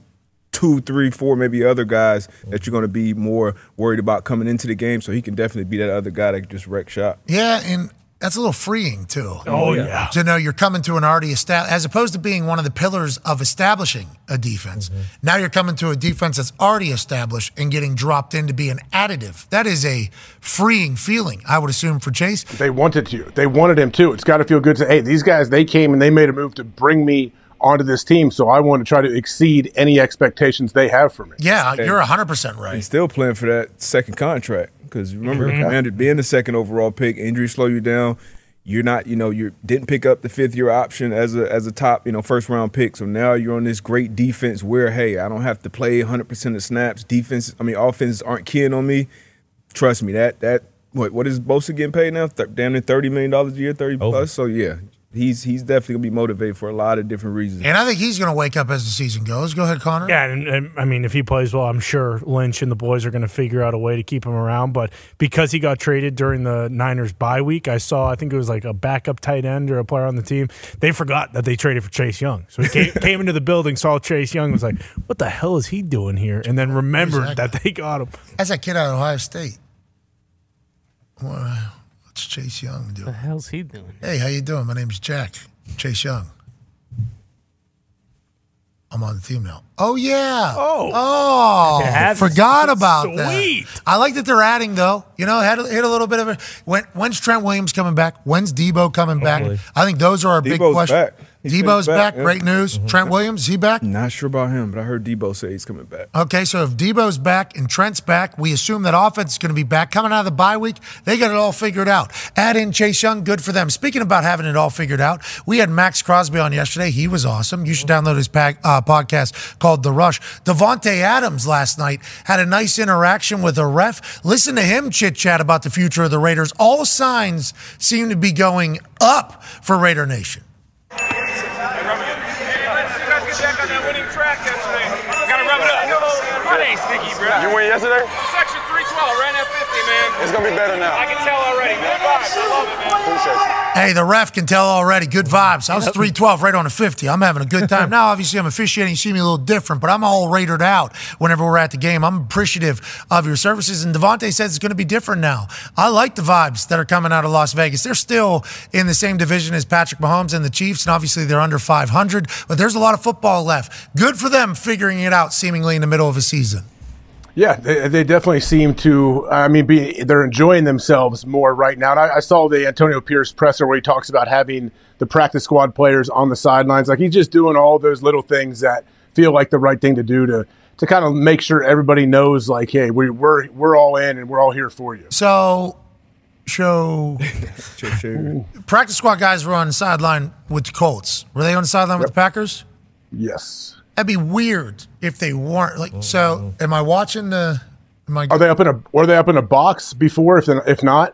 two, three, four, maybe other guys that you're going to be more worried about coming into the game. So he can definitely be that other guy that just wreck shop. Yeah, and that's a little freeing too. Oh, oh yeah. To know you're coming to an already established, as opposed to being one of the pillars of establishing a defense. Mm-hmm. Now you're coming to a defense that's already established and getting dropped in to be an additive. That is a freeing feeling, I would assume, for Chase. They wanted to. They wanted him too. It's got to feel good to hey, these guys they came and they made a move to bring me onto this team, so I want to try to exceed any expectations they have for me. Yeah, you're 100% right. He's still playing for that second contract because remember, Mhm. Commander being the second overall pick, injuries slow you down. You're not, you know, you didn't pick up the fifth year option as a as a top, you know, first round pick. So now you're on this great defense where, hey, I don't have to play 100 percent of snaps. Defense, I mean, offenses aren't keying on me. Trust me, that that what what is Bosa getting paid now? Th- damn near thirty million dollars a year, thirty plus. So yeah, he's he's definitely gonna be motivated for a lot of different reasons. And I think he's going to wake up as the season goes. Go ahead, Connor. Yeah, and, and I mean, if he plays well, I'm sure Lynch and the boys are going to figure out a way to keep him around. But because he got traded during the Niners bye week, I saw I think it was like a backup tight end or a player on the team. They forgot that they traded for Chase Young, so he came, (laughs) came into the building, saw Chase Young, was like, "What the hell is he doing here?" And then remembered that they got him. That's that kid out of Ohio State. Well, What's Chase Young doing? the hell's he doing? Hey, how you doing? My name's Jack. Chase Young. I'm on the team now. Oh yeah. Oh. Oh. It forgot about Sweet. that. I like that they're adding though. You know, had hit a little bit of a when when's Trent Williams coming back? When's Debo coming back? I think those are our big questions. back. He said Debo's he's back. yeah. Great news. Trent Williams, he back? Not sure about him, but I heard Debo say he's coming back. Okay, so if Debo's back and Trent's back, we assume that offense is going to be back. Coming out of the bye week, they got it all figured out. Add in Chase Young, good for them. Speaking about having it all figured out, we had Maxx Crosby on yesterday. He was awesome. You should download his pack, uh, podcast called The Rush. Davante Adams last night had a nice interaction with a ref. Listen to him chit chat about the future of the Raiders. All signs seem to be going up for Raider Nation. You win yesterday? Section 312, ran that 50, man. It's gonna be better now. I can tell already. Good vibes. I love it, man. Appreciate you. Hey, the ref can tell already. Good vibes. I was 312 right on a 50. I'm having a good time. Now, obviously, I'm officiating. You see me a little different, but I'm all rated out whenever we're at the game. I'm appreciative of your services. And Davante says it's going to be different now. I like the vibes that are coming out of Las Vegas. They're still in the same division as Patrick Mahomes and the Chiefs, and obviously they're under 500, but there's a lot of football left. Good for them figuring it out seemingly in the middle of a season. Yeah, they, they definitely seem to. I mean, be they're enjoying themselves more right now. And I, I saw the Antonio Pierce presser where he talks about having the practice squad players on the sidelines. Like he's just doing all those little things that feel like the right thing to do to to kind of make sure everybody knows, like, hey, we, we're we're all in and we're all here for you. So, show practice squad guys were on the sideline with the Colts. Were they on the sideline with the Packers? Yes. That'd be weird if they weren't. Like, so am I watching the? Am I? Are they up in a? Were they up in a box before? If if not,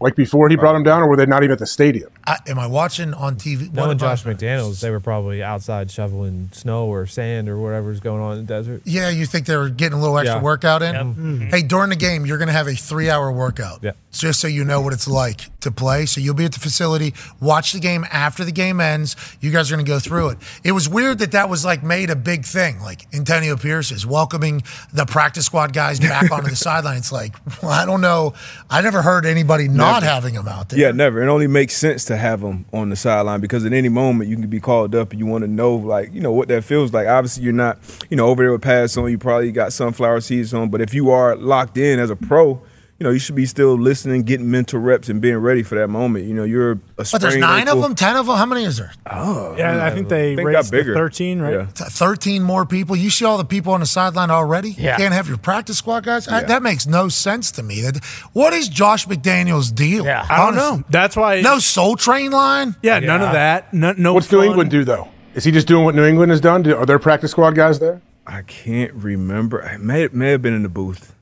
like before he brought them down, or were they not even at the stadium? I, am I watching on TV? Knowing What Josh about- McDaniels, they were probably outside shoveling snow or sand or whatever's going on in the desert. Yeah, you think they were getting a little extra Yeah. workout in? Yep. Mhm. Hey, during the game, you're going to have a three hour workout. Yeah. Just so you know what it's like to play. So you'll be at the facility, watch the game after the game ends. You guys are going to go through it. It was weird that that was like made a big thing. Like Antonio Pierce is welcoming the practice squad guys back onto the (laughs) sideline. It's like, well, I don't know. I never heard anybody not having them out there. Yeah, never. It only makes sense to have them on the sideline because at any moment you can be called up and you want to know, like, you know, what that feels like. Obviously, you're not, you know, over there with pads on. You probably got sunflower seeds on. But if you are locked in as a pro, you know, you should be still listening, getting mental reps, and being ready for that moment. You know, you're a But there's sprained nine of them, ten of them. How many is there? Oh, Yeah, I think they got raised to bigger. 13, right? Yeah. 13 more people. You see all the people on the sideline already? Yeah. You can't have your practice squad guys? I- that makes no sense to me. That, what is Josh McDaniel's deal? Yeah. I don't know. That's why. No Soul Train line? Yeah, none of that. No, no What's New. England do though? Is he just doing what New England has done? Do, are there practice squad guys there? I can't remember. It may may have been in the booth.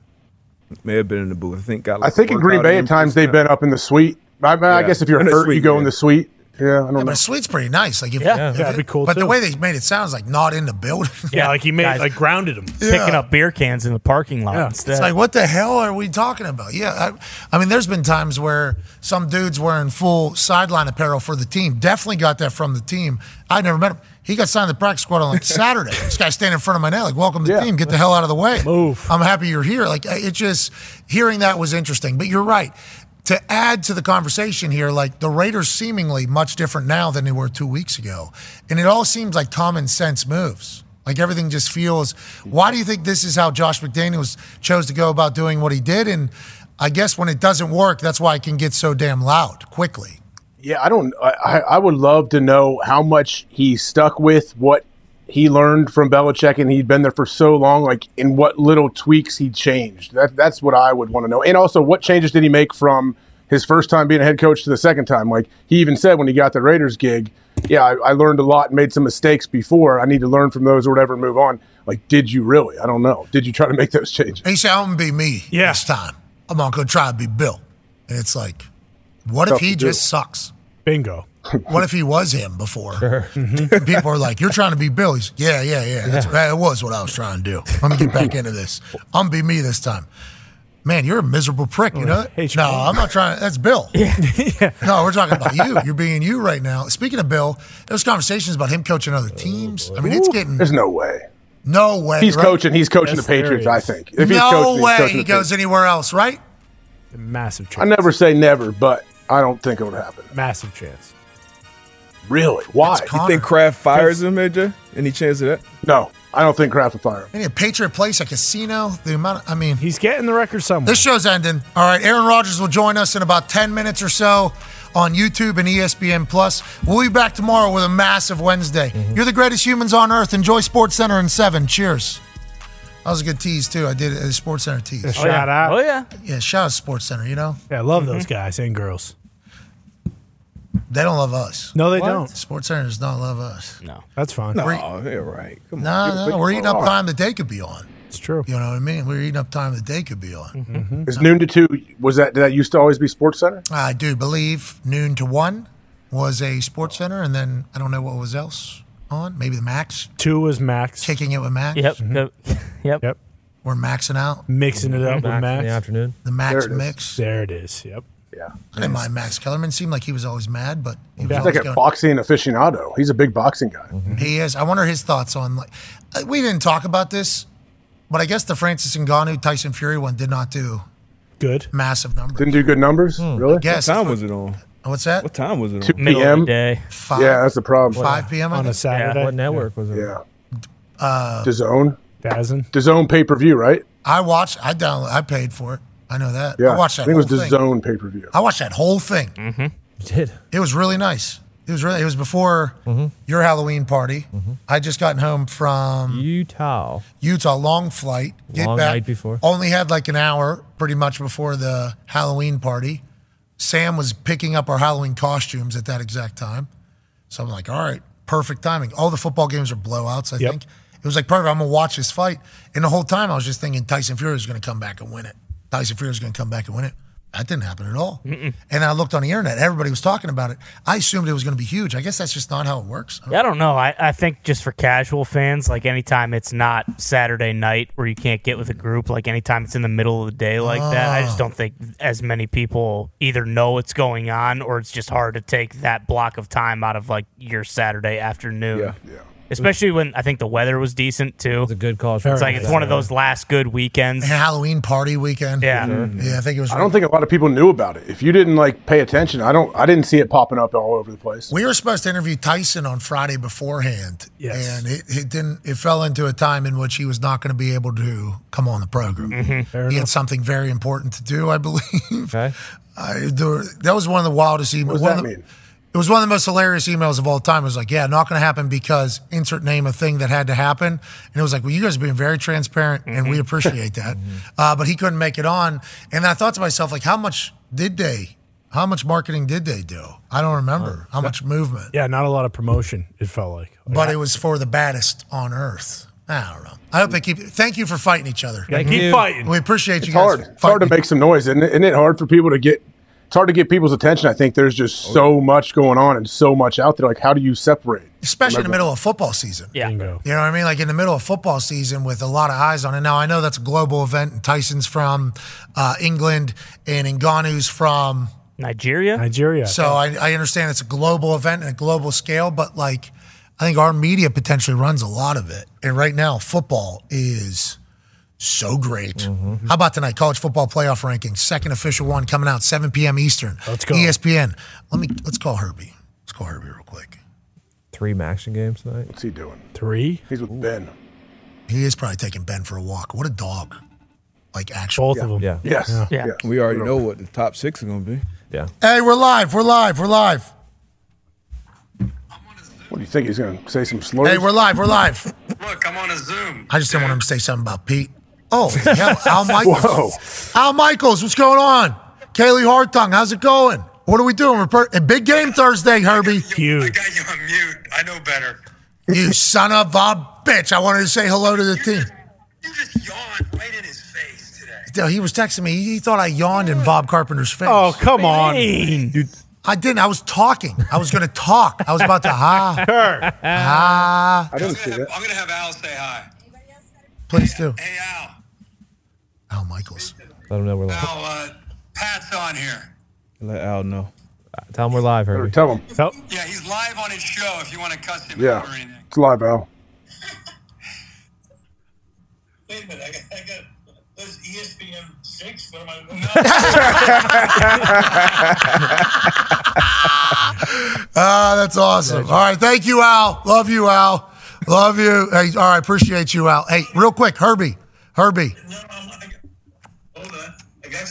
May have been in the booth. I think got. I think in Green Bay at times they've been up in the suite. I, I Yeah. guess if you're In the hurt, suite, you go in the suite. Yeah, I don't Yeah, know. but a suite's pretty nice. Like if, Yeah. if Yeah, that'd it- be cool, But the way they made it sounds like not in the building. (laughs) Yeah, like he made Guys. like grounded him. Picking up beer cans in the parking lot Yeah. instead. It's like, what the hell are we talking about? Yeah, I, I mean, there's been times where some dudes wearing full sideline apparel for the team. Definitely got that from the team. I never met him. He got signed to the practice squad on like (laughs) Saturday. this guy standing in front of my net, like, "Welcome to the Yeah. team. Get the hell out of the way. Move. I'm happy you're here." Like, it just hearing that was interesting. But you're right. To add to the conversation here, like the Raiders seemingly much different now than they were two weeks ago, and it all seems like common sense moves. Like everything just feels. Why do you think this is how Josh McDaniels chose to go about doing what he did? And I guess when it doesn't work, that's why it can get so damn loud quickly. Yeah, I don't. I, I I would love to know how much he stuck with what he learned from Belichick, and he'd been there for so long. Like, in what little tweaks he changed. That that's what I would want to know. And also, what changes did he make from his first time being a head coach to the second time? Like he even said when he got the Raiders gig, yeah, I, I learned a lot and made some mistakes before. I need to learn from those or whatever and move on. Like, did you really? I don't know. Did you try to make those (laughs) changes? He said, "I'm gonna be me Yeah. this time. I'm gonna try to be Bill." And it's like, what if he to do. just sucks? Bingo. (laughs) What if he was him before? And people are like, "You're trying to be Bill." He's, "Yeah, yeah, yeah. That's, That was what I was trying to do. Let me get back into this. I'm gonna be me this time." Man, you're a miserable prick. You know? hate you. No, I'm not trying. That's Bill. (laughs) Yeah. No, we're talking about you. You're being you right now. Speaking of Bill, there's conversations about him coaching other teams. I mean, it's getting There's no way. no way. He's right? coaching. He's coaching Yes, the Patriots. I think. If he's no coaching, he's way coaching he goes Patriots. anywhere else, right? Massive I never say never, but I don't think it would happen. Massive chance. Really? Why? It's You Connor. think Kraft fires him, AJ? Any chance of that? No, I don't think Kraft will fire him. Any a Patriot place, a casino, the amount. Of, I mean, He's getting the record somewhere. this show's ending. All right, Aaron Rodgers will join us in about ten minutes or so on YouTube and ESPN Plus. We'll be back tomorrow with a massive Wednesday. Mm-hmm. You're the greatest humans on earth. Enjoy Sports Center in seven. Cheers. That was a good tease too. I did it at Sports Center tease. Oh, yeah, shout out. Oh yeah. Yeah, shout out Sports Center. You know Yeah, I love mm-hmm. those guys and girls. They don't love us. No, they don't. Sports Center does not love us. No. That's fine. No, We're- yeah, right. Come No, on. no, we're eating up time that they could be on. It's true. You know what I mean? We're eating up time that they could be on. Mm-hmm. Is noon to two? Was that did that used to always be Sports Center? I do believe noon to one was a Sports Center, and then I don't know what was else on. Maybe the Max Two was Max. kicking it with Max. Yep. Yep. Yep. Yep. We're maxing out Mixing it up with Max in Max. the afternoon. the Max There it is. mix. There it is. Yep. Yeah. I didn't mind Max Kellerman. Seemed like he was always mad, but he was Yeah. Like a going. boxing aficionado. He's a big boxing guy. He is. I wonder his thoughts on like. uh, We didn't talk about this, but I guess the Francis Ngannou Tyson Fury one did not do Good. massive numbers. Didn't do good numbers, really. Yes. What time was it on? What's that? What time was it Two on? Middle p.m. day. Five. Yeah, that's the problem. Five p.m. On a think? Saturday. What network was it? Yeah. Uh, DAZN. Dazen. DAZN pay per view, right? I watched. I download. I paid for it. I know that. Yeah. I watched that. I think it was whole the thing. Zone pay per view. I watched that whole thing. Mm-hmm. You did. It was really nice. It was really. It was before mm-hmm. your Halloween party. Mm-hmm. I just gotten home from Utah. Utah, long flight. Get Long back. night before. Only had like an hour, pretty much before the Halloween party. Sam was picking up our Halloween costumes at that exact time. So I'm like, all right, perfect timing. All the football games are blowouts. I Yep. think it was like perfect. I'm gonna watch this fight, and the whole time I was just thinking Tyson Fury is gonna come back and win it. Tyson Fury is gonna come back and win it. That didn't happen at all. And I looked on the internet. Everybody was talking about it. I assumed it was going to be huge. I guess that's just not how it works. Yeah, I don't know. I, I think just for casual fans, like anytime it's not Saturday night where you can't get with a group, like anytime it's in the middle of the day like that, I just ah. don't think as many people either know what's going on or it's just hard to take that block of time out of like your Saturday afternoon. Yeah. Especially when I think the weather was decent too. It's a good call. It's like it's one of those last good weekends. And Halloween party weekend. Yeah. Yeah, I think it was. I don't think a lot of people knew about it. If you didn't like pay attention, I don't. I didn't see it popping up all over the place. We were supposed to interview Tyson on Friday beforehand, Yes. and it, it didn't. It fell into a time in which he was not going to be able to come on the program. Mm-hmm. Fair He had something very important to do, I believe. Okay. (laughs) I, there, that was one of the wildest emails. What does one that the- mean? It was one of the most hilarious emails of all time. It was like, yeah, not going to happen because insert name a thing that had to happen. And it was like, well, you guys are being very transparent and we appreciate that. (laughs) Uh, but he couldn't make it on. And I thought to myself, like, how much did they, how much marketing did they do? I don't remember how much movement, Yeah, not a lot of promotion. It felt like. but it was for the baddest on earth. I don't know. I hope they keep, thank you for fighting each other. Yeah, keep you. fighting. We appreciate It's you guys. hard. It's hard to make some noise, isn't it? Isn't it hard for people to get? It's hard to get people's attention. I think there's just Oh, so much going on and so much out there. Like, how do you separate? especially in the middle of football season. Yeah. Bingo. You know what I mean? Like in the middle of football season with a lot of eyes on it. Now I know that's a global event. And Tyson's from uh, England and Ngannou's from. Nigeria? Nigeria. So I, I understand it's a global event and a global scale, but like I think our media potentially runs a lot of it. And right now, football is so great. Mm-hmm. How about tonight? College football playoff rankings, second official one coming out 7 p.m. Eastern. Let's go. ESPN. Let me let's call Herbie. Let's call Herbie real quick. Three action games tonight. What's he doing? Three. He's with Ben. He is probably taking Ben for a walk. What a dog! Like actual. Both of them. Yeah. Yes. Yeah. Yes. We already know what the top six are going to be. Yeah. Hey, we're live. We're live. We're live. What do you think he's going to say? Some slurs? Hey, we're live. We're live. Look, I'm on a Zoom. I just didn't want him to say something about Pete. Oh, yeah, (laughs) Al Michaels. Whoa. Al Michaels, what's going on? Kaylee Hartung, how's it going? What are we doing? We're per- a big game Thursday, Herbie. (laughs) I Huge. got you on mute. I know better. You son of a bitch. I wanted to say hello to the team. You just yawned right in his face today. He was texting me. He thought I yawned in Bob Carpenter's face. Oh, come on. I didn't. I was talking. I was going to talk. I was about to, ha, (laughs) Kurt. ha. I didn't see that. I'm gonna have Al say hi. Please do. Hey Al. Al Michaels. Let him know we're live. Al, uh, Pat's on here. Let Al know. Tell him we're live, Herbie. Tell him. So, Yeah, he's live on his show. If you want to cuss him Yeah. out or anything. It's live, Al. Wait a minute. I got. I got this ESPN six. What am I? (laughs) Ah, that's awesome. All right. Thank you, Al. Love you, Al. Love you. Hey, all right. Appreciate you, Al. Hey, real quick, Herbie. Herbie. No,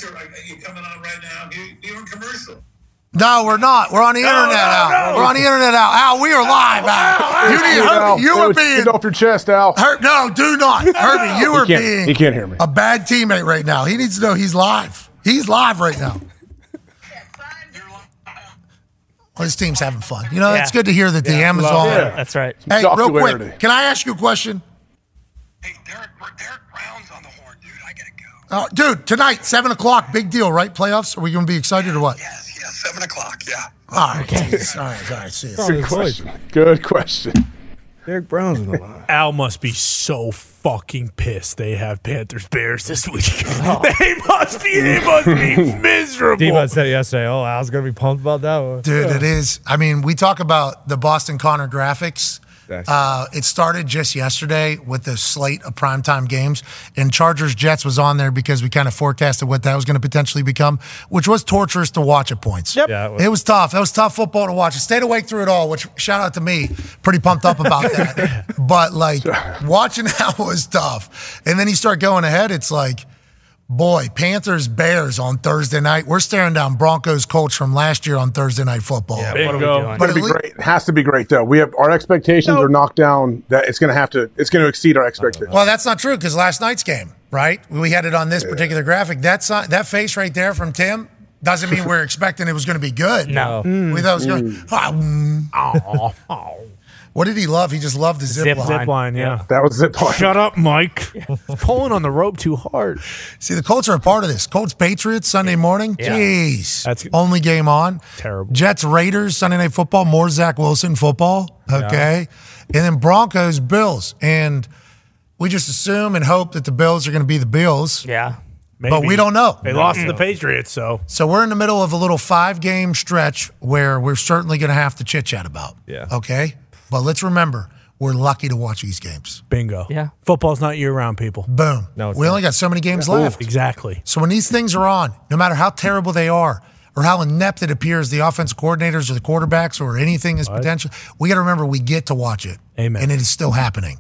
I'm, I, hold on. I got your. I, you're coming on right now. You, you're in commercial. No, we're not. We're on the internet, Al. We're on the internet, Al. Al, we are live, Al. You need Al, you were being get off your chest, Al. Her, no, do not. Herbie, you He are can't- being he can't hear me. a bad teammate right now. He needs to know he's live. He's live right now. Well, his team's having fun. You know, Yeah. it's good to hear that the Yeah, Amazon. love it. That's right. Hey, real quick, can I ask you a question? Uh, dude, tonight, 7 o'clock, big deal, right? Playoffs? Are we going to be excited or what? Yes, yes, 7 o'clock, yeah. All right, geez. all right, all right, see you. Good question. Good question. Derek Brown's in the line. Al must be so fucking pissed they have Panthers Bears this week. Oh. (laughs) they must be. They must be (laughs) miserable. D-Butt said yesterday. Oh, I was gonna be pumped about that one. Dude, it is. I mean, we talk about the Boston Connor graphics. Uh, it started just yesterday with the slate of primetime games, and Chargers Jets was on there because we kind of forecasted what that was going to potentially become, which was torturous to watch at points. Yep. Yeah, it was. It was tough. It was tough football to watch. I stayed awake through it all, which shout out to me. Pretty pumped up about (laughs) that. but like watching (laughs) that was tough. And then you start going ahead, it's like, boy, Panthers Bears on Thursday night. We're staring down Broncos Colts from last year on Thursday night football. Yeah, what are we Bingo. doing? But It's at gonna be great. It has to be great though. We have our expectations are knocked down. That it's going to have to. It's going to exceed our expectations. Well, that's not true because last night's game, right? We had it on this particular graphic. That si- that face right there from Tim doesn't mean (laughs) we're expecting it was going to be good. No. We thought it was going. Mm. Aw, aw. (laughs) What did he love? He just loved the zip, Zip line. line. Zip line, yeah. That was zip line. Shut up, Mike. (laughs) Pulling on the rope too hard. See, the Colts are a part of this. Colts Patriots Sunday morning. Yeah. Jeez, That's- only game on. Terrible. Jets Raiders Sunday night football. More Zach Wilson football. Okay, and then Broncos Bills, and we just assume and hope that the Bills are going to be the Bills. Yeah. Maybe. But we don't know. They lost to the Patriots, so So we're in the middle of a little five game stretch where we're certainly going to have to chit chat about. Yeah. Okay. But let's remember, we're lucky to watch these games. bingo. Yeah. Football's not year round, people. Boom. No, we not. only got so many games left. Exactly. So when these things are on, no matter how terrible they are or how inept it appears, the offense coordinators or the quarterbacks or anything is potential, we got to remember we get to watch it. Amen. And it is still happening.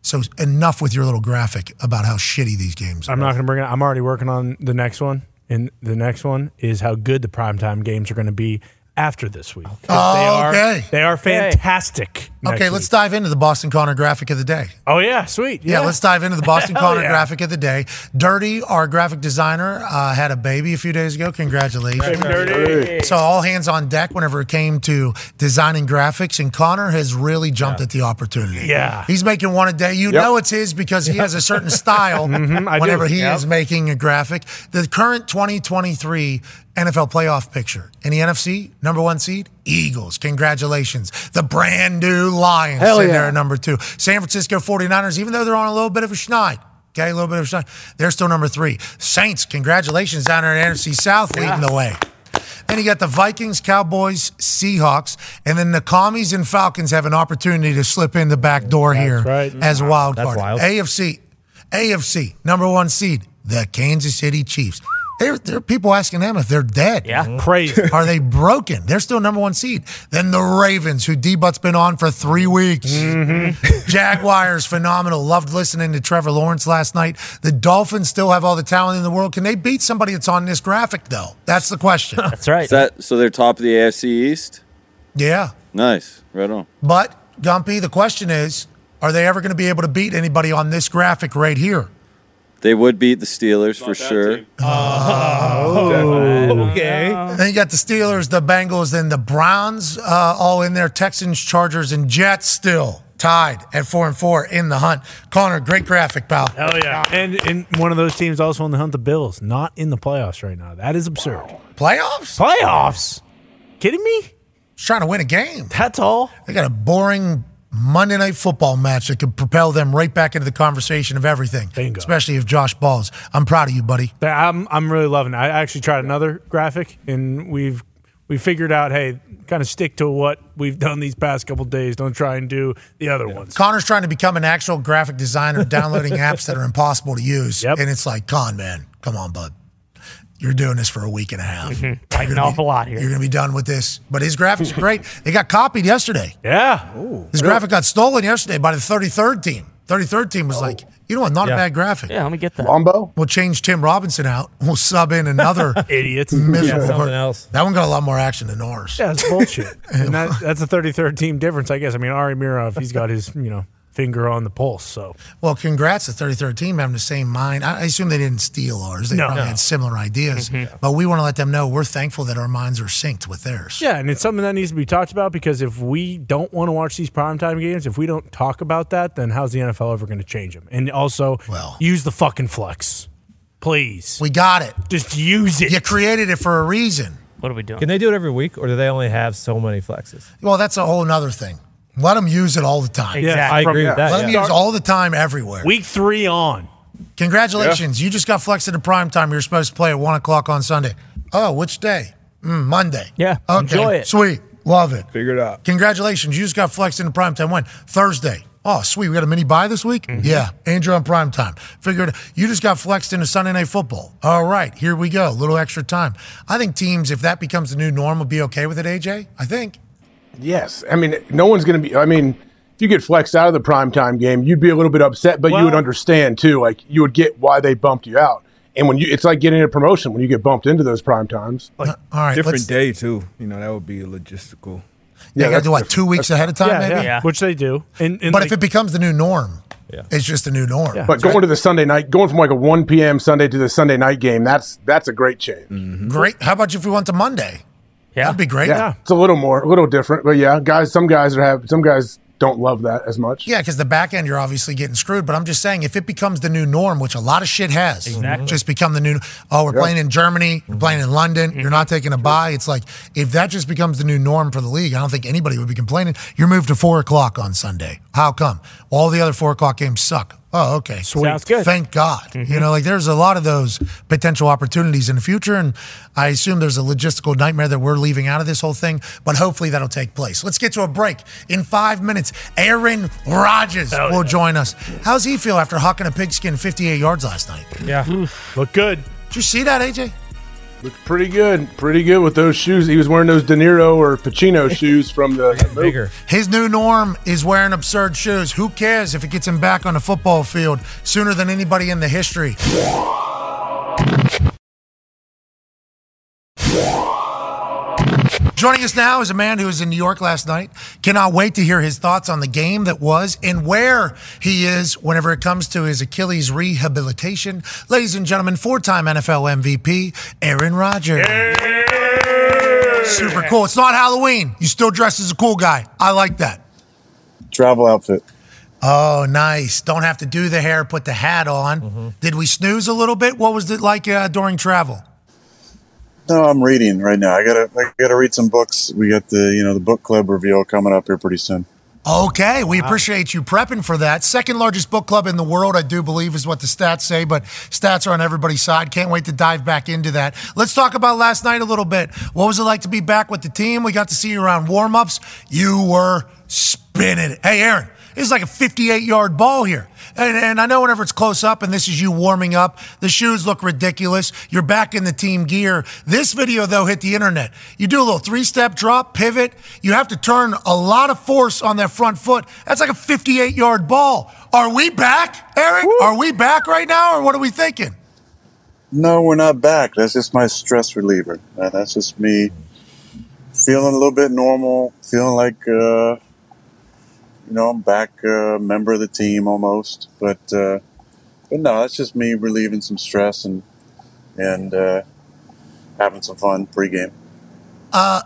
So enough with your little graphic about how shitty these games are. I'm not going to bring it. I'm already working on the next one, and the next one is how good the primetime games are going to be after this week. 'Cause they are, Okay. They are fantastic. next Okay, let's week. dive into the Boston Connor graphic of the day. Oh yeah, sweet. Yeah, let's dive into the (laughs) Boston Hell Connor yeah. graphic of the day. Dirty, our graphic designer, uh, had a baby a few days ago. Congratulations. Dirty. So all hands on deck whenever it came to designing graphics, and Connor has really jumped at the opportunity. Yeah. he's making one a day. You Yep. know it's his because he has a certain style (laughs) Mm-hmm, I do. whenever he Yep. is making a graphic. The current 2023 NFL playoff picture in the NFC, number one seed, Eagles. Congratulations. The brand new Lions Hell sitting yeah. there at number two. San Francisco 49ers, even though they're on a little bit of a schneid. Okay, a little bit of a schneid. They're still number three. Saints, congratulations down there in NFC South leading the way. Then you got the Vikings, Cowboys, Seahawks, and then the Commies and Falcons have an opportunity to slip in the back door here right. as a wild That's card. wild. AFC, AFC, number one seed, the Kansas City Chiefs. There, there are people asking them if they're dead. Yeah. Mm-hmm. Crazy. (laughs) Are they broken? They're still number one seed. Then the Ravens, who D Butt's been on for three weeks. Mm-hmm. (laughs) Jaguars, phenomenal. Loved listening to Trevor Lawrence last night. The Dolphins still have all the talent in the world. Can they beat somebody that's on this graphic, though? That's the question. (laughs) That's right. Is that so? They're top of the AFC East. yeah. Nice, right on. But, Gumpy, the question is are they ever going to be able to beat anybody on this graphic right here? They would beat the Steelers for sure. (laughs) Oh, Okay. Then you got the Steelers, the Bengals, then the Browns, uh, all in there. Texans, Chargers, and Jets still tied at four and four in the hunt. Connor, great graphic, pal. Hell yeah. And and one of those teams also in the hunt, the Bills, not in the playoffs right now. That is absurd. Playoffs? Playoffs? Kidding me? Just trying to win a game. That's all. They got a boring Monday night football match that could propel them right back into the conversation of everything. Bingo. Especially if Josh balls. I'm proud of you, buddy. I'm I'm really loving it. I actually tried another graphic and we've we figured out, hey, kind of stick to what we've done these past couple days. Don't try and do the other ones. Connor's trying to become an actual graphic designer, downloading (laughs) apps that are impossible to use. Yep. And it's like, Con, man, come on, bud. You're doing this for a week and a half. Mm-hmm. You're Like an gonna be- awful lot here. You're going to be done with this. But his graphics are great. They got copied yesterday. Yeah. His graphic got stolen yesterday by the 33rd team. 33rd team was oh. like, You know what? Not Yeah. a bad graphic. Yeah, let me get that. Lombo. We'll change Tim Robinson out. We'll sub in another (laughs) idiot. miserable. Yeah, something else. That one got a lot more action than ours. Yeah, it's bullshit. (laughs) and that, that's a 33rd team difference, I guess. I mean, Ari Meirov, he's got his, you know, finger on the pulse. So Well, congrats to 33rd team having the same mind. I, I assume they didn't steal ours. They No. probably No. had similar ideas. Mm-hmm. But we want to let them know we're thankful that our minds are synced with theirs. yeah, and it's something that needs to be talked about because if we don't want to watch these primetime games, if we don't talk about that, then how's the NFL ever going to change them? And also, Well. use the fucking flex, please. We got it. Just use it. You created it for a reason. What are we doing? Can they do it every week, or do they only have so many flexes? Well, that's a whole other thing. Let them use it all the time. Yeah, I from- agree with that. Let them yeah. use all the time everywhere. Week three on. Congratulations. You just got flexed to prime time. You're supposed to play at 1 o'clock on Sunday. Oh, which day? Mm, Monday. Yeah, Okay. enjoy it. Sweet. Love it. Figure it out. Congratulations. You just got flexed into prime time when? Thursday. Oh, sweet. We got a mini bye this week? Yeah. Andrew on prime time. Figured you just got flexed into Sunday night football. All right. Here we go. A little extra time. I think teams, if that becomes the new norm, will be okay with it, AJ. I think. Yes, I mean, no one's going to be. I mean, if you get flexed out of the primetime game, you'd be a little bit upset, but you would understand too. Like you would get why they bumped you out. And when you, it's like getting a promotion when you get bumped into those prime times. Like, all right. Different day too. You know that would be a logistical. Yeah, you got to do what, different. two weeks ahead of time, Yeah, maybe? yeah, Yeah. which they do. And, and But like- if it becomes the new norm, Yeah. it's just a new norm. Yeah. But going to the Sunday night, going from like a 1 p.m. Sunday to the Sunday night game, that's that's a great change. Great. How about if we went to Monday? Yeah. That'd be great. Yeah, it's a little more, a little different, but yeah, guys, some guys are have some guys don't love that as much. Yeah, because the back end you're obviously getting screwed. But I'm just saying, if it becomes the new norm, which a lot of shit has, Exactly. just become the new. Oh, we're playing in Germany, we're mm-hmm. playing in London. You're not taking a bye. It's like if that just becomes the new norm for the league, I don't think anybody would be complaining. You're moved to four o'clock on Sunday. How come? All the other four o'clock games suck. Oh, okay. Sounds good. Thank God. You mm-hmm. know, like there's a lot of those potential opportunities in the future, and I assume there's a logistical nightmare that we're leaving out of this whole thing, but hopefully that'll take place. Let's get to a break. In five minutes, Aaron Rodgers will join us. How's he feel after hucking a pigskin 58 yards last night? Yeah. look good. Did you see that, AJ? Looked pretty good, pretty good with those shoes. He was wearing those De Niro or Pacino (laughs) shoes from the movie. Bigger. His new norm is wearing absurd shoes. Who cares if it gets him back on the football field sooner than anybody in the history? Joining us now is a man who was in New York last night. Cannot wait to hear his thoughts on the game that was and where he is whenever it comes to his Achilles rehabilitation. Ladies and gentlemen, four time NFL MVP, Aaron Rodgers. Super cool. It's not Halloween. You still dress as a cool guy. I like that. travel outfit. Oh, nice. Don't have to do the hair, put the hat on. Did we snooze a little bit? What was it like uh, during travel? No, I'm reading right now. I gotta I gotta read some books. We got the you know the book club reveal coming up here pretty soon. Okay, we appreciate you prepping for that. Second largest book club in the world, I do believe, is what the stats say, but stats are on everybody's side. Can't wait to dive back into that. Let's talk about last night a little bit. What was it like to be back with the team? We got to see you around warm ups. You were spinning. Hey, Aaron, it's like a 58 yard ball here. And, and I know whenever it's close up and this is you warming up, the shoes look ridiculous. You're back in the team gear. This video, though, hit the internet. You do a little three step drop, pivot. You have to turn a lot of force on that front foot. That's like a 58 yard ball. Are we back, Eric? Are we back right now, or what are we thinking? No, we're not back. That's just my stress reliever. Uh, that's just me feeling a little bit normal, feeling like uh, you know I'm back, uh, member of the team almost. But uh, but no, that's just me relieving some stress and and uh, having some fun pregame. Uh,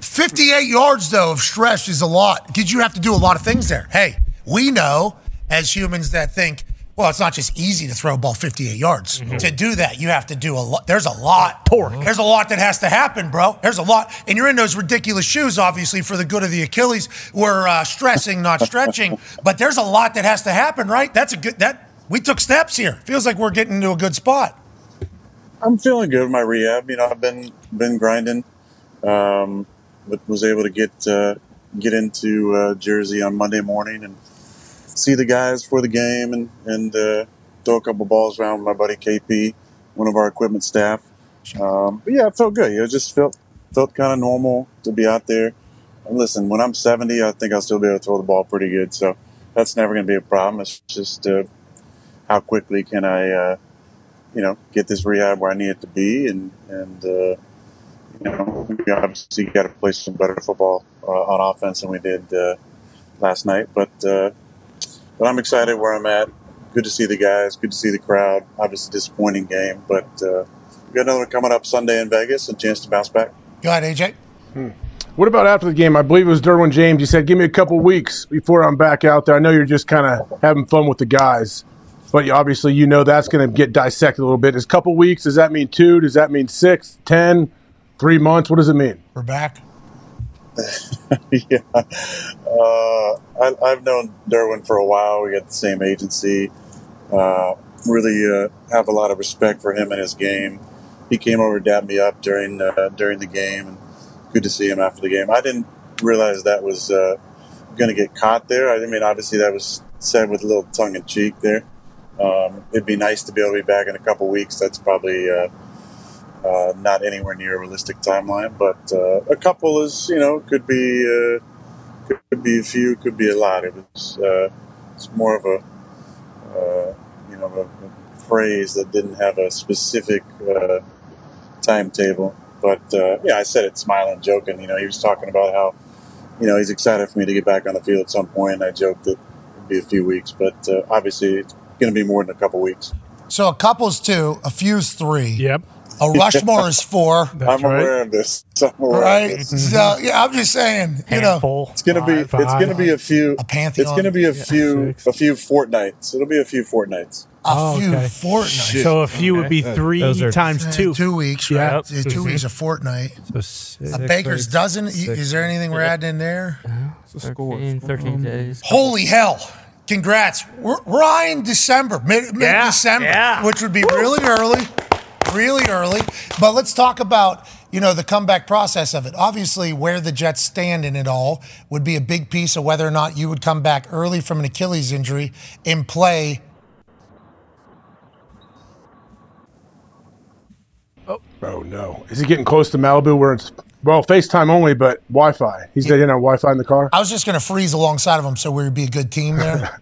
58 yards, though, of stress is a lot Did you have to do a lot of things there. Hey, we know as humans that think, well, it's not just easy to throw a ball 58 yards. To do that, you have to do a lot. There's a lot. Torque. There's a lot that has to happen, bro. There's a lot. And you're in those ridiculous shoes, obviously, for the good of the Achilles. We're uh, stressing, not (laughs) stretching. But there's a lot that has to happen, right? That's a good, that, we took steps here. Feels like we're getting to a good spot. I'm feeling good with my rehab. You know, I've been been grinding, um, but was able to get uh, get into uh, Jersey on Monday morning and see the guys for the game and and uh, throw a couple balls around with my buddy KP, one of our equipment staff. Um, but yeah, it felt good. It just felt felt kind of normal to be out there. And listen, when I'm 70, I think I'll still be able to throw the ball pretty good. So that's never going to be a problem. It's just uh, how quickly can I, uh, you know, get this rehab where I need it to be, and and uh, you know, we obviously got to play some better football uh, on offense than we did uh, last night. But uh, but I'm excited where I'm at. Good to see the guys. Good to see the crowd. Obviously disappointing game, but uh, we got another one coming up Sunday in Vegas. A chance to bounce back. Go ahead, AJ. What about after the game? I believe it was Derwin James. He said, "Give me a couple weeks before I'm back out there." I know you're just kind of having fun with the guys, but obviously you know that's going to get dissected a little bit. Is a couple weeks? Does that mean two? Does that mean six, ten, three months? What does it mean? We're back. (laughs) yeah, uh, I, I've known Derwin for a while. We got the same agency. Uh, really uh, have a lot of respect for him and his game. He came over, dapped me up during uh, during the game, and good to see him after the game. I didn't realize that was uh, going to get caught there. I mean, obviously that was said with a little tongue in cheek there. Um, it'd be nice to be able to be back in a couple weeks. That's probably uh, not anywhere near a realistic timeline, but uh, a couple is you know could be uh, could be a few, could be a lot. It was uh, it's more of a uh, you know a, a phrase that didn't have a specific uh, timetable. But uh, yeah, I said it smiling, joking. You know, he was talking about how you know he's excited for me to get back on the field at some point. I joked that it'd be a few weeks, but uh, obviously it's going to be more than a couple weeks. So a couple's two, a few's three. Yep. A Rushmore is four. I'm aware of this. (laughs) I'm aware of Right. this. So yeah, I'm just saying, you know, It's gonna be. Five, it's gonna be a few. A pantheon. It's gonna be a few. A few fortnights. It'll be a few fortnights. a few fortnights. So a few would be three Those are- times two. Uh, Two weeks, Yeah. right? Uh, Two weeks, a fortnight. So six, A baker's six, dozen. six. Is there anything we're adding in there? 13, 13 days. Holy hell! Congrats. We're, we're eyeing December, mid mid December, yeah. which would be really early, really early. But let's talk about you know the comeback process of it. Obviously, where the Jets stand in it all would be a big piece of whether or not you would come back early from an Achilles injury and play. Oh, oh no! Is he getting close to Malibu where it's well FaceTime only, but Wi-Fi? He's in on Wi-Fi in the car. I was just going to freeze alongside of him, so we would be a good team there. (laughs)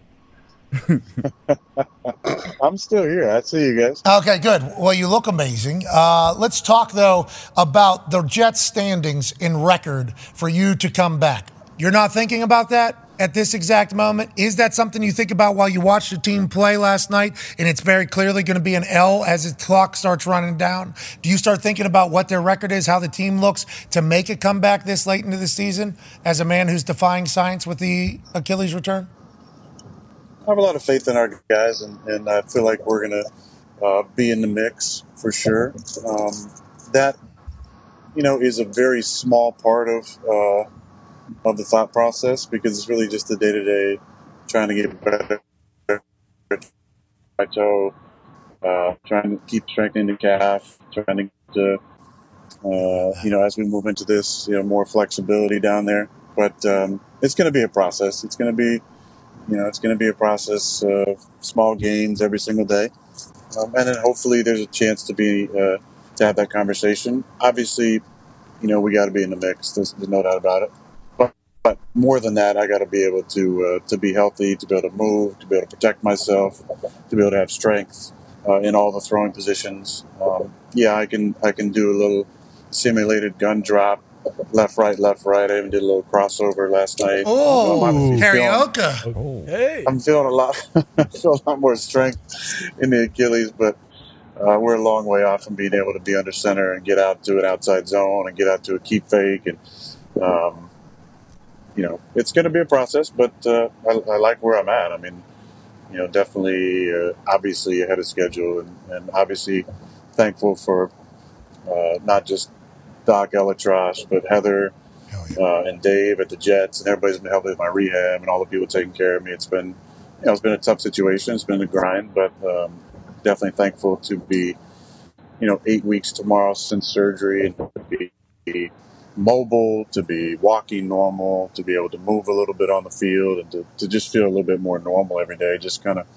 (laughs) I'm still here. I see you guys. Okay, good. Well, you look amazing. Uh, let's talk, though, about the Jets' standings in record for you to come back. You're not thinking about that at this exact moment? Is that something you think about while you watch the team play last night and it's very clearly going to be an L as the clock starts running down? Do you start thinking about what their record is, how the team looks to make a comeback this late into the season as a man who's defying science with the Achilles return? I have a lot of faith in our guys, and, and I feel like we're going to uh, be in the mix for sure. Um, that, you know, is a very small part of uh, of the thought process because it's really just the day to day trying to get better. My toe, uh, trying to keep strengthening the calf, trying to uh, you know, as we move into this, you know, more flexibility down there. But um, it's going to be a process. It's going to be you know, it's going to be a process of small gains every single day, um, and then hopefully there's a chance to be uh, to have that conversation. Obviously, you know, we got to be in the mix. There's, there's no doubt about it. But but more than that, I got to be able to uh, to be healthy, to be able to move, to be able to protect myself, to be able to have strength uh, in all the throwing positions. Um, yeah, I can I can do a little simulated gun drop. Left, right, left, right. I even did a little crossover last night. Oh, Um, I'm feeling- karaoke. Hey. I'm feeling a lot, (laughs) I feel a lot more strength in the Achilles, but uh, we're a long way off from being able to be under center and get out to an outside zone and get out to a keep fake, and um, you know it's going to be a process. But uh, I, I like where I'm at. I mean, you know, definitely, uh, obviously ahead of schedule, and, and obviously thankful for uh, not just Doc ElAttrache, but Heather uh, and Dave at the Jets, and everybody's been helping with my rehab and all the people taking care of me. It's been, you know, it's been a tough situation. It's been a grind, but um, definitely thankful to be, you know, eight weeks tomorrow since surgery and to be mobile, to be walking normal, to be able to move a little bit on the field, and to, to just feel a little bit more normal every day. Just kind of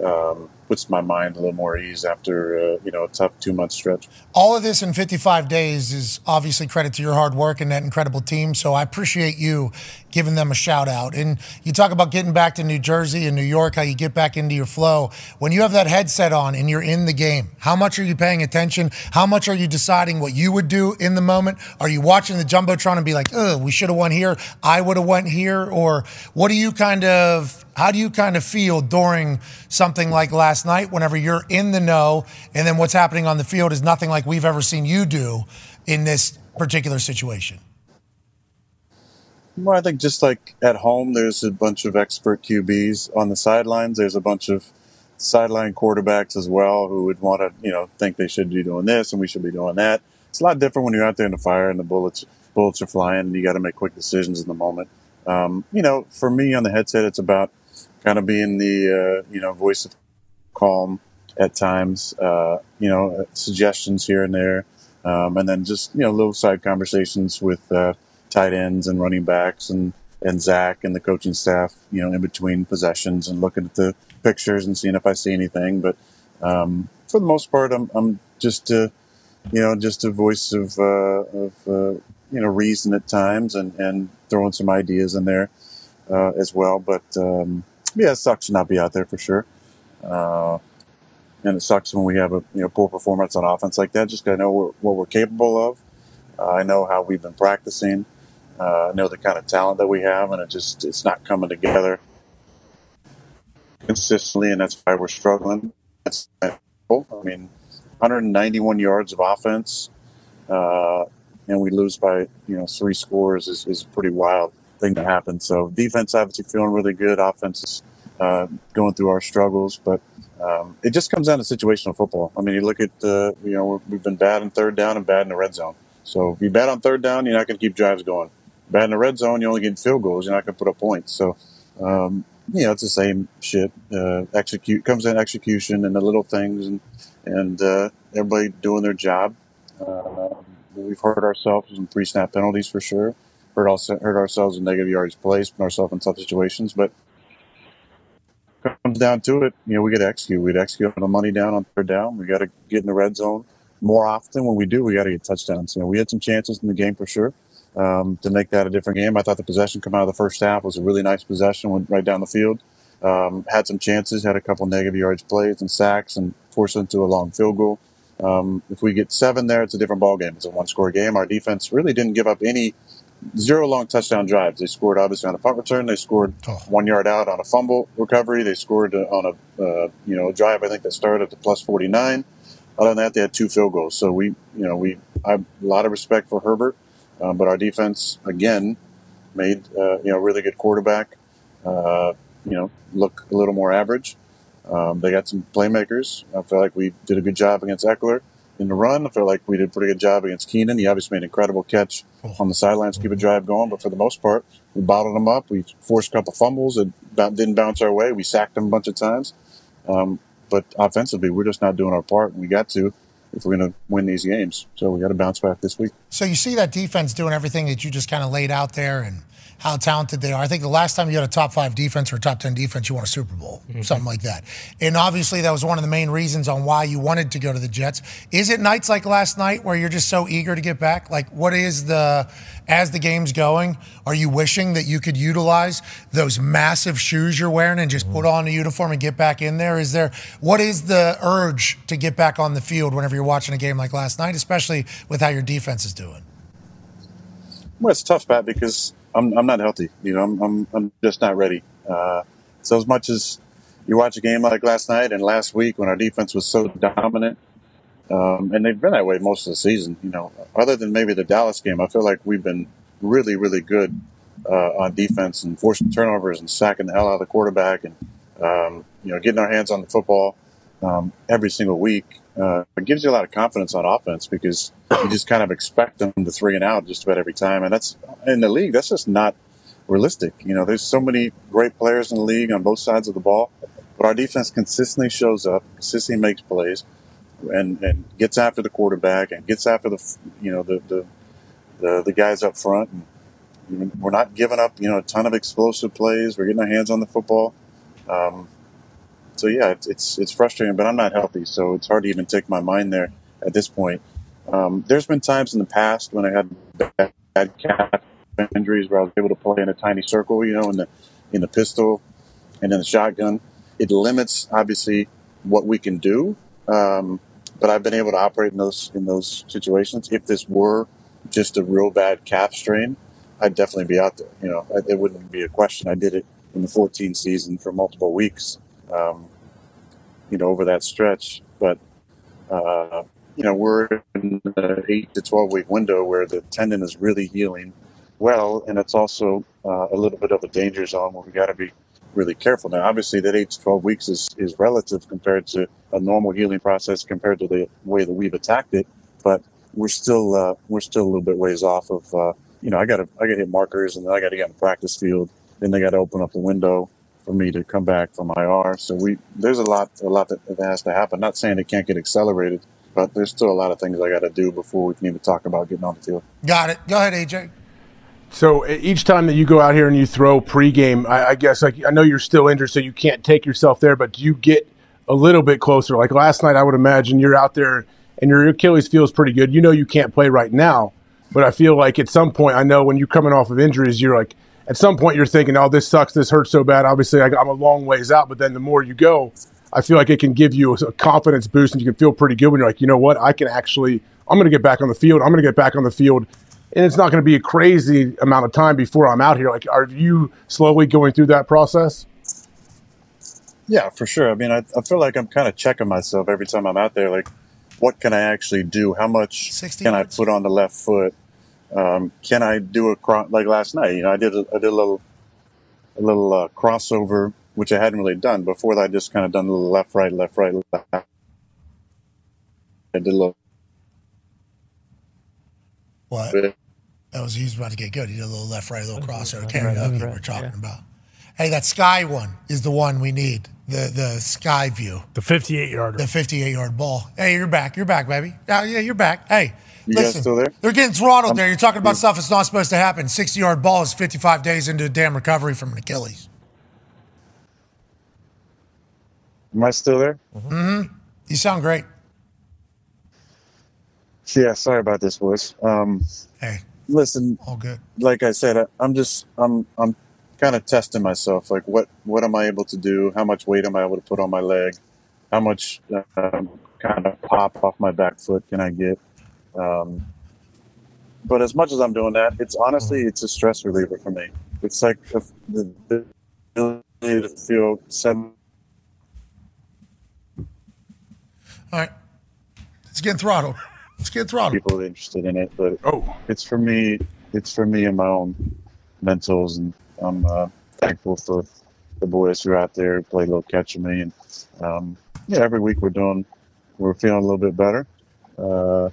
um, puts my mind a little more ease after uh, you know a tough two month stretch. All of this in 55 days is obviously credit to your hard work and that incredible team. So I appreciate you giving them a shout out. And you talk about getting back to New Jersey and New York, how you get back into your flow. When you have that headset on and you're in the game, how much are you paying attention? How much are you deciding what you would do in the moment? Are you watching the jumbotron and be like, "Oh, we should have won here. I would have went here," or what do you kind of how do you kind of feel during something like last night whenever you're in the know and then what's happening on the field is nothing like we've ever seen you do in this particular situation? Well, I think just like at home, there's a bunch of expert QBs on the sidelines. There's a bunch of sideline quarterbacks as well who would want to, you know, think they should be doing this and we should be doing that. It's a lot different when you're out there in the fire and the bullets bullets are flying and you got to make quick decisions in the moment. Um, you know, for me on the headset, it's about kind of being the uh, you know voice of calm at times. Uh, you know, suggestions here and there, um, and then just you know little side conversations with uh, tight ends and running backs and and Zach and the coaching staff. You know, in between possessions and looking at the pictures and seeing if I see anything. But um, for the most part, I'm I'm just a you know just a voice of uh, of uh, you know reason at times and and throwing some ideas in there uh, as well. But um, yeah, it sucks to not be out there for sure. Uh, and it sucks when we have a you know poor performance on offense like that. Just gotta know what, we're capable of. Uh, I know how we've been practicing. Uh, I know the kind of talent that we have, and it just it's not coming together consistently, and that's why we're struggling. That's I mean, 191 yards of offense, uh, and we lose by you know three scores is, is pretty wild thing to happen. So defense obviously feeling really good. Offense is uh, going through our struggles, but um, it just comes down to situational football. I mean, you look at uh, you know we've been bad in third down and bad in the red zone. So if you bad on third down, you're not going to keep drives going. Bad in the red zone, you only get field goals. You're not going to put up points. So um, you know it's the same shit. Uh, execute comes in execution and the little things and and uh, everybody doing their job. Uh, we've hurt ourselves in some pre snap penalties for sure hurt, also, hurt ourselves in negative yards placed, put ourselves in tough situations. But comes down to it, you know, we got to execute. We got to execute on the money down on third down. We got to get in the red zone more often. When we do, we got to get touchdowns. You know, we had some chances in the game for sure um, to make that a different game. I thought the possession come out of the first half was a really nice possession, went right down the field. Um, had some chances, had a couple negative yards plays and sacks, and forced into a long field goal. Um, if we get seven there, it's a different ball game. It's a one score game. Our defense really didn't give up any zero long touchdown drives. They scored obviously on a punt return. They scored oh. one yard out on a fumble recovery. They scored uh, on a uh, you know drive I think that started at the plus forty nine. Other than that, they had two field goals. So we you know we I have a lot of respect for Herbert, uh, but our defense again made uh, you know really good quarterback. Uh, you know look a little more average. Um, they got some playmakers. I feel like we did a good job against Ekeler in the run. I feel like we did a pretty good job against Keenan. He obviously made an incredible catch on the sidelines to keep a drive going, but for the most part, we bottled him up. We forced a couple fumbles that didn't bounce our way. We sacked him a bunch of times. Um, but offensively, we're just not doing our part, and we got to if we're going to win these games. So we got to bounce back this week. So you see that defense doing everything that you just kind of laid out there, and how talented they are. I think the last time you had a top five defense or a top 10 defense, you won a Super Bowl, mm-hmm. something like that. And obviously, that was one of the main reasons on why you wanted to go to the Jets. Is it nights like last night where you're just so eager to get back? Like, what is the, as the game's going, are you wishing that you could utilize those massive shoes you're wearing and just mm-hmm. put on a uniform and get back in there? Is there, what is the urge to get back on the field whenever you're watching a game like last night, especially with how your defense is doing? Well, it's tough, Pat, because I'm, I'm not healthy. You know, I'm, I'm, I'm just not ready. Uh, so as much as you watch a game like last night and last week when our defense was so dominant, um, and they've been that way most of the season, you know, other than maybe the Dallas game, I feel like we've been really, really good uh, on defense and forcing turnovers and sacking the hell out of the quarterback and, um, you know, getting our hands on the football um, every single week. Uh, it gives you a lot of confidence on offense because you just kind of expect them to three and out just about every time. And that's in the league, that's just not realistic. You know, there's so many great players in the league on both sides of the ball, but our defense consistently shows up, consistently makes plays, and, and gets after the quarterback and gets after the, you know, the, the, the, the guys up front. And we're not giving up, you know, a ton of explosive plays. We're getting our hands on the football. Um, So yeah, it's, it's it's frustrating, but I'm not healthy, so it's hard to even take my mind there at this point. Um, there's been times in the past when I had bad, bad calf injuries where I was able to play in a tiny circle, you know, in the in the pistol and in the shotgun. It limits obviously what we can do, um, but I've been able to operate in those in those situations. If this were just a real bad calf strain, I'd definitely be out there. You know, it wouldn't be a question. I did it in the 14 season for multiple weeks, um, you know, over that stretch. But uh, you know, we're in the eight to 12 week window where the tendon is really healing well, and it's also uh, a little bit of a danger zone where we got to be really careful. Now, obviously, that eight to 12 weeks is, is relative compared to a normal healing process compared to the way that we've attacked it, but we're still uh, we're still a little bit ways off of. Uh, you know, I got to I got to hit markers, and then I got to get in the practice field. Then they got to open up the window for me to come back from IR. So we there's a lot a lot that, that has to happen. Not saying it can't get accelerated, but there's still a lot of things I got to do before we can even talk about getting on the field. Got it. Go ahead, AJ. So each time that you go out here and you throw pregame, I, I guess like I know you're still injured, so you can't take yourself there. But do you get a little bit closer? Like last night, I would imagine you're out there and your Achilles feels pretty good. You know you can't play right now, but I feel like at some point, I know when you're coming off of injuries, you're like at some point you're thinking, "Oh, this sucks. This hurts so bad." Obviously, I, I'm a long ways out, but then the more you go, I feel like it can give you a, a confidence boost, and you can feel pretty good when you're like, you know what, I can actually, I'm going to get back on the field. I'm going to get back on the field and it's not going to be a crazy amount of time before I'm out here. Like, are you slowly going through that process? Yeah, for sure. I mean, I, I feel like I'm kind of checking myself every time I'm out there. Like, what can I actually do? How much can I put on the left foot? Um, can I do a cro- like last night? You know, I did a, I did a little a little uh, crossover, which I hadn't really done before. That I just kind of done a little left, right, left, right, left. I did a little. What? That was he was about to get good. He did a little left, right, a little crossover karaoke we're talking about. Hey, that sky one is the one we need. The the sky view. The 58 yarder. The 58 yard ball. Hey, you're back. You're back, baby. Yeah, yeah, you're back. Hey, You guys listen, still there? They're getting throttled there. You're talking about stuff that's not supposed to happen. 60 yard ball is 55 days into a damn recovery from an Achilles. Am I still there? Mm-hmm. You sound great. Yeah, sorry about this, boys. Um, hey, listen. All good. Like I said, I, I'm just I'm I'm kind of testing myself. Like, what what am I able to do? How much weight am I able to put on my leg? How much um, kind of pop off my back foot can I get? Um, but as much as I'm doing that, it's honestly it's a stress reliever for me. It's like the, the, the ability to feel seven. All right. It's getting throttled. It's getting throttled. people are interested in it, but oh, it's for me. It's for me and my own mentals, and I'm uh, thankful for the boys who are out there who play a little catch with me, and um, yeah, every week we're doing, we're feeling a little bit better, uh,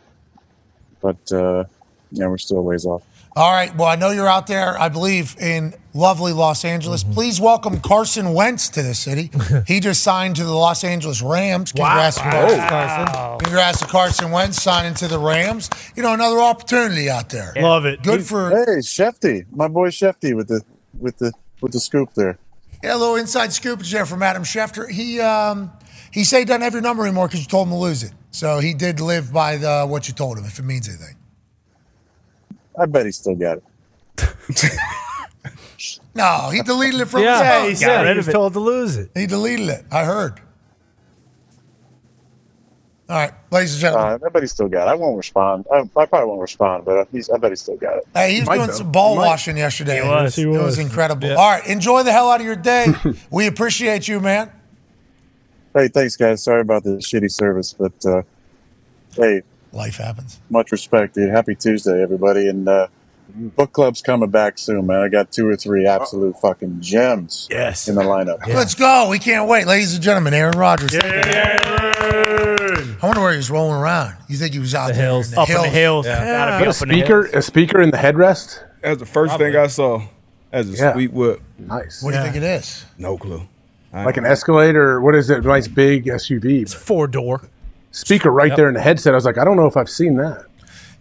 but uh, yeah, we're still a ways off. All right. Well, I know you're out there, I believe, in lovely Los Angeles. Please welcome Carson Wentz to the city. (laughs) he just signed to the Los Angeles Rams. Congrats, to Carson. Wow. Congrats to Carson Wentz signing to the Rams. You know, another opportunity out there. Love it. Good for Hey, Shefty, my boy Shefty with the with the with the scoop there. yeah, a little inside scoop there from Adam Schefter. He um he said he doesn't have your number anymore because you told him to lose it. So he did live by the what you told him, if it means anything. I bet he still got it. (laughs) No, he deleted it from Yeah, his phone. he said he was told to lose it. He deleted it. I heard. All right, ladies and gentlemen. Uh, I bet he still got it. I won't respond. I, I probably won't respond, but he's, I bet he still got it. Hey, he was doing some ball washing yesterday. He was. It He was was. incredible. Yeah. All right, enjoy the hell out of your day. (laughs) we appreciate you, man. Hey, thanks, guys. Sorry about the shitty service, but uh, hey, life happens. Much respect, dude. Happy Tuesday, everybody, and uh, book club's coming back soon, man. I got two or three absolute fucking gems. Yes. in the lineup. Let's go. We can't wait. Ladies and gentlemen, Aaron Rodgers. I wonder where he was rolling around. You think he was out there in the Up in the hills. Yeah. Gotta be a up in the speaker, hills. a speaker in the headrest. That's the first thing I saw. As a Yeah. sweet whip. Nice. What do you think it is? No clue. I Like don't an know. Escalator. What is it? Nice big SUV. It's four door. Speaker right Yep. there in the headset. I was like, I don't know if I've seen that.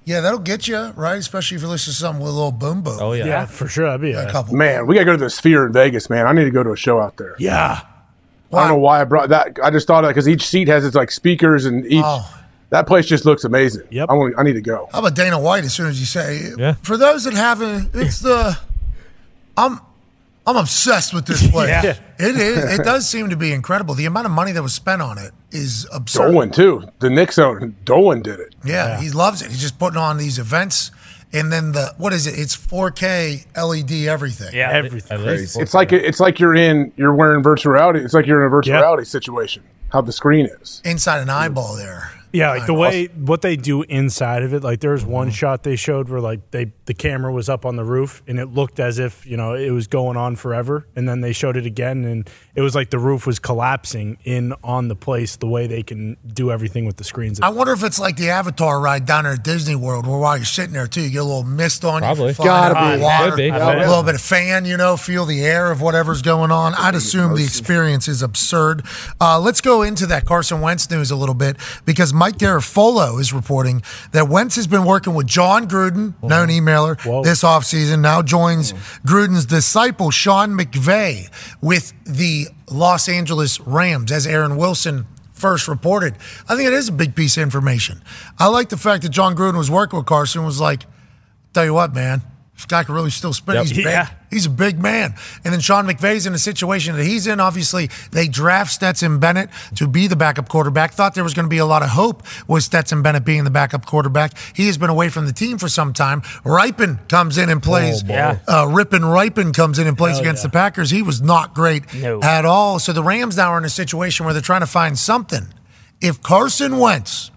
Yeah, that'll get you, right? Especially if you listen to something with a little boom boom. Oh, Yeah, yeah for sure. That'd be a a, couple. Man, we gotta go to the Sphere in Vegas, man. I need to go to a show out there. Yeah. I don't know why I brought that. I just thought of because each seat has its like speakers and each. Oh. That place just looks amazing. Yep. I, want, I need to go. How about Dana White? As soon as you say, Yeah. For those that haven't, it's the. I'm, I'm obsessed with this place. Yeah. (laughs) It is. It does seem to be incredible. The amount of money that was spent on it is absurd. Dolan too. The Knicks owner Dolan did it. Yeah, he loves it. He's just putting on these events, and then the what is it? It's 4K LED E everything. Yeah, everything. It's like it's like you're in you're wearing virtual reality. It's like you're in a virtual Yep. reality situation. How the screen is. inside an eyeball there. Yeah, like the way what they do inside of it. Like there was Mm-hmm. one shot they showed where like they the camera was up on the roof and it looked as if you know it was going on forever. And then they showed it again and it was like the roof was collapsing in on the place. The way they can do everything with the screens. I wonder if it's like the Avatar ride down there at Disney World, where while you're sitting there too, you get a little mist on Probably. you, flying Gotta over be. water, Could be. a little bit of fan, you know, feel the air of whatever's going on. I'd assume the experience is absurd. Uh, let's go into that Carson Wentz news a little bit because Mike Garafolo is reporting that Wentz has been working with Jon Gruden, known emailer, this offseason. Now joins Gruden's disciple Sean McVay with the Los Angeles Rams, as Aaron Wilson first reported. I think it is a big piece of information. I like the fact that Jon Gruden was working with Carson was like, tell you what, man, this guy can really still spin. Yep. He's big. Yeah. He's a big man. And then Sean McVay's in a situation that he's in. Obviously, they draft Stetson Bennett to be the backup quarterback. Thought there was going to be a lot of hope with Stetson Bennett being the backup quarterback. He has been away from the team for some time. Rypien comes in and plays. Oh. Yeah. Uh, Rypien Rypien comes in and plays against the Packers. He was not great No. at all. So the Rams now are in a situation where they're trying to find something. If Carson Wentz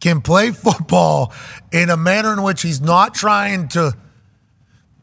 can play football in a manner in which he's not trying to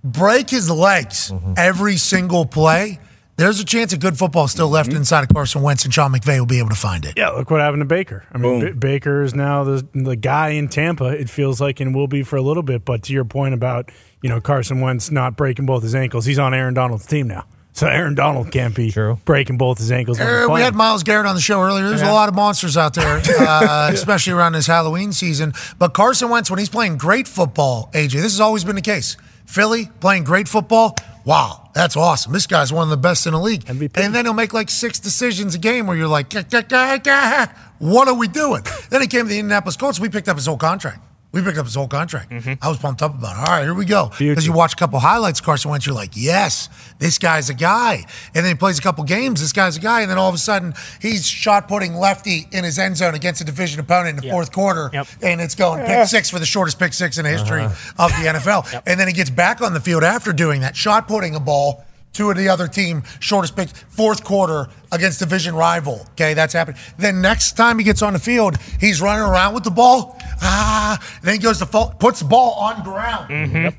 break his legs every single play, there's a chance of good football still left inside of Carson Wentz, and Sean McVay will be able to find it. Yeah, look what happened to Baker. I mean, B- Baker is now the the guy in Tampa. It feels like, and will be for a little bit. But to your point about you know Carson Wentz not breaking both his ankles, he's on Aaron Donald's team now. So Aaron Donald can't be True. breaking both his ankles. when Uh, we had Myles Garrett on the show earlier. There's a lot of monsters out there, (laughs) uh, especially around this Halloween season. But Carson Wentz, when he's playing great football, AJ, this has always been the case. Philly playing great football. Wow, that's awesome. This guy's one of the best in the league. MVP. And then he'll make like six decisions a game where you're like, "Gah, gah, gah, gah. what are we doing? then he came to the Indianapolis Colts. We picked up his whole contract. We picked up his whole contract. Mm-hmm. I was pumped up about it. All right, here we go. Because you watch a couple highlights, Carson Wentz, you're like, yes, this guy's a guy. And then he plays a couple games, this guy's a guy. And then all of a sudden, he's shot putting lefty in his end zone against a division opponent in the fourth quarter. Yep. And it's going pick six for the shortest pick six in the history uh-huh. of the NFL. (laughs) And then he gets back on the field after doing that, shot putting a ball to the other team, shortest pick, fourth quarter against division rival. Okay, that's happened. Then next time he gets on the field, he's running around with the ball. Ah, then he goes to fall, puts the ball on ground.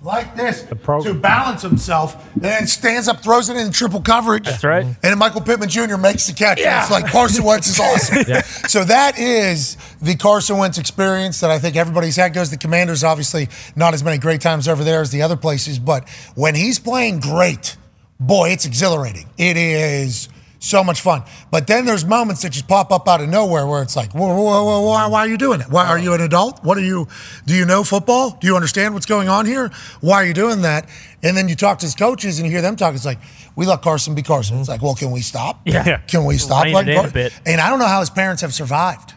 Like this to balance himself, and then stands up, throws it in triple coverage. That's right. Mm-hmm. And Michael Pittman Jr. makes the catch. And it's like Carson Wentz is awesome. (laughs) So that is the Carson Wentz experience that I think everybody's had. Goes the Commanders, obviously not as many great times over there as the other places, but when he's playing great, boy, it's exhilarating. It is so much fun. But then there's moments that just pop up out of nowhere where it's like, whoa, whoa, whoa, why, why are you doing it? Why are you an adult? What are you? Do you know football? Do you understand what's going on here? Why are you doing that? And then you talk to his coaches and you hear them talk. It's like, we let Carson be Carson. It's like, well, can we stop? Yeah. Can we stop? Rein letting it a Car- bit. And I don't know how his parents have survived.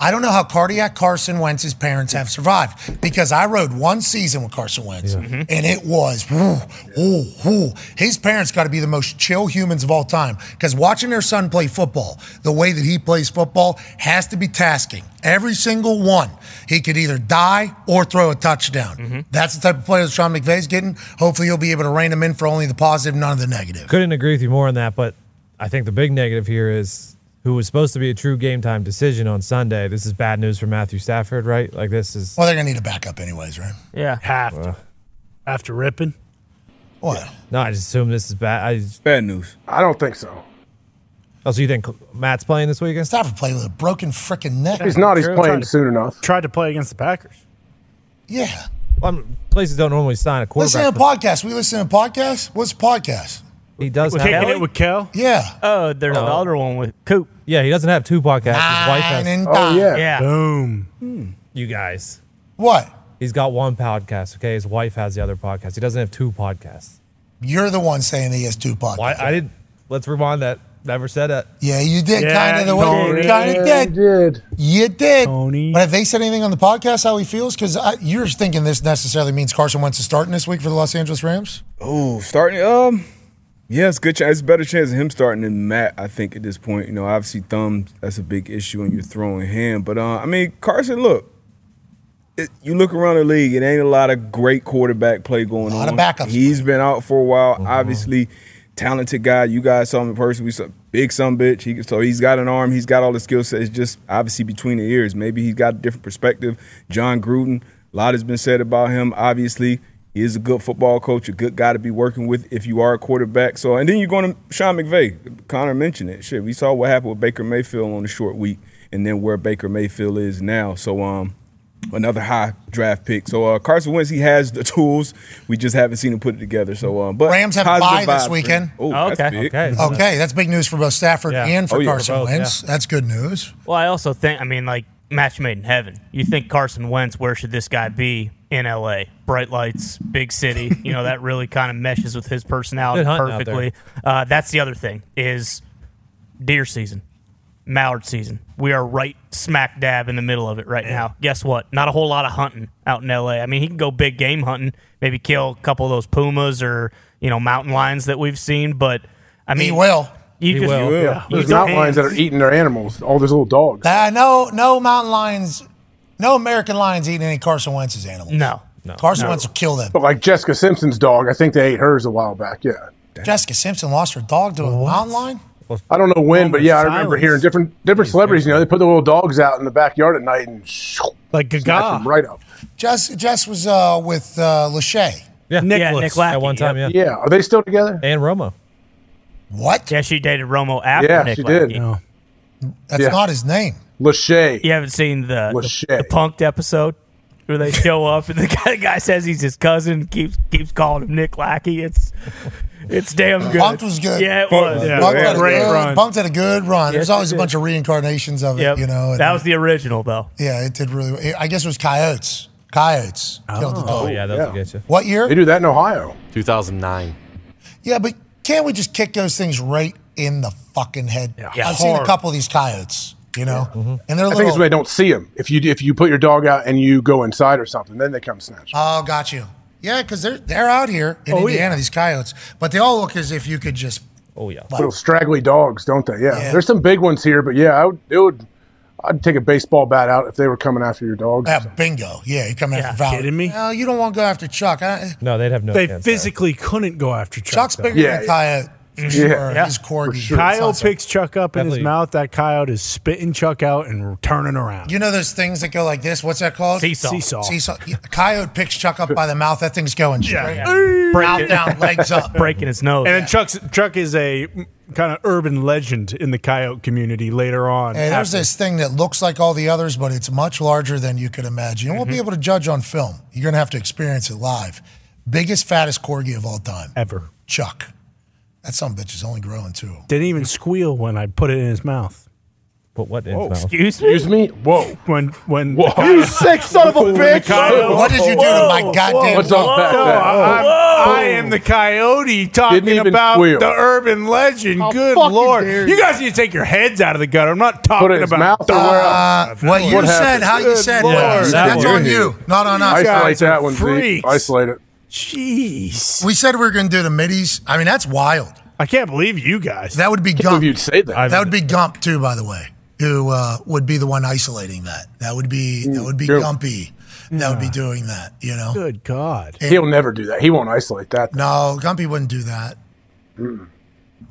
I don't know how cardiac Carson Wentz's parents have survived because I rode one season with Carson Wentz mm-hmm. and it was, whoo, whoo, whoo. his parents got to be the most chill humans of all time because watching their son play football the way that he plays football has to be tasking. Every single one, he could either die or throw a touchdown. Mm-hmm. That's the type of player that Sean McVay's getting. Hopefully, he'll be able to rein him in for only the positive, none of the negative. Couldn't agree with you more on that, but I think the big negative here is who was supposed to be a true game time decision on Sunday. This is bad news for Matthew Stafford, right? Like this is Well, they're going to need a backup, anyways, right? Yeah. have to. After ripping. What? no. I just assume this is bad. I Bad news. I don't think so. oh, so you think Matt's playing this weekend? Stafford played with a broken freaking neck. He's not. He's True. playing to- soon enough. Tried to play against the Packers. Yeah. Well, I'm- places don't normally sign a quarterback. Listen to quarterback. a podcast. We listen to podcasts. What's a podcast? He does We're have. it with Kel. Yeah. Oh, there's the other one with Coop. Yeah, he doesn't have two podcasts. His wife Nine has. and Oh dime. yeah. Yeah. Boom. You guys. What? He's got one podcast. Okay, his wife has the other podcast. He doesn't have two podcasts. You're the one saying he has two podcasts. Why? I didn't. Let's rewind that. Never said that. Yeah, you did Yeah, kind of the way Tony. you kind of did. did. You did. Tony. But have they said anything on the podcast how he feels? Because you're thinking this necessarily means Carson Wentz is starting this week for the Los Angeles Rams. Oh, starting. Um, yeah, it's good. Chance. It's a better chance of him starting than Matt. I think at this point, you know, obviously thumb that's a big issue when you're throwing him. But uh, I mean, Carson, look, it, you look around the league, it ain't a lot of great quarterback play going lot on. of backups He's been out for a while. Obviously, talented guy. You guys saw him in person. We saw big some bitch. He, so he's got an arm. He's got all the skill sets. Just obviously between the ears. Maybe he's got a different perspective. Jon Gruden. A lot has been said about him. Obviously, he is a good football coach, a good guy to be working with if you are a quarterback. So, and then you're going to Sean McVay. Connor mentioned it. Shit, we saw what happened with Baker Mayfield on the short week, and then where Baker Mayfield is now. So, um, another high draft pick. So, uh, Carson Wentz, he has the (laughs) tools. We just haven't seen him put it together. So, um, but Rams have a bye this weekend. man. Oh, that's big. (laughs) Okay, that's big news for both Stafford Yeah. and for Oh, yeah, for Carson both, Wentz. That's good news. Well, I also think, I mean, like match made in heaven. You think Carson Wentz, where should this guy be in LA? Bright lights, big city. You know that really kind of meshes with his personality Good hunting out perfectly. Uh, that's the other thing is deer season, mallard season. We are right smack dab in the middle of it right now. Guess what? Not a whole lot of hunting out in LA. I mean, he can go big game hunting, maybe kill a couple of those pumas or you know mountain lions that we've seen, but I mean, He will. You just, Yeah. There's don't- mountain lions that are eating their animals. All those little dogs. Uh, no, no mountain lions, no American lions eating any Carson Wentz's animals. No, no. Carson No. Wentz will kill them. But like Jessica Simpson's dog, I think they ate hers a while back. Yeah. Jessica Simpson lost her dog to a mountain lion. I don't know when, but yeah, I remember hearing different different celebrities. You know, they put the little dogs out in the backyard at night and like Gaga right up. Jess, Jess was uh, with uh, Lachey. Yeah, Nicholas. Nick Lackey, at one time. yep. Yeah, Yeah, are they still together? and Romo. What? Yeah, she dated Romo after Yeah, Nick she did. No. That's Yeah. not his name. Lachey. You haven't seen the, the, Lachey. the punked episode where they show up and the (laughs) guy, the guy says he's his cousin, keeps keeps calling him Nick Lackey. It's it's damn good. Punked was good. Yeah, it was. Punked, had a good, Punked had a good run. There's Yes, always a bunch of reincarnations of it, you know. and- that was the original though. yeah, it did really. I guess it was coyotes. Coyotes killed the oh, dog. Oh yeah, that'll get you. What year? They do that in Ohio. 2009. Yeah, but can't we just kick those things right in the fucking head? Yeah. I've seen a couple of these coyotes, you know, mm-hmm. and they're I little. think it's when they don't see them. If you if you put your dog out and you go inside or something, then they come snatch. Oh, got you. Yeah, because they're they're out here in Oh, yeah. Indiana. These coyotes, but they all look as if you could just. Oh yeah. Little straggly dogs, don't they? Yeah. Yeah. There's some big ones here, but yeah, I would, it would. I'd take a baseball bat out if they were coming after your dogs. Yeah, bingo. Yeah, you come Yeah, after Val. kidding me? No, you don't want to go after Chuck. I, No, they'd have no. they chance. physically couldn't go after Chuck. Chuck's though. bigger than a coyote. For Yeah. sure. Yeah, He's corgi. Kyle Sounds like- picks Chuck up in his mouth. That coyote is spitting Chuck out and turning around. You know those things that go like this? What's that called? Seesaw. Seesaw. Seesaw. Yeah, a coyote picks Chuck up by the mouth. That thing's going straight. Yeah. Mouth down, legs up. (laughs) Breaking his nose. And then Chuck's Chuck is a kind of urban legend in the coyote community later on. Hey, there's after- this thing that looks like all the others, but it's much larger than you could imagine. You won't be mm-hmm. able to judge on film. You're going to have to experience it live. Biggest, fattest corgi of all time. ever. Chuck. That some bitch is only growing too. Didn't even squeal when I put it in his mouth. But what in Whoa. his mouth? Excuse me. Excuse me. Whoa. When when Whoa. the You sick son of a bitch. coyote- What did you do to my goddamn What's dog? up, No, back I, I'm- I am the coyote talking even about squeal. the urban legend. How Good fucking lord! dare You you. guys need to take your heads out of the gutter. I'm not Put it talking in his about mouth or where else? Uh, what you What said, happened? how you Good said, Lord. yeah, That that's one. on you, not on us. Isolate that one, Zeke. freaks. Isolate it. Jeez, We said we were going to do the middies. I mean, that's wild. I can't believe you guys. That would be Can't Gump. you'd say that. That would be Gump too, by the way, who uh, would be the one isolating that. That would be that would be Sure. Gumpy. That would be doing that. You know. Good God! He'll never do that. He won't isolate that. No, Gumpy wouldn't do that.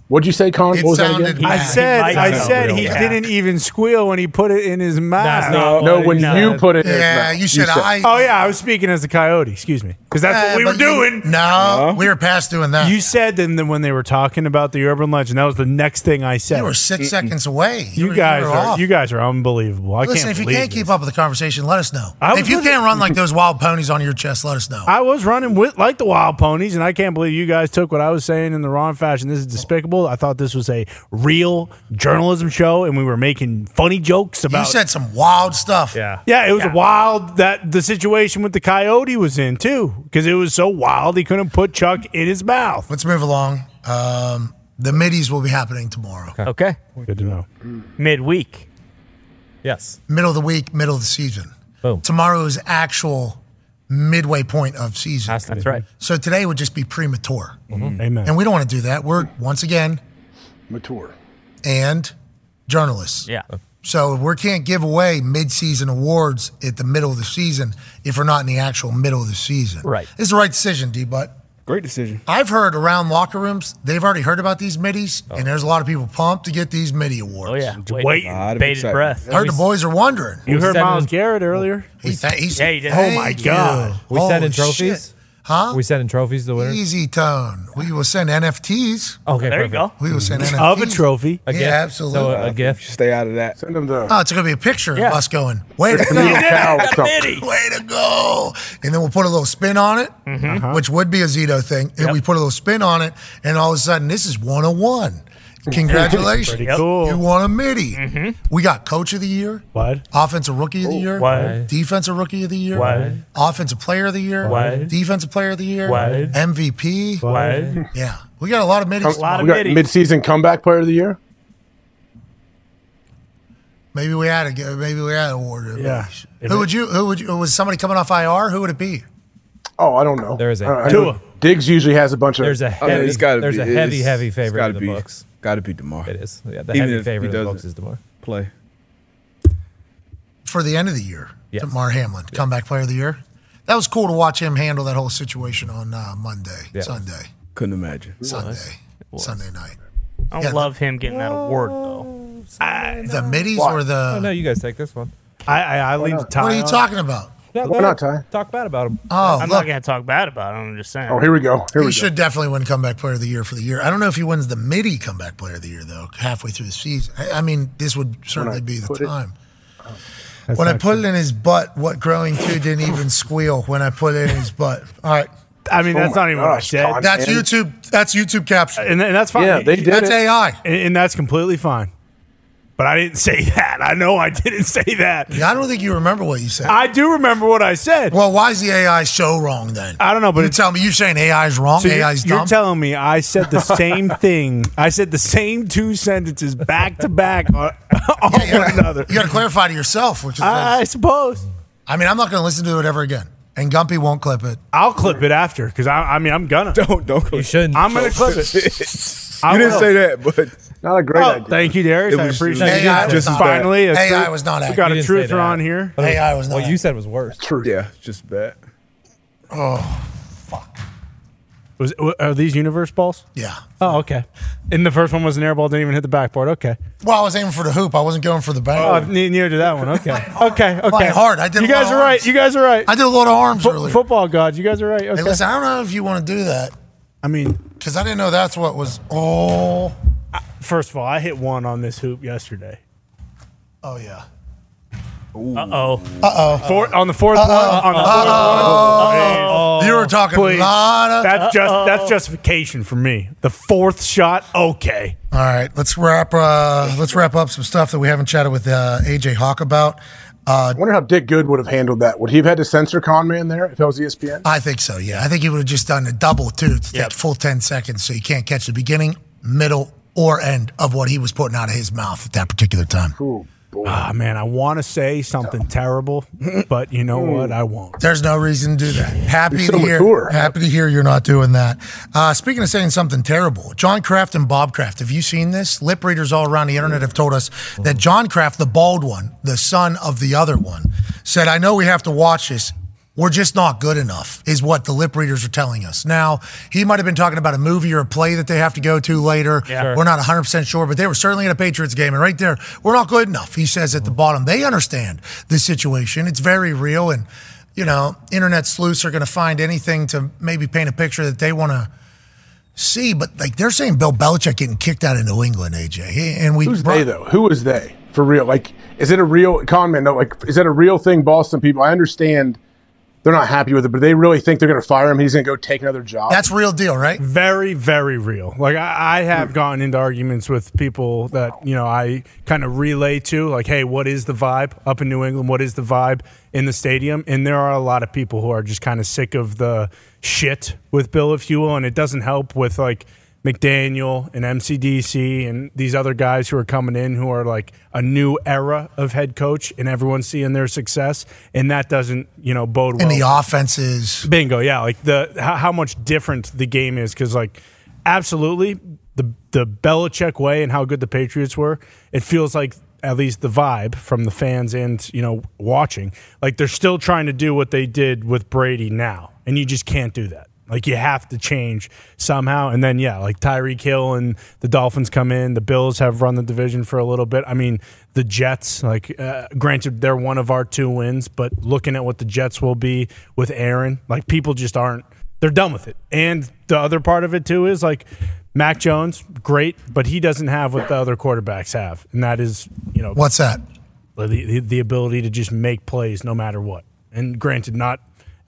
What'd you say, Con? It what was that sounded again? I said might I not said know. he Yeah. didn't even squeal when he put it in his mouth. That's not No, what when he you put it in his Yeah, mouth. you said I. Oh yeah, I was speaking as the coyote. Excuse me, because that's Uh, what we but were you- doing. No, we were past doing that. You said then that when they were talking about the urban legend, that was the next thing I said. You were 6 seconds away. You were- guys were are off. you guys are unbelievable. I Listen, can't if you believe can't this. keep up with the conversation, let us know. I was If you looking- can't run like those wild ponies on your chest, let us know. I was running with like the wild ponies, and I can't believe you guys took what I was saying in the wrong fashion. This is despicable. I thought this was a real journalism show, and we were making funny jokes about. you said some wild stuff. Yeah. yeah, it was wild that the situation with the coyote was in too, because it was so wild he couldn't put Chuck in his mouth. Let's move along. Um, The middies will be happening tomorrow. Okay. Good to know. Midweek. Yes. Middle of the week, middle of the season. Boom. Tomorrow is actual midway point of season. That's right. So today would just be premature. Mm-hmm. Amen. And we don't want to do that. We're, once again, Mature. and journalists. Yeah. So we can't give away mid-season awards at the middle of the season if we're not in the actual middle of the season. Right. It's the right decision, D. But Great decision. I've heard around locker rooms they've already heard about these middies, oh. and there's a lot of people pumped to get these midi awards. Oh yeah. Wait, Waiting. Lot bated excitement. breath. I heard the boys are wondering. You heard Myles Garrett earlier? He th- he's, Yeah, he did. Oh, my Thank God. you. We sending Holy trophies? shit. Huh? We sending trophies to the winner. Easy tone. We will send NFTs. Okay, There you go. We will send NFTs. Of a trophy. A Yeah, gift. absolutely. So a, a gift. Stay out of that. Send them the Oh, it's going to be a picture Yeah. of us going, way to go. cow or Got a something. midi. Way to go. And then we'll put a little spin on it, Mm-hmm. which would be a Zito thing. And we put a little spin on it, and all of a sudden, this is 101. Congratulations. Pretty cool. You won a MIDI. Mm-hmm. We got Coach of the Year, What? Offensive Rookie of the Year, What? Defensive Rookie of the Year, What? Offensive Player of the Year, What? Defensive Player of the Year, What? MVP. What? Yeah. We got a lot of middies. A lot We of got middies. mid-season comeback player of the year. Maybe we had a maybe we had an award. Yeah. Who would you? Who would you? Was somebody coming off IR? Who would it be? Oh, I don't know. There is a Tua. Diggs usually has a bunch of. There's a I mean, heavy, it's gotta there's be. a heavy, heavy favorite gotta in the be, books. Got to be Damar. It is. Yeah, the Even heavy if he favorite in the doesn't. is Damar. Play. for the end of the year. Yes. Damar Hamlin, comeback player of the year. That was cool to watch him handle that whole situation on uh, Monday, Yeah. Sunday, Couldn't imagine. Sunday, Sunday night. I don't Yeah. love him getting that award though. The middies or Oh, the? no, you guys take this one. I I, I leave the tie. What are you on. talking about? No, Why not, Ty? Talk bad about him. Oh, I'm look, not gonna talk bad about him. I'm just saying. Oh, here we go. Here he we should definitely win comeback player of the year for the year. I don't know if he wins the midi comeback player of the year though. Halfway through the season, I, I mean, this would certainly be the put it- time. Oh. That's when I put true. it in his butt, what growing two didn't even squeal when I put it in his butt. All right, I mean, that's oh not even what I said. Con- that's And- YouTube. That's YouTube caption. and, and that's fine. Yeah, they did That's it. AI. and, and that's completely fine. But I didn't say (laughs) that. I know I didn't say that. Yeah, I don't think you remember what you said. I do remember what I said. Well, why is the AI so wrong then? I don't know, but you tell me you're saying AI is wrong. So AI is dumb. you're telling me I said the (laughs) same thing. I said the same two sentences back to back on, (laughs) on you one another. got to clarify to yourself, which is. I, I suppose I mean, I'm not going to listen to it ever again, and Gumpy won't clip it. I'll clip it after because I, I mean I'm gonna. (laughs) Don't don't go. You shouldn't. I'm gonna clip it. (laughs) I You didn't will. say that, but Not a great Oh, idea. thank you, Darius. It I was- appreciate it was it. AI just as bad. Finally, AI truth- was not We got You a didn't truther on here. But it was- AI was not What you said was worse. True. yeah, just bad. Was uh, are these universe balls? Yeah. Oh, okay. And the first one was an air ball, didn't even hit the backboard. Okay. Well, I was aiming for the hoop. I wasn't going for the backboard. Oh, bang. ne- neither did that one. Okay. (laughs) Okay. Okay. Hard. I did You a lot guys of are right. You guys are right. I did a lot of arms Fo- earlier. football gods. You guys are right. Okay. Hey, listen, I don't know if you want to do that I mean, because I didn't know that's what was. Oh. first of all, I hit one on this hoop yesterday. Oh yeah. Uh oh. Uh oh. Four, on the fourth one. On the fourth one. You were talking Please. a lot of. That's just that's justification for me. The fourth shot, okay. All right, let's wrap. Uh, let's wrap up some stuff that we haven't chatted with uh, AJ Hawk about. Uh, I wonder how Dick Good would have handled that. Would he have had to censor Conman there if it was ESPN? I think so. Yeah, I think he would have just done a double too to take full ten seconds, so you can't catch the beginning, middle, or end of what he was putting out of his mouth at that particular time. Ooh, boy. Ah man, I want to say something terrible, but you know what? I won't. There's no reason to do that. Happy You're to hear. mature. Happy to hear you're not doing that. Uh, speaking of saying something terrible, John Kraft and Bob Kraft. Have you seen this? Lip readers all around the internet have told us that John Kraft, the bald one, the son of the other one, said, "I know we have to watch this." We're just not good enough, is what the lip readers are telling us. Now, he might have been talking about a movie or a play that they have to go to later. Yeah. We're not 100% sure, but they were certainly at a Patriots game. And right there, we're not good enough, he says at the bottom. They understand the situation. It's very real. And, you know, internet sleuths are going to find anything to maybe paint a picture that they want to see. But, like, they're saying Bill Belichick getting kicked out of New England, AJ. And we Who's brought- they though? Who is they for real? Like, is it a real Conman? No, like, is that a real thing? Boston people, I understand they're not happy with it, but they really think they're going to fire him. He's going to go take another job. That's real deal, right? Very, very real. Like I, I have hmm. gotten into arguments with people that you know I kind of relay to, like, hey, what is the vibe up in New England? What is the vibe in the stadium? And there are a lot of people who are just kind of sick of the shit with Bill, if you will, and it doesn't help with like McDaniel and MCDC and these other guys who are coming in who are like a new era of head coach and everyone's seeing their success and that doesn't you know bode well And the offenses. Bingo, yeah. Like the how, how much different the game is because like absolutely the the Belichick way and how good the Patriots were. It feels like at least the vibe from the fans and you know watching like they're still trying to do what they did with Brady now, and you just can't do that. Like you have to change somehow, and then yeah, like Tyreek Hill and the Dolphins come in. The Bills have run the division for a little bit. I mean, the Jets. Like, uh, granted, they're one of our two wins, but looking at what the Jets will be with Aaron, like people just aren't. They're done with it. And the other part of it too is like Mac Jones, great, but he doesn't have what the other quarterbacks have, and that is you know What's that? the, the, the ability to just make plays no matter what. And granted, not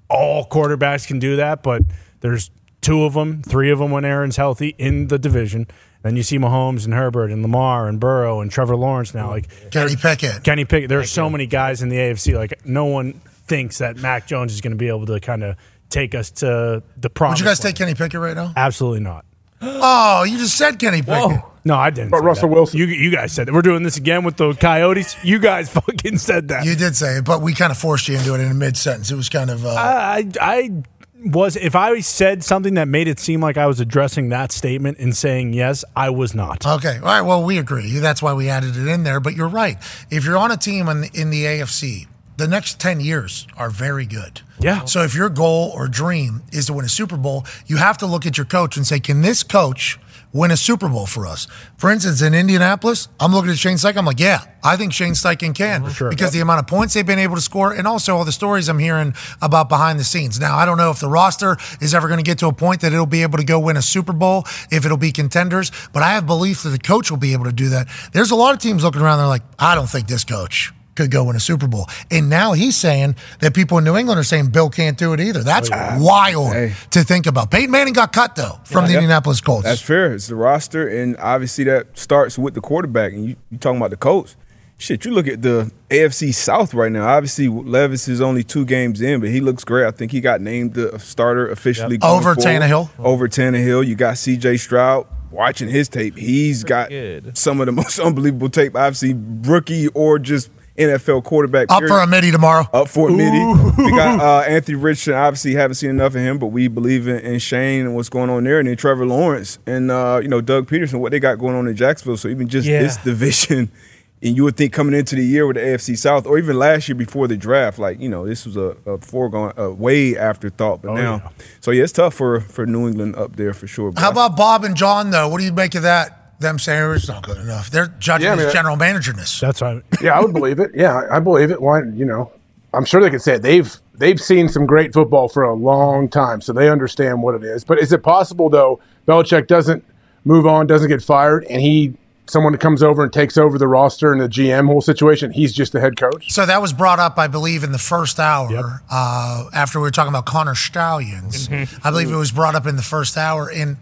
all quarterbacks can do that, but there's two of them, three of them when Aaron's healthy in the division. Then you see Mahomes and Herbert and Lamar and Burrow and Trevor Lawrence now. Like Kenny Pickett. Kenny Pickett. There are so many guys in the AFC. Like no one thinks that Mac Jones is going to be able to kind of take us to the Would you guys take Kenny Pickett right now? Absolutely not. (gasps) Oh, you just said Kenny Pickett. No, I didn't. But say Russell that. Wilson. You, you guys said that. We're doing this again with the Coyotes. You guys (laughs) fucking said that. You did say it, but we kind of forced you into it in a mid sentence. It was kind of. Uh, I, I was if I said something that made it seem like I was addressing that statement and saying yes, I was not. Okay. All right. Well, we agree. That's why we added it in there. But you're right. If you're on a team in, in the AFC, the next 10 years are very good. Yeah. So if your goal or dream is to win a Super Bowl, you have to look at your coach and say, can this coach win a Super Bowl for us? For instance, in Indianapolis, I'm looking at Shane Steichen. I'm like, yeah, I think Shane Steichen can mm-hmm. Sure. because the amount of points they've been able to score and also all the stories I'm hearing about behind the scenes. Now, I don't know if the roster is ever going to get to a point that it'll be able to go win a Super Bowl, if it'll be contenders, but I have belief that the coach will be able to do that. There's a lot of teams looking around, they're like, I don't think this coach could go win a Super Bowl. And now he's saying that people in New England are saying Bill can't do it either. That's oh, wild to think about. Peyton Manning got cut, though, from the Yeah. Indianapolis Colts. That's fair. It's the roster, and obviously that starts with the quarterback. And you you talking about the coach? Shit, you look at the AFC South right now. Obviously, Levis is only two games in, but he looks great. I think he got named the starter officially going Over forward. Tannehill. Over Tannehill, you got C.J. Stroud. Watching his tape, he's got some of the (laughs) most unbelievable tape I've seen, rookie or just NFL quarterback. Up period. for a midi tomorrow. Up for a midi. We got uh, Anthony Richardson. Obviously, haven't seen enough of him, but we believe in, in Shane and what's going on there, and then Trevor Lawrence and uh, you know Doug Pederson, what they got going on in Jacksonville. So even just Yeah. this division, (laughs) and you would think coming into the year with the AFC South, or even last year before the draft, like you know this was a, a foregone, a way afterthought. But Oh, now, yeah. so yeah, it's tough for for New England up there for sure. How about Bob and John, though? What do you make of that? Them saying it's not good enough. They're judging Yeah, I his mean, general managerness. That's right. (laughs) Yeah, I would believe it. Yeah, I I believe it. Why, you know, I'm sure they could say it. They've they've seen some great football for a long time, so they understand what it is. But is it possible though? Belichick doesn't move on, doesn't get fired, and he someone comes over and takes over the roster and the GM whole situation. He's just the head coach. So that was brought up, I believe, in the first hour uh, after we were talking about Connor Stalions. I believe it was brought up in the first hour. And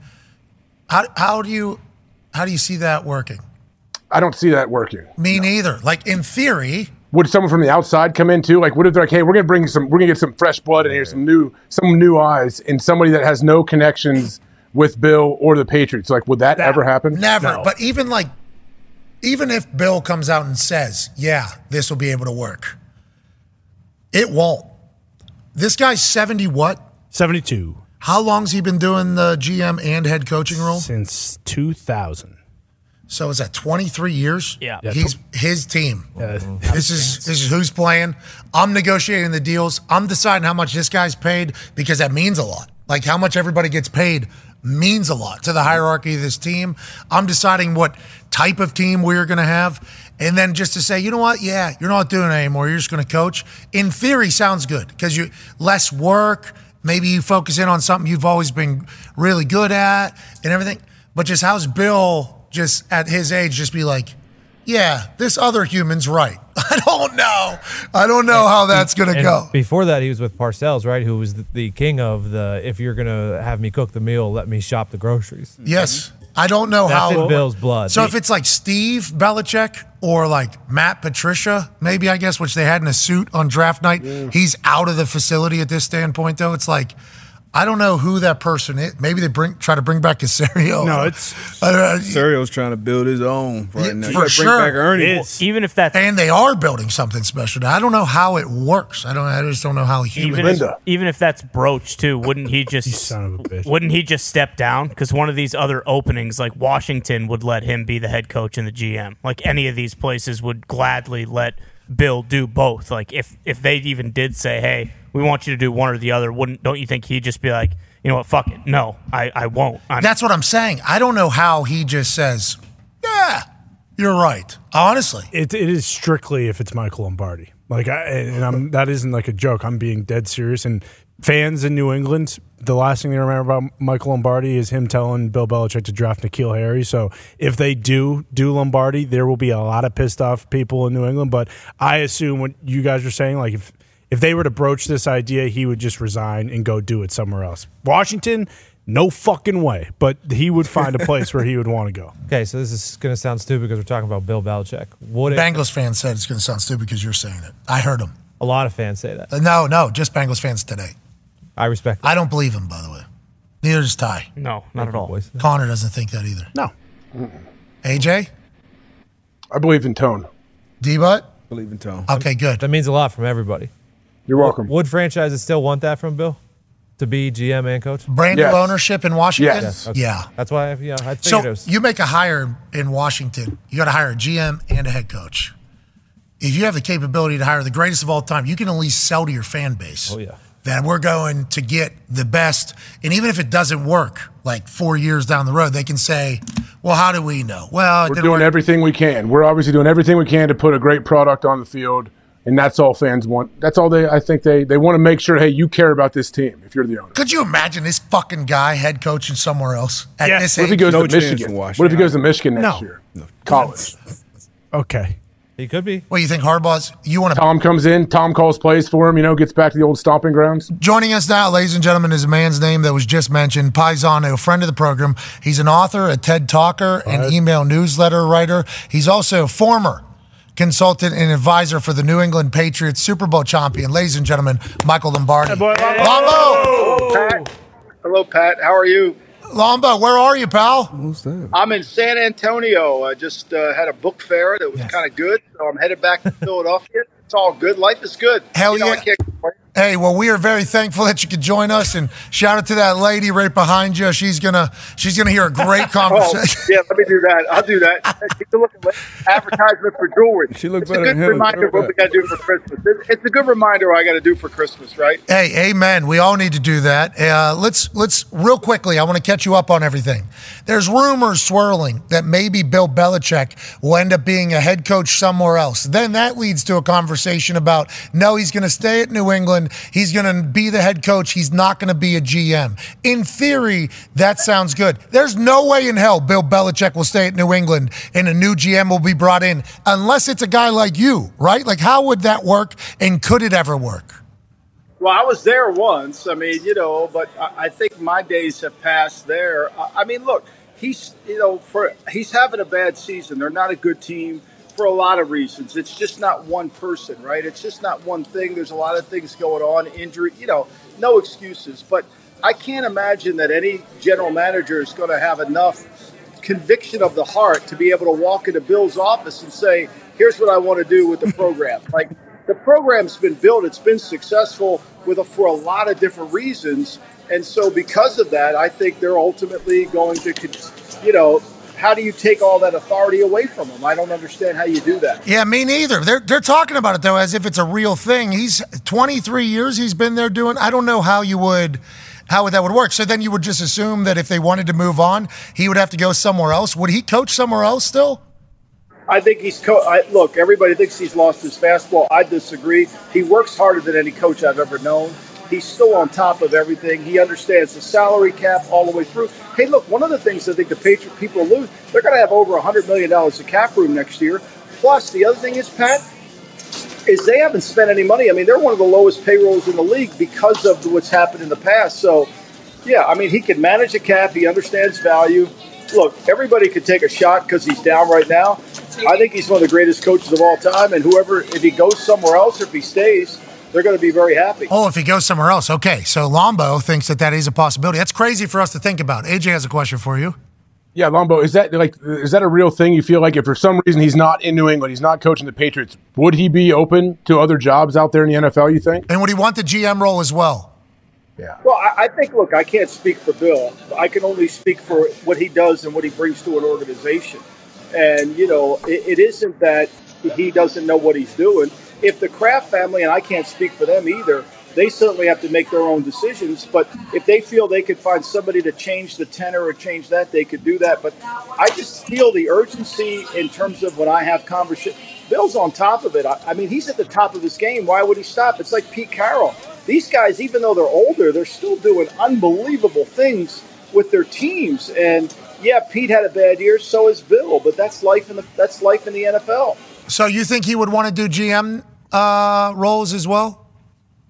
how, how do you how do you see that working? I don't see that working. Me neither. Like in theory, Would someone from the outside come in too? Like, what if they're like, hey, we're gonna bring some, we're gonna get some fresh blood in here, some new, some new eyes, and somebody that has no connections with Bill or the Patriots? Like, would that ever happen? never. But even like, even if Bill comes out and says, "Yeah, this will be able to work," it won't. This guy's seventy. What? Seventy-two How long's he been doing the GM and head coaching role? since two thousand. So is that 23 years? Yeah. He's his team. This is this is who's playing. I'm negotiating the deals. I'm deciding how much this guy's paid because that means a lot. Like how much everybody gets paid means a lot to the hierarchy of this team. I'm deciding what type of team we're going to have. And then just to say, you know what? Yeah, you're not doing it anymore. You're just going to coach. In theory, sounds good because you less work. Maybe you focus in on something you've always been really good at and everything. But just how's Bill just at his age just be like, yeah, this other human's right. (laughs) I don't know. I don't know how that's going to go. Before that, he was with Parcells, right? Who was the, the king of the if you're gonna have me cook the meal, let me shop the groceries. Yes. I don't know That's how. in Bill's blood. So if it's like Steve Belichick or like Matt Patricia, maybe I guess, which they had in a suit on draft night, he's out of the facility at this standpoint, though. It's like, I don't know who that person is. Maybe they bring try to bring back (laughs) Caserio. No, it's uh, trying to build his own right now. For sure. Bring back Ernie. even if that's and they are building something special. I don't know how it works. I don't. I just don't know how human. even if, even if that's broached too, wouldn't he just wouldn't he just step down? Because one of these other openings, like Washington, would let him be the head coach and the GM. Like any of these places would gladly let Bill do both. Like if if they even did say, "Hey, we want you to do one or the other," wouldn't don't you think he'd just be like, you know what, fuck it, no, I I won't. I'm, That's what I'm saying. I don't know how he just says, "Yeah, you're right." Honestly, it, it is strictly if it's Michael Lombardi. Like, I, and I'm that isn't like a joke. I'm being dead serious. And fans in New England, the last thing they remember about Michael Lombardi is him telling Bill Belichick to draft N'Keal Harry. So if they do do Lombardi, there will be a lot of pissed off people in New England. But I assume what you guys are saying, like if if they were to broach this idea, he would just resign and go do it somewhere else. Washington, no fucking way. But he would find a (laughs) place where he would want to go. Okay, so this is going to sound stupid because we're talking about Bill Belichick. What it, Bengals fans said it's going to sound stupid because you're saying it. I heard them. a lot of fans say that. Uh, no, no, just Bengals fans today. I respect. I don't believe him, by the way. Neither does Ty. No, not at all. Connor doesn't think that either. No. AJ, I believe in tone. D Butt. Believe in tone. Okay, good. That means a lot from everybody. You're welcome. Would franchises still want that from Bill to be GM and coach? Brand new ownership in Washington. Okay. Yeah. That's why. I, yeah, I figured it So was. you make a hire in Washington, you got to hire a GM and a head coach. If you have the capability to hire the greatest of all time, you can at least sell to your fan base. Oh yeah. That we're going to get the best. And even if it doesn't work, like four years down the road, they can say, well, how do we know? Well, it We're doing work. everything we can. We're obviously doing everything we can to put a great product on the field, and that's all fans want. That's all they. I think they they want to make sure. Hey, you care about this team if you're the owner. Could you imagine this fucking guy head coaching somewhere else at this What if he age? goes to Michigan? What if he goes to Michigan next No. year? College. Okay. He could be. Well, you think Harbaugh's? You want to? Tom comes in. Tom calls plays for him. You know, gets back to the old stomping grounds. Joining us now, ladies and gentlemen, is a man's name that was just mentioned, Paisano, a friend of the program. He's an author, a TED talker, an email newsletter writer. He's also a former consultant and advisor for the New England Patriots Super Bowl champion. Ladies and gentlemen, Michael Lombardi. Lombo! Pat. Hello, Pat. How are you? Lombo, where are you, pal? I'm in San Antonio. I just uh, had a book fair that was kind of good, so I'm headed back to (laughs) Philadelphia. It's all good. Life is good. Hell You know, yeah. I can't complain. Hey, well, we are very thankful that you could join us, and shout out to that lady right behind you. She's gonna, she's gonna hear a great (laughs) conversation. Oh, yeah, let me do that. I'll do that. Take a look at advertisement for jewelry. She looked it's better a good than him. reminder of what we got to do for Christmas. It's- It's a good reminder what I got to do for Christmas, right? Hey, amen. We all need to do that. Uh, let's let's real quickly. I want to catch you up on everything. There's rumors swirling that maybe Bill Belichick will end up being a head coach somewhere else. Then that leads to a conversation about no, he's going to stay at New England. He's going to be the head coach. He's not going to be a GM. In theory, that sounds good. There's no way in hell Bill Belichick will stay at New England and a new GM will be brought in unless it's a guy like you, right? Like, how would that work? And could it ever work? Well, I was there once. I mean, you know, but I think my days have passed there. I mean, look, he's you know, for he's having a bad season. They're not a good team for a lot of reasons. It's just not one person, right? It's just not one thing. There's a lot of things going on, injury, you know, no excuses. But I can't imagine that any general manager is going to have enough conviction of the heart to be able to walk into Bill's office and say, "Here's what I want to do with the program." (laughs) like the program's been built, it's been successful with a, for a lot of different reasons, and so because of that, I think they're ultimately going to, you know, how do you take all that authority away from them? I don't understand how you do that. Yeah, me neither. They're they're talking about it though as if it's a real thing. He's 23 years he's been there doing. I don't know how you would how would that would work. So then you would just assume that if they wanted to move on, he would have to go somewhere else. Would he coach somewhere else still? I think he's co- I, look. Everybody thinks he's lost his fastball. I disagree. He works harder than any coach I've ever known. He's still on top of everything. He understands the salary cap all the way through. Hey, look, one of the things I think the Patriot people lose, they're going to have over $100 million of cap room next year. Plus, the other thing is, Pat, is they haven't spent any money. I mean, they're one of the lowest payrolls in the league because of what's happened in the past. So, yeah, I mean, he can manage the cap. He understands value. Look, everybody could take a shot because he's down right now. I think he's one of the greatest coaches of all time. And whoever, if he goes somewhere else or if he stays, they're going to be very happy. Oh, if he goes somewhere else. Okay, so Lombo thinks that that is a possibility. That's crazy for us to think about. AJ has a question for you. Yeah, Lombo, is that like is that a real thing? You feel like if for some reason he's not in New England, he's not coaching the Patriots, would he be open to other jobs out there in the NFL? You think? And would he want the GM role as well? Yeah. Well, I, I think, look, I can't speak for Bill. I can only speak for what he does and what he brings to an organization. And, you know, it, it isn't that he doesn't know what he's doing. If the Kraft family, and I can't speak for them either, they certainly have to make their own decisions. But if they feel they could find somebody to change the tenor or change that, they could do that. But I just feel the urgency in terms of when I have conversation. Bill's on top of it. I, I mean, he's at the top of his game. Why would he stop? It's like Pete Carroll. These guys, even though they're older, they're still doing unbelievable things with their teams. And yeah, Pete had a bad year. So is Bill. But that's life in the that's life in the NFL. So you think he would want to do GM uh, roles as well?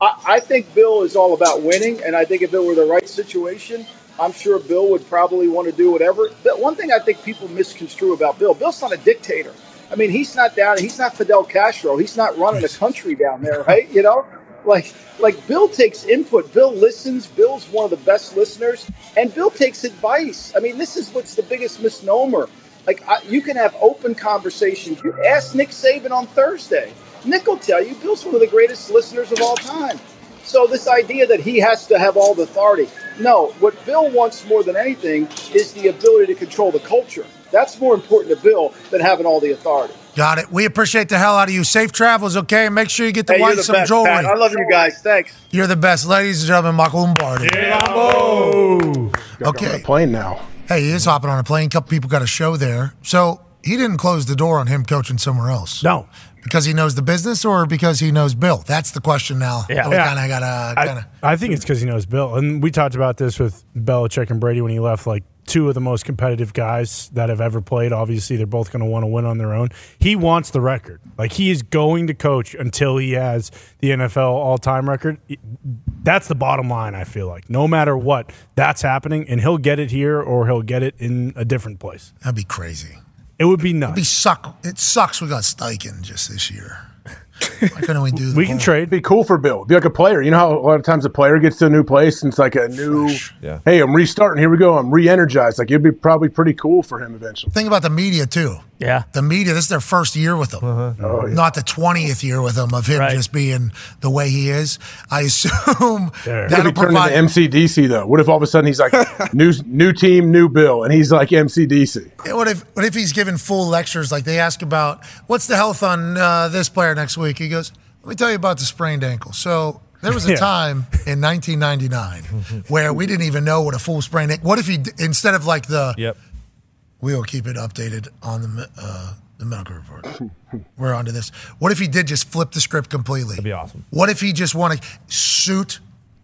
I, I think Bill is all about winning, and I think if it were the right situation, I'm sure Bill would probably want to do whatever. But one thing I think people misconstrue about Bill, Bill's not a dictator. I mean, he's not down. He's not Fidel Castro. He's not running a country down there, right? You know, like like Bill takes input. Bill listens. Bill's one of the best listeners, and Bill takes advice. I mean, this is what's the biggest misnomer. Like I, you can have open conversations. You ask Nick Saban on Thursday. Nick will tell you Bill's one of the greatest listeners of all time. So this idea that he has to have all the authority, no. What Bill wants more than anything is the ability to control the culture. That's more important to Bill than having all the authority. Got it. We appreciate the hell out of you. Safe travels, okay? And make sure you get the Hey, wife some best, jewelry. Pat. I love you guys. Thanks. You're the best, ladies and gentlemen. Michael Lombardi. Yeah. Okay. Plane now. Hey, he is hopping on a plane. A couple people got a show there. So he didn't close the door on him coaching somewhere else. No. Because he knows the business or because he knows Bill? That's the question now. Yeah. we Yeah. kind of got to I, kind of. I think it's because he knows Bill. And we talked about this with Belichick and Brady when he left, like two of the most competitive guys that have ever played. Obviously, they're both going to want to win on their own. He wants the record. Like, he is going to coach until he has the NFL all time record. That's the bottom line, I feel like. No matter what, that's happening. And he'll get it here or he'll get it in a different place. That'd be crazy. It would be nuts. It'd be suck. It sucks we got Steichen just this year. Why couldn't we do? (laughs) The whole- trade. Be cool for Bill. Be like a player. You know how a lot of times a player gets to a new place and it's like a new. Yeah. Hey, I'm restarting. Here we go. I'm re-energized. Like it'd be probably pretty cool for him eventually. Think about the media too. Yeah. The media. This is their first year with him, Oh, yeah. not the twentieth year with him of him Right. just being the way he is. I assume (laughs) What if that'll he turned provide. into MCDC though? What if all of a sudden he's like (laughs) new new team, new Bill, and he's like MCDC? What if what if he's giving full lectures? Like they ask about what's the health on uh, this player next week. He goes, "Let me tell you about the sprained ankle." So there was a Yeah. time in 1999 (laughs) where we didn't even know what a full sprained ankle. What if he instead of like the Yep. We will keep it updated on the uh, the medical report. We're onto this. What if he did just flip the script completely? That'd be awesome. What if he just wanted suit,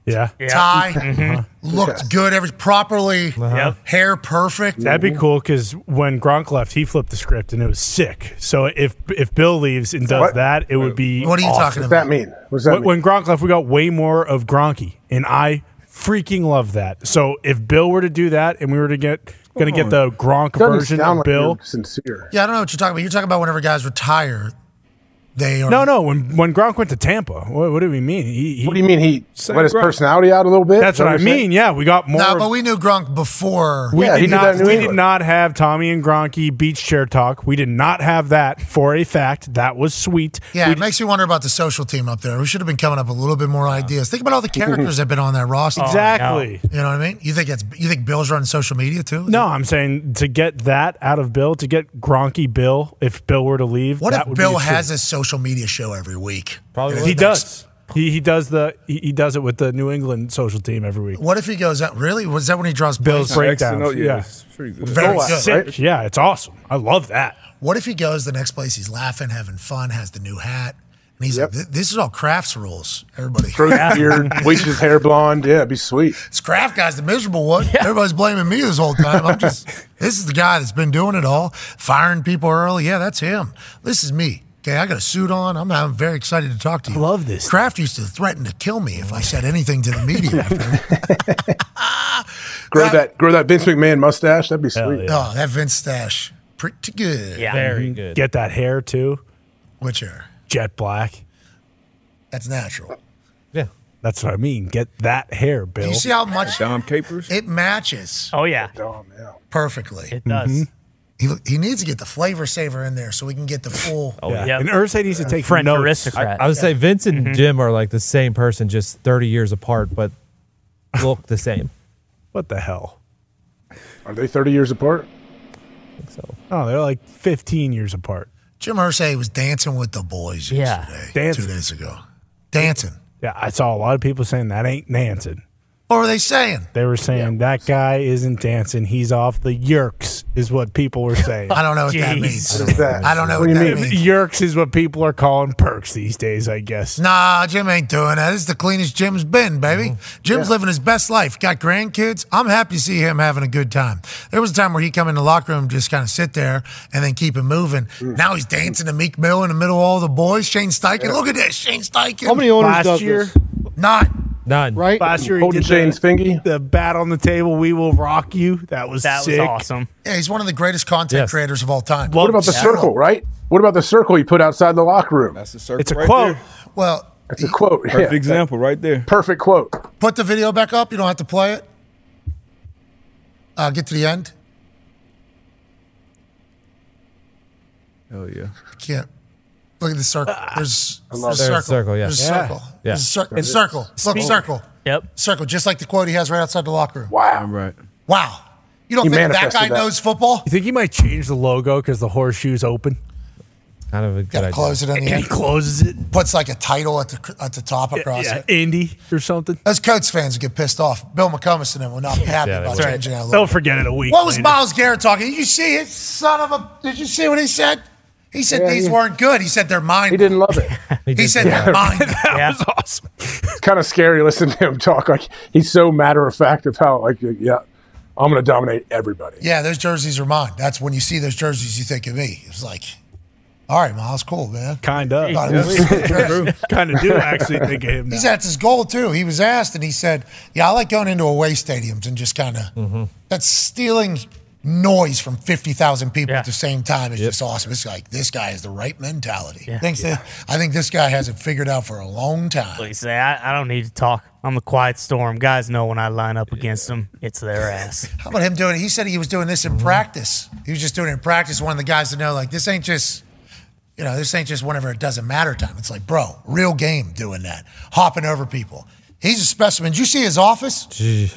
Yeah. tie, Mhm. looked good, every properly, Yep. hair perfect? That'd be cool because when Gronk left, he flipped the script and it was sick. So if if Bill leaves and does What? that, it would be. What are you awesome. talking What's about? that mean? What's that When, mean? when Gronk left, we got way more of Gronky, and I freaking love that. So if Bill were to do that, and we were to get going to get the Gronk version of Bill. you're sincere. Yeah, I don't know what you're talking about. You're talking about whenever guys retire, they are. No, no. When when Gronk went to Tampa, what, what do we mean? He, he, What do you mean he let his Gronk. personality out a little bit? That's Is what I you're saying? mean. Yeah, we got more. No, of- but we knew Gronk before. We Yeah, he did did not. that in New we England. did not have Tommy and Gronky beach chair talk. We did not have that for a fact. That was sweet. Yeah, We it makes me wonder about the social team up there. We should have been coming up with a little bit more ideas. Think about all the characters that have been on that roster. (laughs) Exactly. Oh, you know what I mean? You think it's you think Bill's running social media too? No, I'm saying to get that out of Bill, to get Gronky Bill, if Bill were to leave, What that if would Bill be a has a social media show every week? Probably Yeah, He next- does. He, he does the he, he does it with the New England social team every week. What if he goes out? Really? Was that when he draws Bill's plays? breakdowns. Excellent. Yeah, it's pretty good. Very Oh, good. sick. right? Yeah, it's awesome. I love that. What if he goes the next place? He's laughing, having fun, has the new hat, and he's Yep. like, "This is all Kraft's rules, everybody." Grows a (laughs) beard, bleaches his hair blonde. Yeah, it'd be sweet. This Kraft guy's the miserable one. Everybody's blaming me this whole time. I'm just, this is the guy that's been doing it all, firing people early. Yeah, that's him. This is me. Okay, I got a suit on. I'm, I'm very excited to talk to you. I love this. Kraft used to threaten to kill me if I said anything to the media. (laughs) after. (laughs) Grow Yeah. that, grow that Vince McMahon mustache. That'd be sweet. yeah. oh, that Vince stash, pretty good. Yeah. Very good. Get that hair too, Which hair? jet black. That's natural. Yeah. That's what I mean. Get that hair, Bill. You see how much Dom Capers? it matches Oh yeah, perfectly. it does. Mm-hmm. He, he needs to get the flavor saver in there so we can get the full. (laughs) Oh, yeah. Yep. And Irsay needs to uh, take French notes. aristocrat. I would say Vince and mm-hmm. Jim are like the same person, just 30 years apart, but look the same. What the hell? Are they 30 years apart? I think So Oh, they're like 15 years apart. Jim Irsay was dancing with the boys Yeah. yesterday, Dancing. two days ago. Dancing. Yeah, I saw a lot of people saying that ain't dancing. What were they saying? They were saying that guy isn't dancing. He's off the yerks, is what people were saying. (laughs) I don't know what that means. What is that? I don't know What what, do you that mean? means. yerks is what people are calling perks these days, I guess. Nah, Jim ain't doing that. This is the cleanest Jim's been, baby. Mm-hmm. Jim's living his best life. Got grandkids. I'm happy to see him having a good time. There was a time where he'd come in the locker room, just kind of sit there, and then keep it moving. Mm. Now he's dancing to Meek Mill in the middle of all the boys. Shane Steichen. Look at this. Shane Steichen. How many owners Last does year, this? Not. None. Right? last year he Holding did Shane's the, fingy. the bat on the table. We will rock you. That was that sick. was awesome. Yeah, he's one of the greatest content Yes. creators of all time. What about the Yeah. circle, right? What about the circle he put outside the locker room? That's the circle It's a right quote. there. Well, That's a quote. Perfect Yeah. example right there. Perfect quote. put the video back up. You don't have to play it. Uh, get to the end. Oh yeah. Can't. Look at the circle. Uh, there's, there's a There's a circle. circle, yeah. There's a Yeah. circle. Yeah. There's a cir- circle. Look, circle. Yep. Circle. Just like the quote he has right outside the locker room. Wow. Right. Wow. You don't He think that manifested guy that. knows football? You think he might change the logo because the horseshoe's open? Kind of a good Got to idea. close it on the He end. closes it. Puts like a title at the at the top across Yeah, it. Indy or something. Those Colts fans get pissed off. Bill McComas and them will not be (laughs) happy Yeah, about that's right. changing that They'll logo. forget it a week. What was later. Myles Garrett talking? Did you see it? Son of a. Did you see what he said? He said Yeah, these he- weren't good. He said they're mine. He didn't love it. (laughs) He did said say they're mine. (laughs) That Yeah. was awesome. It's kind of scary listening to him talk. Like he's so matter of fact of how like yeah, I'm going to dominate everybody. Yeah, those jerseys are mine. That's when you see those jerseys, you think of me. It's like, all right, Myles, cool, man. Kind of. God, it was- kind of do actually think of him. He's Now. that's his goal too. He was asked, and he said, "Yeah, I like going into away stadiums and just kind of Mm-hmm. that's stealing noise from fifty thousand people Yeah. at the same time. is just awesome. It's like this guy has the right mentality. Yeah. Thinks that I think this guy has it figured out for a long time. Like you say, I, I don't need to talk. I'm the quiet storm. Guys know when I line up against them, it's their ass. (laughs) How about him doing it? He said he was doing this in practice. He was just doing it in practice. One of the guys to know, like, this ain't just, you know, this ain't just whenever it doesn't matter time. It's like, bro, real game doing that, hopping over people. He's a specimen. Did you see his office? Gee.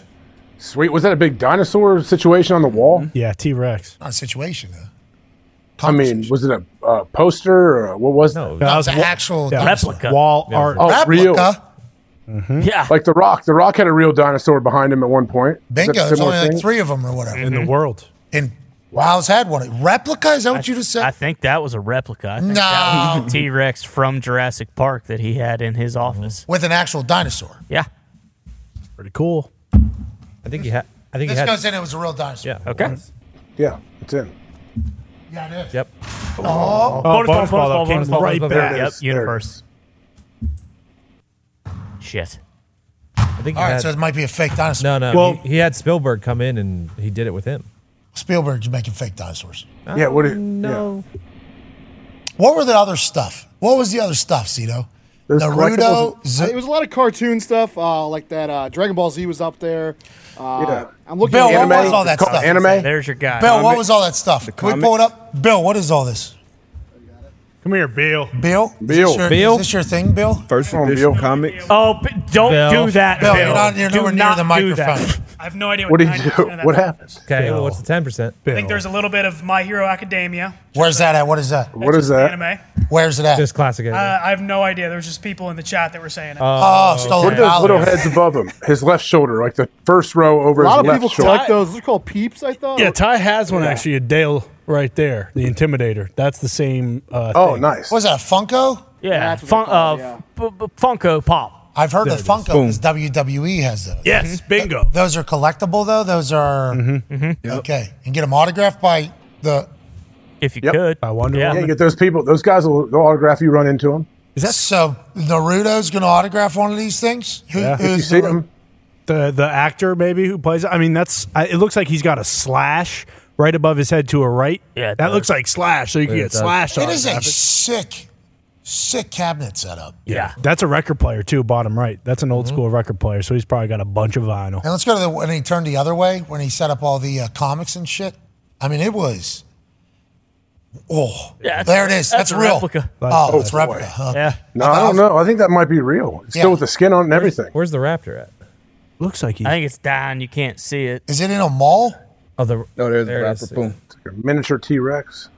Sweet. Was that a big dinosaur situation on the wall? Yeah, T Rex. Not a situation, though. I mean, was it a uh, poster or a, what was No, it? No, it's an actual Yeah, dinosaur. replica. Wall art. Oh, real. Replica. Yeah. Like the Rock. The Rock had a real dinosaur behind him at one point. Is that Bingo. a There's similar only like thing? three of them or whatever. in the world. And Myles had one. Replica? Is that what you just said? I think that was a replica. I think No. that was the T Rex from Jurassic Park that he had in his office. With an actual dinosaur. Yeah. Pretty cool. I think he had. I think This he had. goes in. It was a real dinosaur. Yeah. Okay. Yeah, it's in. Yeah, it is. Yep. Oh, Oh, bonus bonus ball, ball, bonus came ball, right ball. back. Yep. There it Universe. Shit. I think he all right. had. So it might be a fake dinosaur. no, no. Well- he, he had Spielberg come in and he did it with him. Spielberg's making fake dinosaurs. Yeah, what? It, um, No. What were the other stuff? What was the other stuff, Cito? There's Naruto. collectibles. Z- It was a lot of cartoon stuff, uh, like that. Uh, Dragon Ball Z was up there. Uh, Yeah. I'm looking Bill, at what anime. was all that It's stuff? Anime. There's your guy. Bill, what was all that stuff? Can we pull it up? Bill, what is all this? Come here, Bill. Bill? Bill. Is your, Bill? Is this your thing, Bill? First on, edition Bill. comics. Oh, b- don't Bill. do that, Bill, Bill. you're not you're do nowhere near not the do that. microphone. (laughs) I have no idea What what, did you do? What stuff happened? Okay. Well, what's the ten percent? I think there's a little bit of My Hero Academia. Where's that at? What is that? What is that? Anime. Where's it at? Just classic. Uh. I have no idea. There was just people in the chat that were saying it. oh, stolen What are those little heads above him? His left shoulder, like the first row over his left shoulder. A lot his of left people shoulder. collect those. Those are called peeps, I thought. Yeah, Ty has one actually. A Dale right there, the Intimidator. That's the same. Uh, Oh, thing. nice. What is that, Funko? Yeah. That's Fun, they uh, it, yeah. f- b- Funko Pop. I've heard There of. Funko Boom. because WWE has those. Yes, mm-hmm. bingo. Those are collectible, though? Those are. Mm-hmm. Mm-hmm. Okay. And get them autographed by the. If you Yep. could. By Wonder Yeah. Yeah, Woman. you get those people. Those guys will they'll autograph you. Run into them. Is that so? Naruto's going to autograph one of these things? Who, Yeah. If you who's see the- them, The the actor maybe who plays. I mean, that's. I, it looks like he's got a slash right above his head to a right. Yeah, that does. looks like slash. So you can Yeah, get it does. slash. It is a autographed. sick Sick cabinet setup. Yeah. That's a record player, too, bottom right. That's an old Mm-hmm. school record player, so he's probably got a bunch of vinyl. And let's go to the when he turned the other way when he set up all the uh, comics and shit. I mean, it was. Oh, Yeah, there it is. that's That's, real. replica. Oh, it's replica. huh? Yeah. No, I don't know. I think that might be real. It's Yeah. still with the skin on and everything. Where's the raptor at? Looks like he. I think it's down. You can't see it. Is it in a mall? Oh, the Oh, there's There the it is. rapper. Boom. Miniature T Rex.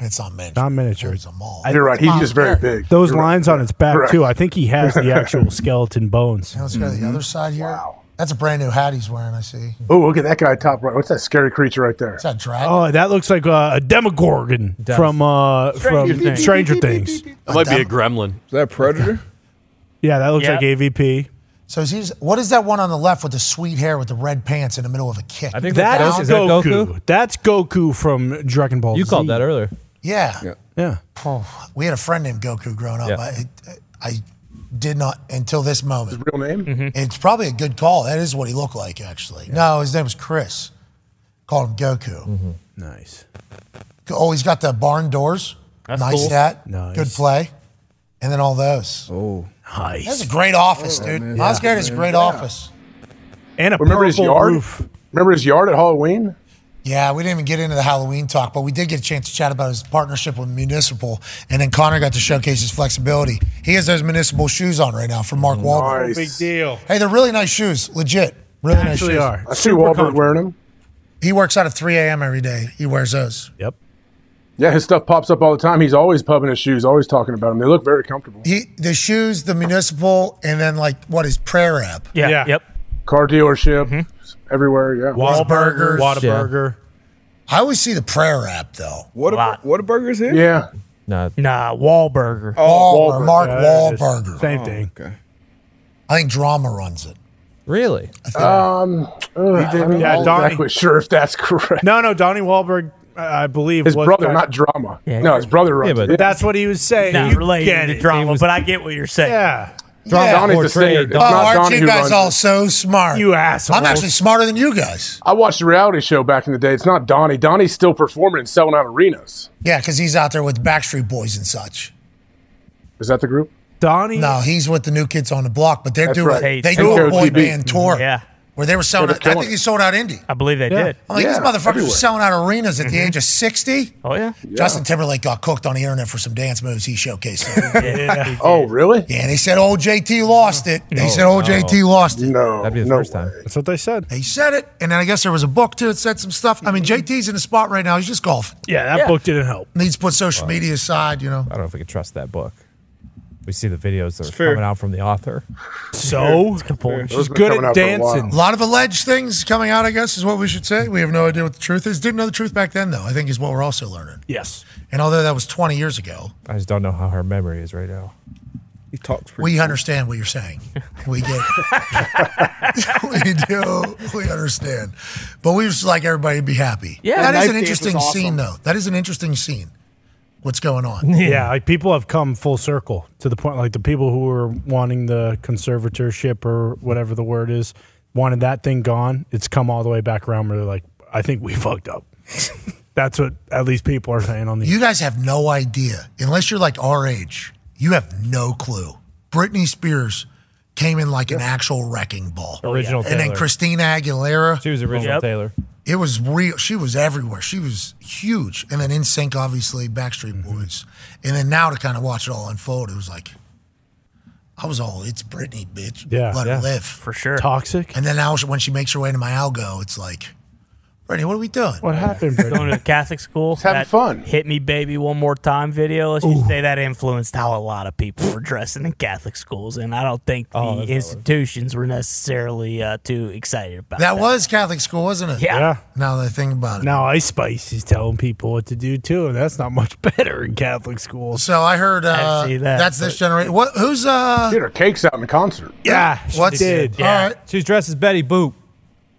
It's not miniature. Not miniature. It's a mall. You're right. He's just very big. Those You're right. lines on its back, Correct. too. I think he has the actual (laughs) skeleton bones. Now let's go to the other side here. Wow. That's a brand new hat he's wearing. I see. Oh, look at that guy top right. What's that scary creature right there? Is that dragon? Oh, that looks like uh, a Demogorgon Does. from uh, Stranger from Things. Stranger Things. That might be a gremlin. Is that a Predator? Yeah, that looks Yeah. like AVP. So is he's what is that one on the left with the sweet hair with the red pants in the middle of a kick? I think That that's is is that Goku. Goku? That's Goku from Dragon Ball You Z. called that earlier. Yeah. Yeah. Yeah. Oh, we had a friend named Goku growing up. Yeah. I, I did not until this moment. Real name? Mm-hmm. It's probably a good call. That is what he looked like, actually. No, his name was Chris. Called him Goku. Mm-hmm. Nice. Oh, he's got the barn doors. That's nice cool. stat. Nice. Good play. And then all those. Oh, Nice. That's a great office, oh, dude. man. Oscar is a great office. and a Remember his purple yard? roof. Remember his yard at Halloween? Yeah, we didn't even get into the Halloween talk, but we did get a chance to chat about his partnership with Municipal. And then Connor got to showcase his flexibility. He has those Municipal shoes on right now from Mark Wahlberg. Nice. Big deal. Hey, they're really nice shoes. Legit. Really nice Actually shoes. are. I see Super Wahlberg comfortable. wearing them. He works out at 3 a.m. every day. He wears those. Yep. Yeah, his stuff pops up all the time. He's always pubbing his shoes, always talking about them. They look very comfortable. He the shoes, the municipal, and then like what is prayer app? Yeah. Yeah. Yep. Car dealership, mm-hmm. Everywhere. Yeah. Wahlburgers. Whataburger. I always see the prayer app though. what a Lot. what a burger's here? Yeah. No, Nah, Wahlburger. Wall, Wahlberg. Mark Yeah, there it is. Same thing. Okay. I think Drama runs it. really? Um, ugh, I'm Yeah, not Donnie. exactly (laughs) sure if that's correct. No, no, Donnie Wahlberg, I I believe, His was brother, back- not drama. Yeah. No, his brother runs but it. That's what he was saying. Not you related get to drama, was- but I get what you're saying. Yeah. Yeah. Donnie's the Portrayed singer. It's Oh, not aren't Donnie you guys runs all so smart? You assholes. I'm actually smarter than you guys. I watched a reality show back in the day. It's not Donnie. Donnie's still performing and selling out arenas. Yeah, because he's out there with Backstreet Boys and such. Is that the group? Donnie. No, he's with the new kids on the block, but they're That's doing right. they do a boy band tour. Yeah. Where they were selling they're out, I think it. he sold out Indy. I believe they Yeah. did. I'm like, these motherfuckers everywhere. are selling out arenas at the mm-hmm. age of 60. Oh, yeah? Justin Timberlake got cooked on the internet for some dance moves he showcased. (laughs) Yeah. (laughs) Oh, really? yeah, they said old JT lost it. They oh, said old JT lost it. No. That'd be the no first time. That's what they said. They said it, and then I guess there was a book too. It said some stuff. I mean, JT's in the spot right now. He's just golfing. Yeah, that Yeah. book didn't help. Needs to put social media aside, you know. I don't know if we can trust that book. We see the videos that are fair. coming out from the author. So Those she's good at out a dancing. A lot of alleged things coming out, I guess, is what we should say. We have no idea what the truth is. Didn't know the truth back then, though. I think is what we're also learning. Yes. And although that was 20 years ago, I just don't know how her memory is right now. He talks pretty. we understand what you're saying. (laughs) We get (laughs) we do. We understand. But we just like everybody to be happy. Yeah, That is an interesting awesome. scene, though. That is an interesting scene. What's going on? (laughs) Yeah, like people have come full circle to the point, like the people who were wanting the conservatorship or whatever the word is, wanted that thing gone. It's come all the way back around where they're like, I think we (laughs) fucked up. That's what at least people are saying on the. You guys have no idea, unless you're like our age. You have no clue. Britney Spears came in like an actual wrecking ball. Oh, original Taylor. And then Christina Aguilera. She was original Yep. Taylor. It was real. She was everywhere. She was huge. And then NSYNC, obviously, Backstreet Mm-hmm. Boys. And then now to kind of watch it all unfold, it was like, I was all, it's Britney, bitch. Yeah. Let Yeah. her live. For sure. Toxic. And then now when she makes her way to my algo, it's like, Britney, what are we doing? What happened? Going to a Catholic school. having that fun. Hit me, baby, one more time video. Let's just say that influenced how a lot of people were dressing in Catholic schools, and I don't think the Oh, that's institutions were necessarily uh, too excited about that. That was Catholic school, wasn't it? Yeah. Yeah. Now that I think about it. Now Ice Spice is telling people what to do too, and that's not much (laughs) better in Catholic schools. So I heard uh, see that, that's this generation. What? Who's uh? Did her cakes out in the concert. Yeah, she What's did. All right. She was dressed as Betty Boop.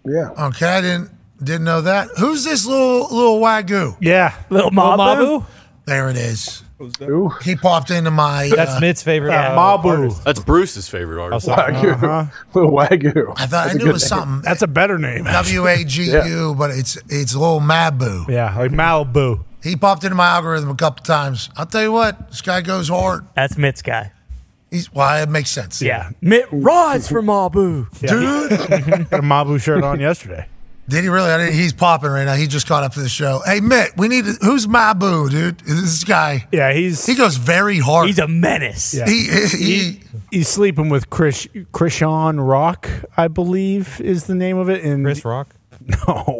Yeah. Okay, I didn't didn't know that. Who's this little little wagyu? Yeah, Little Mabu. There it is. Ooh. He popped into my. That's uh, Mitt's favorite. Uh, Mabu. artist. That's Bruce's favorite artist. Oh, sorry. Wagyu. (laughs) Little Wagyu. I thought That's I a knew it was name. something. That's a better name. W A G U, but it's it's a little Mabu. Yeah, like Malibu. He popped into my algorithm a couple times. I'll tell you what, this guy goes hard. That's Mitt's guy. He's well, it makes sense. Yeah. Mitt rides for Mabu. Dude. (laughs) Got a Mabu shirt on yesterday. Did he really? I didn't, he's popping right now. He just caught up to the show. Hey, Mitt, we need to, who's Boo, dude? This guy. Yeah, he's he goes very hard. He's a menace. Yeah. He, he, he's sleeping with Chris Chrisean Rock, I believe is the name of it. And Chris Rock? (laughs) No,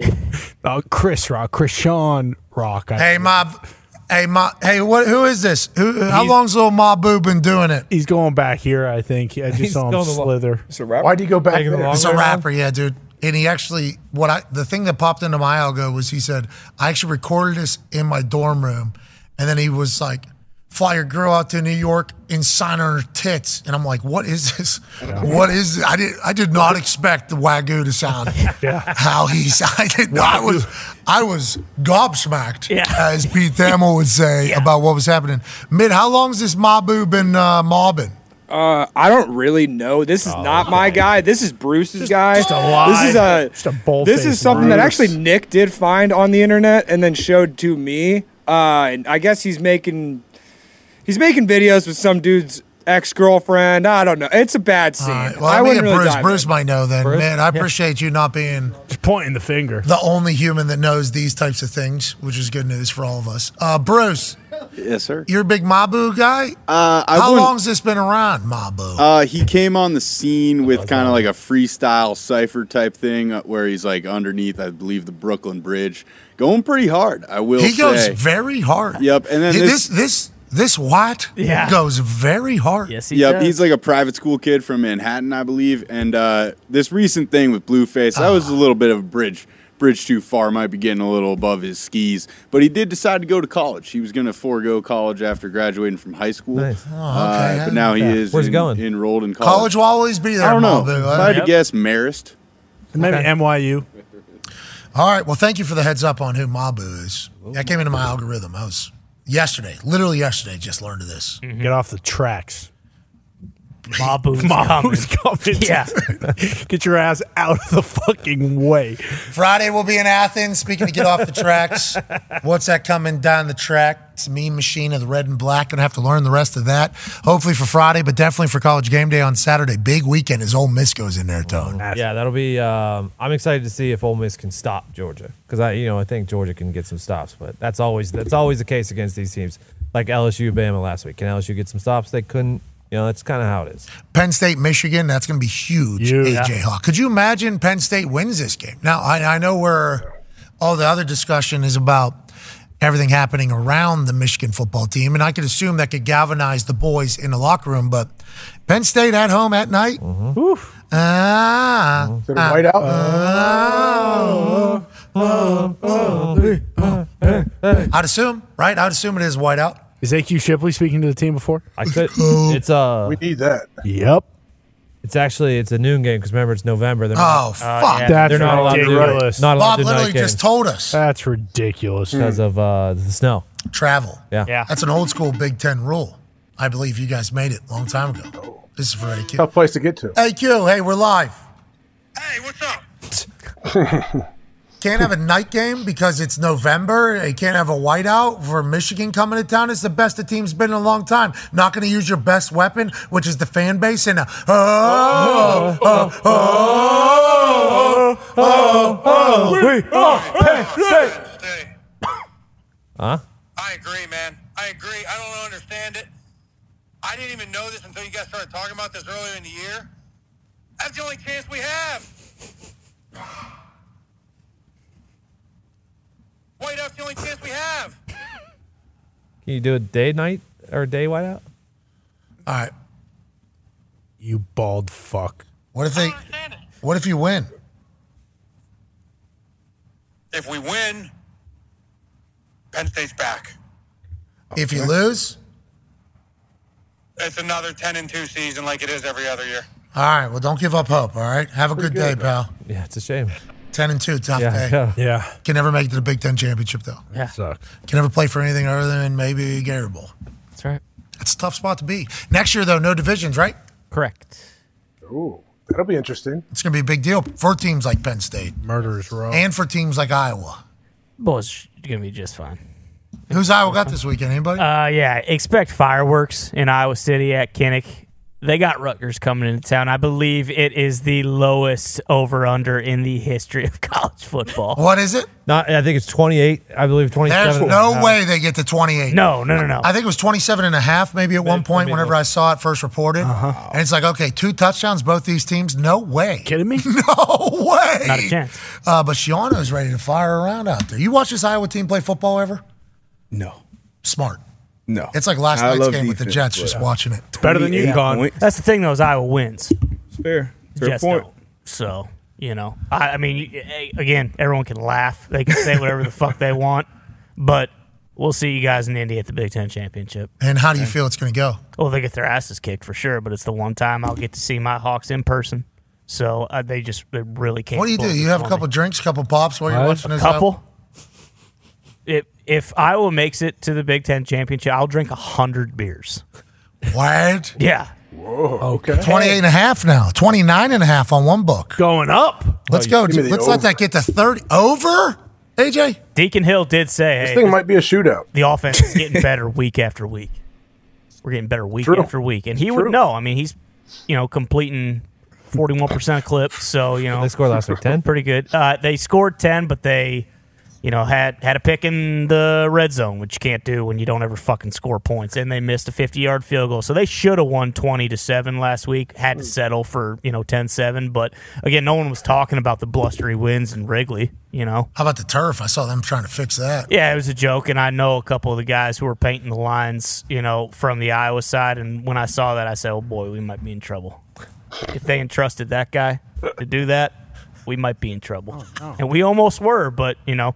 no, Chris Rock, Chrisean Rock. I hey, Mob. Hey, Ma, hey, what? Who is this? Who? How He's- long's little Mabu been doing it? He's going back here, I think. I just He's saw him going a lo- slither. It's a rapper. Why'd he go back Taking the It's a way around? rapper, yeah, dude. And he actually, what I, the thing that popped into my algo was he said, I actually recorded this in my dorm room. And then he was like, fly your girl out to New York and sign her tits. And I'm like, what is this? What is this? I did, I did not expect the Wagyu to sound (laughs) how he's, I did not, I was, I was gobsmacked, as Pete Thamel would say about what was happening. Mid, how long's this Mabu been uh, mobbing? Uh, I don't really know. This is not my guy. This is Bruce's guy. just a lie. This is a Just a bold This is something that actually Nick did find on the internet and then showed to me. Uh, and I guess he's making he's making videos with some dude's ex girlfriend. I don't know. It's a bad scene. All right. Well, I I wouldn't mean, really Bruce, dive Bruce in. might know then. Bruce? Man, I Yeah. appreciate you not being Just pointing the finger. the only human that knows these types of things, which is good news for all of us. Uh, Bruce, Yes, sir. you're a big Mabu guy. Uh, I How wouldn't- long's this been around, Mabu? Uh, he came on the scene with kind of like a freestyle cipher type thing, uh, where he's like underneath, I believe, the Brooklyn Bridge, going pretty hard. I will. he goes very hard. Yep, and then He- this, this this this white Yeah. goes very hard. Yes, he yep, he's like a private school kid from Manhattan, I believe. And uh, this recent thing with Blueface, that was a little bit of a bridge. Bridge too far, might be getting a little above his skis. But he did decide to go to college. He was going to forego college after graduating from high school. Nice. Oh, Uh, okay. but now he Yeah. is Where's he en- going? enrolled in college. College will always be there, I don't know. Mabu. If? I had to guess, Marist. Maybe NYU. All right. Well, thank you for the heads up on who Mabu is. That came into my algorithm. I was yesterday, literally yesterday, just learned of this. Get off the tracks. Mabu's Mabu's coming. coming. (laughs) Yeah. (laughs) Get your ass out of the fucking way. Friday we'll be in Athens. Speaking to get off the tracks, what's that coming down the track? It's a mean machine of the red and black. Gonna have to learn the rest of that. Hopefully for Friday, but definitely for college game day on Saturday. Big weekend as Ole Miss goes in there, Tone. Yeah, that'll be. Um, I'm excited to see if Ole Miss can stop Georgia because I, you know, I think Georgia can get some stops, but that's always that's always the case against these teams like LSU, Bama last week. Can LSU get some stops? They couldn't. You know, that's kind of how it is. Penn State, Michigan, that's going to be huge. Huge. AJ Hawk. Could you imagine Penn State wins this game? Now, I, I know where all the other discussion is about everything happening around the Michigan football team, and I could assume that could galvanize the boys in the locker room, but Penn State at home at night? Ah. Is it a whiteout? I'd assume, right? I'd assume it is whiteout. Is AQ Shipley speaking to the team before? I could. It's uh. We need that. Yep. It's actually it's a noon game because remember it's November. They're Oh, not, fuck. That's they're not allowed to do ridiculous. not allowed Bob to do literally night games just told us That's ridiculous. because of uh, the snow. travel. Yeah. Yeah. That's an old school Big Ten rule. I believe you guys made it a long time ago. This is for AQ. Tough place to get to. AQ, hey, we're live. Hey, what's up? (laughs) Can't have a night game because it's November. You can't have a whiteout for Michigan coming to town. It's the best the team's been in a long time. Not going to use your best weapon, which is the fan base. And uh, oh, oh, oh, oh, oh, we are Penn State. Huh? I agree, man. I agree. I don't understand it. I didn't even know this until you guys started talking about this earlier in the year. That's the only chance we have. Whiteout's the only chance we have. Can you do a day night or a day whiteout? All right. You bald fuck. What if they? What if you win? If we win, Penn State's back. If you lose, It's another 10 and 2 season like it is every other year. all right. Well, don't give up hope. All right. Have a good, day, pal. Yeah, it's a shame. Ten and two, tough Yeah, day. yeah. Yeah. Can never make it to the Big Ten championship though. Yeah. Suck. Can never play for anything other than maybe Gator Bowl. That's right. That's a tough spot to be. Next year though, no divisions, right? Correct. Ooh, that'll be interesting. It's going to be a big deal for teams like Penn State Murderers row. and for teams like Iowa. Boys, you're gonna be just fine. Who's Iowa got this weekend? Anybody? Uh, yeah, expect fireworks in Iowa City at Kinnick. They got Rutgers coming into town. I believe it is the lowest over under in the history of (laughs) college football. What is it? Not, I think it's 28. I believe 27. There's no way they get to 28. No, no, no, no. I think it was 27 and a half maybe at one point whenever I saw it first reported. Uh-huh. And it's like, okay, two touchdowns, both these teams. No way. Kidding me? (laughs) No way. Not a chance. Uh, but Schiano's ready to fire around out there. You watch this Iowa team play football ever? No. Smart. No. It's like last I night's love game with the defense, Jets, just but- watching it. better than 28 UConn. points. That's the thing, though, is Iowa wins. Fair. Fair Jets point. don't. So, you know, I, I mean, you- eh, again, everyone can laugh. They can say whatever the fuck they want, but we'll see you guys in Indy at the Big Ten Championship. And how do you feel it's going to go? Well, they get their asses kicked for sure, but it's the one time I'll get to see my Hawks in person. So uh, they just they really can't. What do you do? You have a couple drinks, a couple pops while you're watching a this? couple. If if Iowa makes it to the Big Ten championship, I'll drink a hundred beers. What? Yeah. Whoa. Okay. 28 and a half now. 29 and a half on one book. Going up. Let's Oh, go. give me the Let's let that get to 30. Over? AJ? Deacon Hill did say, This "Hey, thing might be a shootout. the offense is getting better (laughs) week after week. We're getting better week True. after week, and he would know. I mean, he's you know completing forty one percent clip, so you know They scored last week 10. pretty good. Uh, they scored ten, but they you know had had a pick in the red zone, which you can't do when you don't ever fucking score points, and they missed a fifty yard field goal, so they should have won twenty to seven last week. Had to hmm. settle for you know 10-7, but again, no one was talking about the blustery wins in Wrigley. You know, How about the turf? I saw them trying to fix that. yeah, it was a joke, and I know a couple of the guys who were painting the lines, you know, from the Iowa side. And when I saw that, I said, "Oh boy, we might be in trouble." If they entrusted that guy to do that, we might be in trouble. Oh, and we almost were, but you know,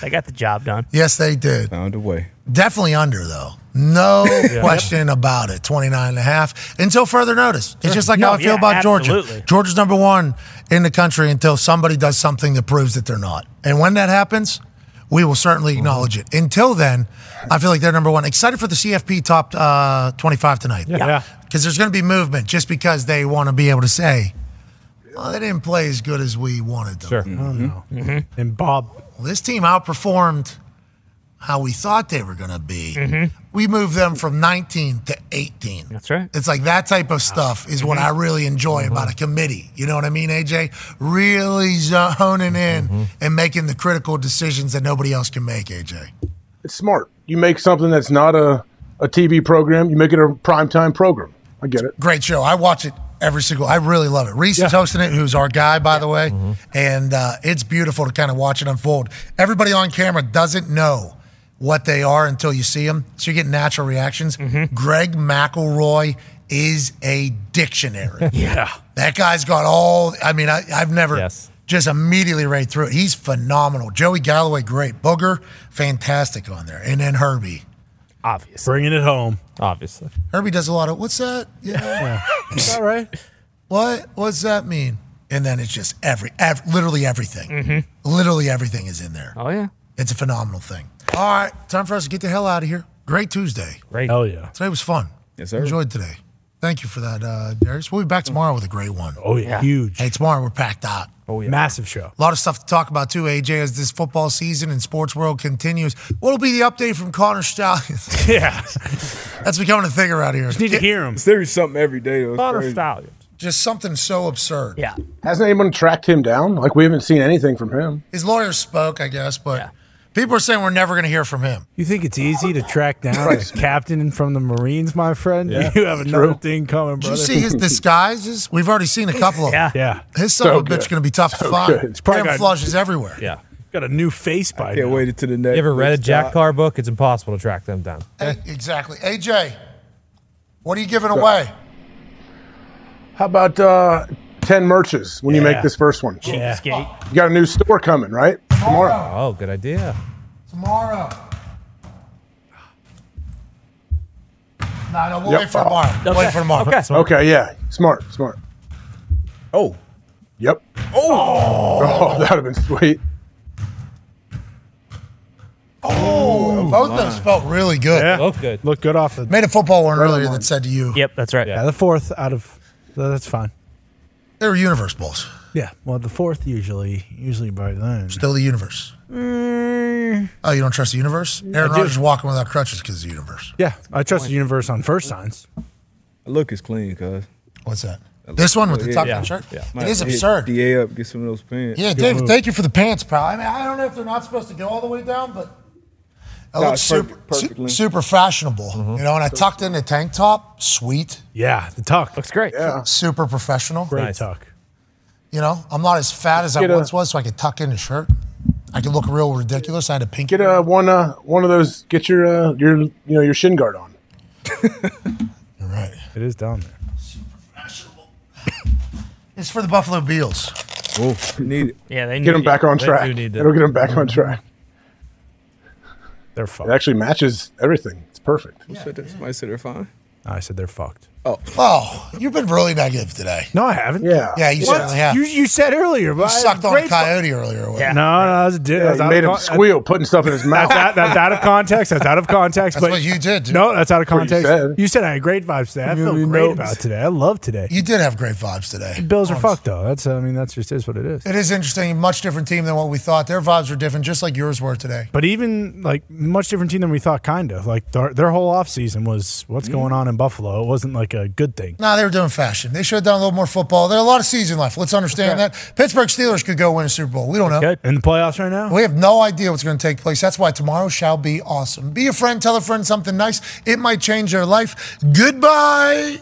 they got the job done. Yes, they did. Found a way. Definitely under, though. No (laughs) question about it. 29 and a half until further notice. It's just like No, how I feel yeah, about Georgia. Georgia's number one in the country until somebody does something that proves that they're not. And when that happens, we will certainly acknowledge it. Until then, I feel like they're number one. Excited for the CFP top uh, 25 tonight. Yeah. Because there's going to be movement just because they want to be able to say, well, they didn't play as good as we wanted them. Sure. Mm-hmm. And Bob. Well, this team outperformed how we thought they were going to be. Mm-hmm. We moved them from 19 to 18. That's right. It's like that type of stuff is what mm-hmm. I really enjoy mm-hmm. about a committee. You know what I mean, AJ? Really honing in and making the critical decisions that nobody else can make, AJ. It's smart. You make something that's not a, a TV program, you make it a primetime program. I get it. Great show. I watch it every single. I really love it. Rece is hosting it, who's our guy, by the way, and uh, it's beautiful to kind of watch it unfold. Everybody on camera doesn't know what they are until you see them, so you get natural reactions. Greg McElroy is a dictionary. (laughs) Yeah. that guy's got all. I mean, I, I've never. Yes. Just immediately right through it. He's phenomenal. Joey Galloway, great. Booger, fantastic on there. And then Herbie. Obviously, Bringing it home. Obviously. Herbie does a lot of, what's that? Yeah. (laughs) Is that right? (laughs) What? What's that mean? And then it's just every, ev- literally everything. Mm-hmm. Literally everything is in there. Oh yeah. It's a phenomenal thing. All right, time for us to get the hell out of here. Great Tuesday. Great. Hell yeah. Today was fun. Yes, sir. Enjoyed today. Thank you for that, uh, Darius. We'll be back tomorrow with a great one. Oh yeah. Huge. Hey, tomorrow we're packed out. Oh, yeah. Massive show. A lot of stuff to talk about too, AJ, as this football season and sports world continues. What'll be the update from Connor Stalions? (laughs) Yeah. (laughs) That's becoming a thing around here. Just need to hear him. It's literally something every day. Though. Connor crazy. Stalions. Just something so absurd. Yeah. Hasn't anyone tracked him down? Like we haven't seen anything from him. His lawyers spoke, I guess, but Yeah. People are saying we're never going to hear from him. You think it's easy to track down a captain from the Marines, my friend? Yeah. You have another True. thing coming, Did brother. you see his disguises? We've already seen a (laughs) couple of them. Yeah. Yeah. His son So of a bitch going to be tough to find. good. It's probably probably got- flushes everywhere. Yeah. Got a new face by Can't now. wait until the next. You ever read a Jack stop. Carr book? It's impossible to track them down. Hey, exactly. AJ, what are you giving away? How about uh, 10 merches when you make this first one? Yeah. Skate. You got a new store coming, right? Tomorrow. Oh, good idea. Tomorrow. No, no, we'll Yep. wait for tomorrow. Okay. Wait for tomorrow. Okay. Okay, yeah. Smart, smart. Oh, Yep. Oh, oh (laughs) that would have been sweet. Oh, both of those felt really good. Yeah. Both good. Look good off the. Made a football one earlier that said to you, Yep, that's right. Yeah, the fourth out of. That's fine. they were universe balls. Yeah. Well, the fourth usually, usually by then. Still the universe. Mm, Oh, you don't trust the universe? Aaron I do. Rodgers is walking without crutches because of the universe. Yeah, I trust the universe on first signs. Look is clean, cuz. What's that? This one with the tucked in shirt? Yeah. It is absurd. Da up, get some of those pants. Yeah, Dave, thank you for the pants, pal. I mean, I don't know if they're not supposed to go all the way down, but it No, looks super, su- super fashionable. Mm-hmm. You know, and I tucked in the tank top, sweet. Yeah, the tuck looks great. Yeah. Super professional. Great tuck. You know, I'm not as fat as I Get a- once was, so I could tuck in the shirt. I could look real ridiculous. I had a pink. Get a one uh one of those. Get your uh your you know your shin guard on. (laughs) You're right. It is down there. Super (coughs) fashionable. It's for the Buffalo Bills. Oh, need it. Yeah, they need Get them back on They track. do need. It'll get them back on track. They're fucked. It actually matches everything. It's perfect. Who said that? Somebody said they're fine. I said they're fucked. Oh, Oh, you've been really negative today. No, I haven't. Yeah. Yeah, you What? certainly have. You, you said earlier, but You I had sucked on a great fu- coyote earlier. Yeah. whatever. No, no, that's, that's Yeah, out you of made him con- squeal, putting stuff in his mouth. That's, out, that's out of context. That's out of context. That's but what you did. Dude. No, that's out of what you context. said. You said I had great vibes today. I feel Community great notes. about today. I love today. You did have great vibes today. Bills are Honestly. fucked though. That's I mean that's just is what it is. It is interesting. Much different team than what we thought. Their vibes were different, just like yours were today. But even like much different team than we thought. Kind of like their, their whole offseason was what's mm. going on in Buffalo. It wasn't like a good thing. Nah, they were doing fashion. They should have done a little more football. There are a lot of season left. Let's understand that. Pittsburgh Steelers could go win a Super Bowl. We don't know. Good in the playoffs right now. We have no idea what's going to take place. That's why tomorrow shall be awesome. Be a friend, tell a friend something nice. It might change their life. Goodbye.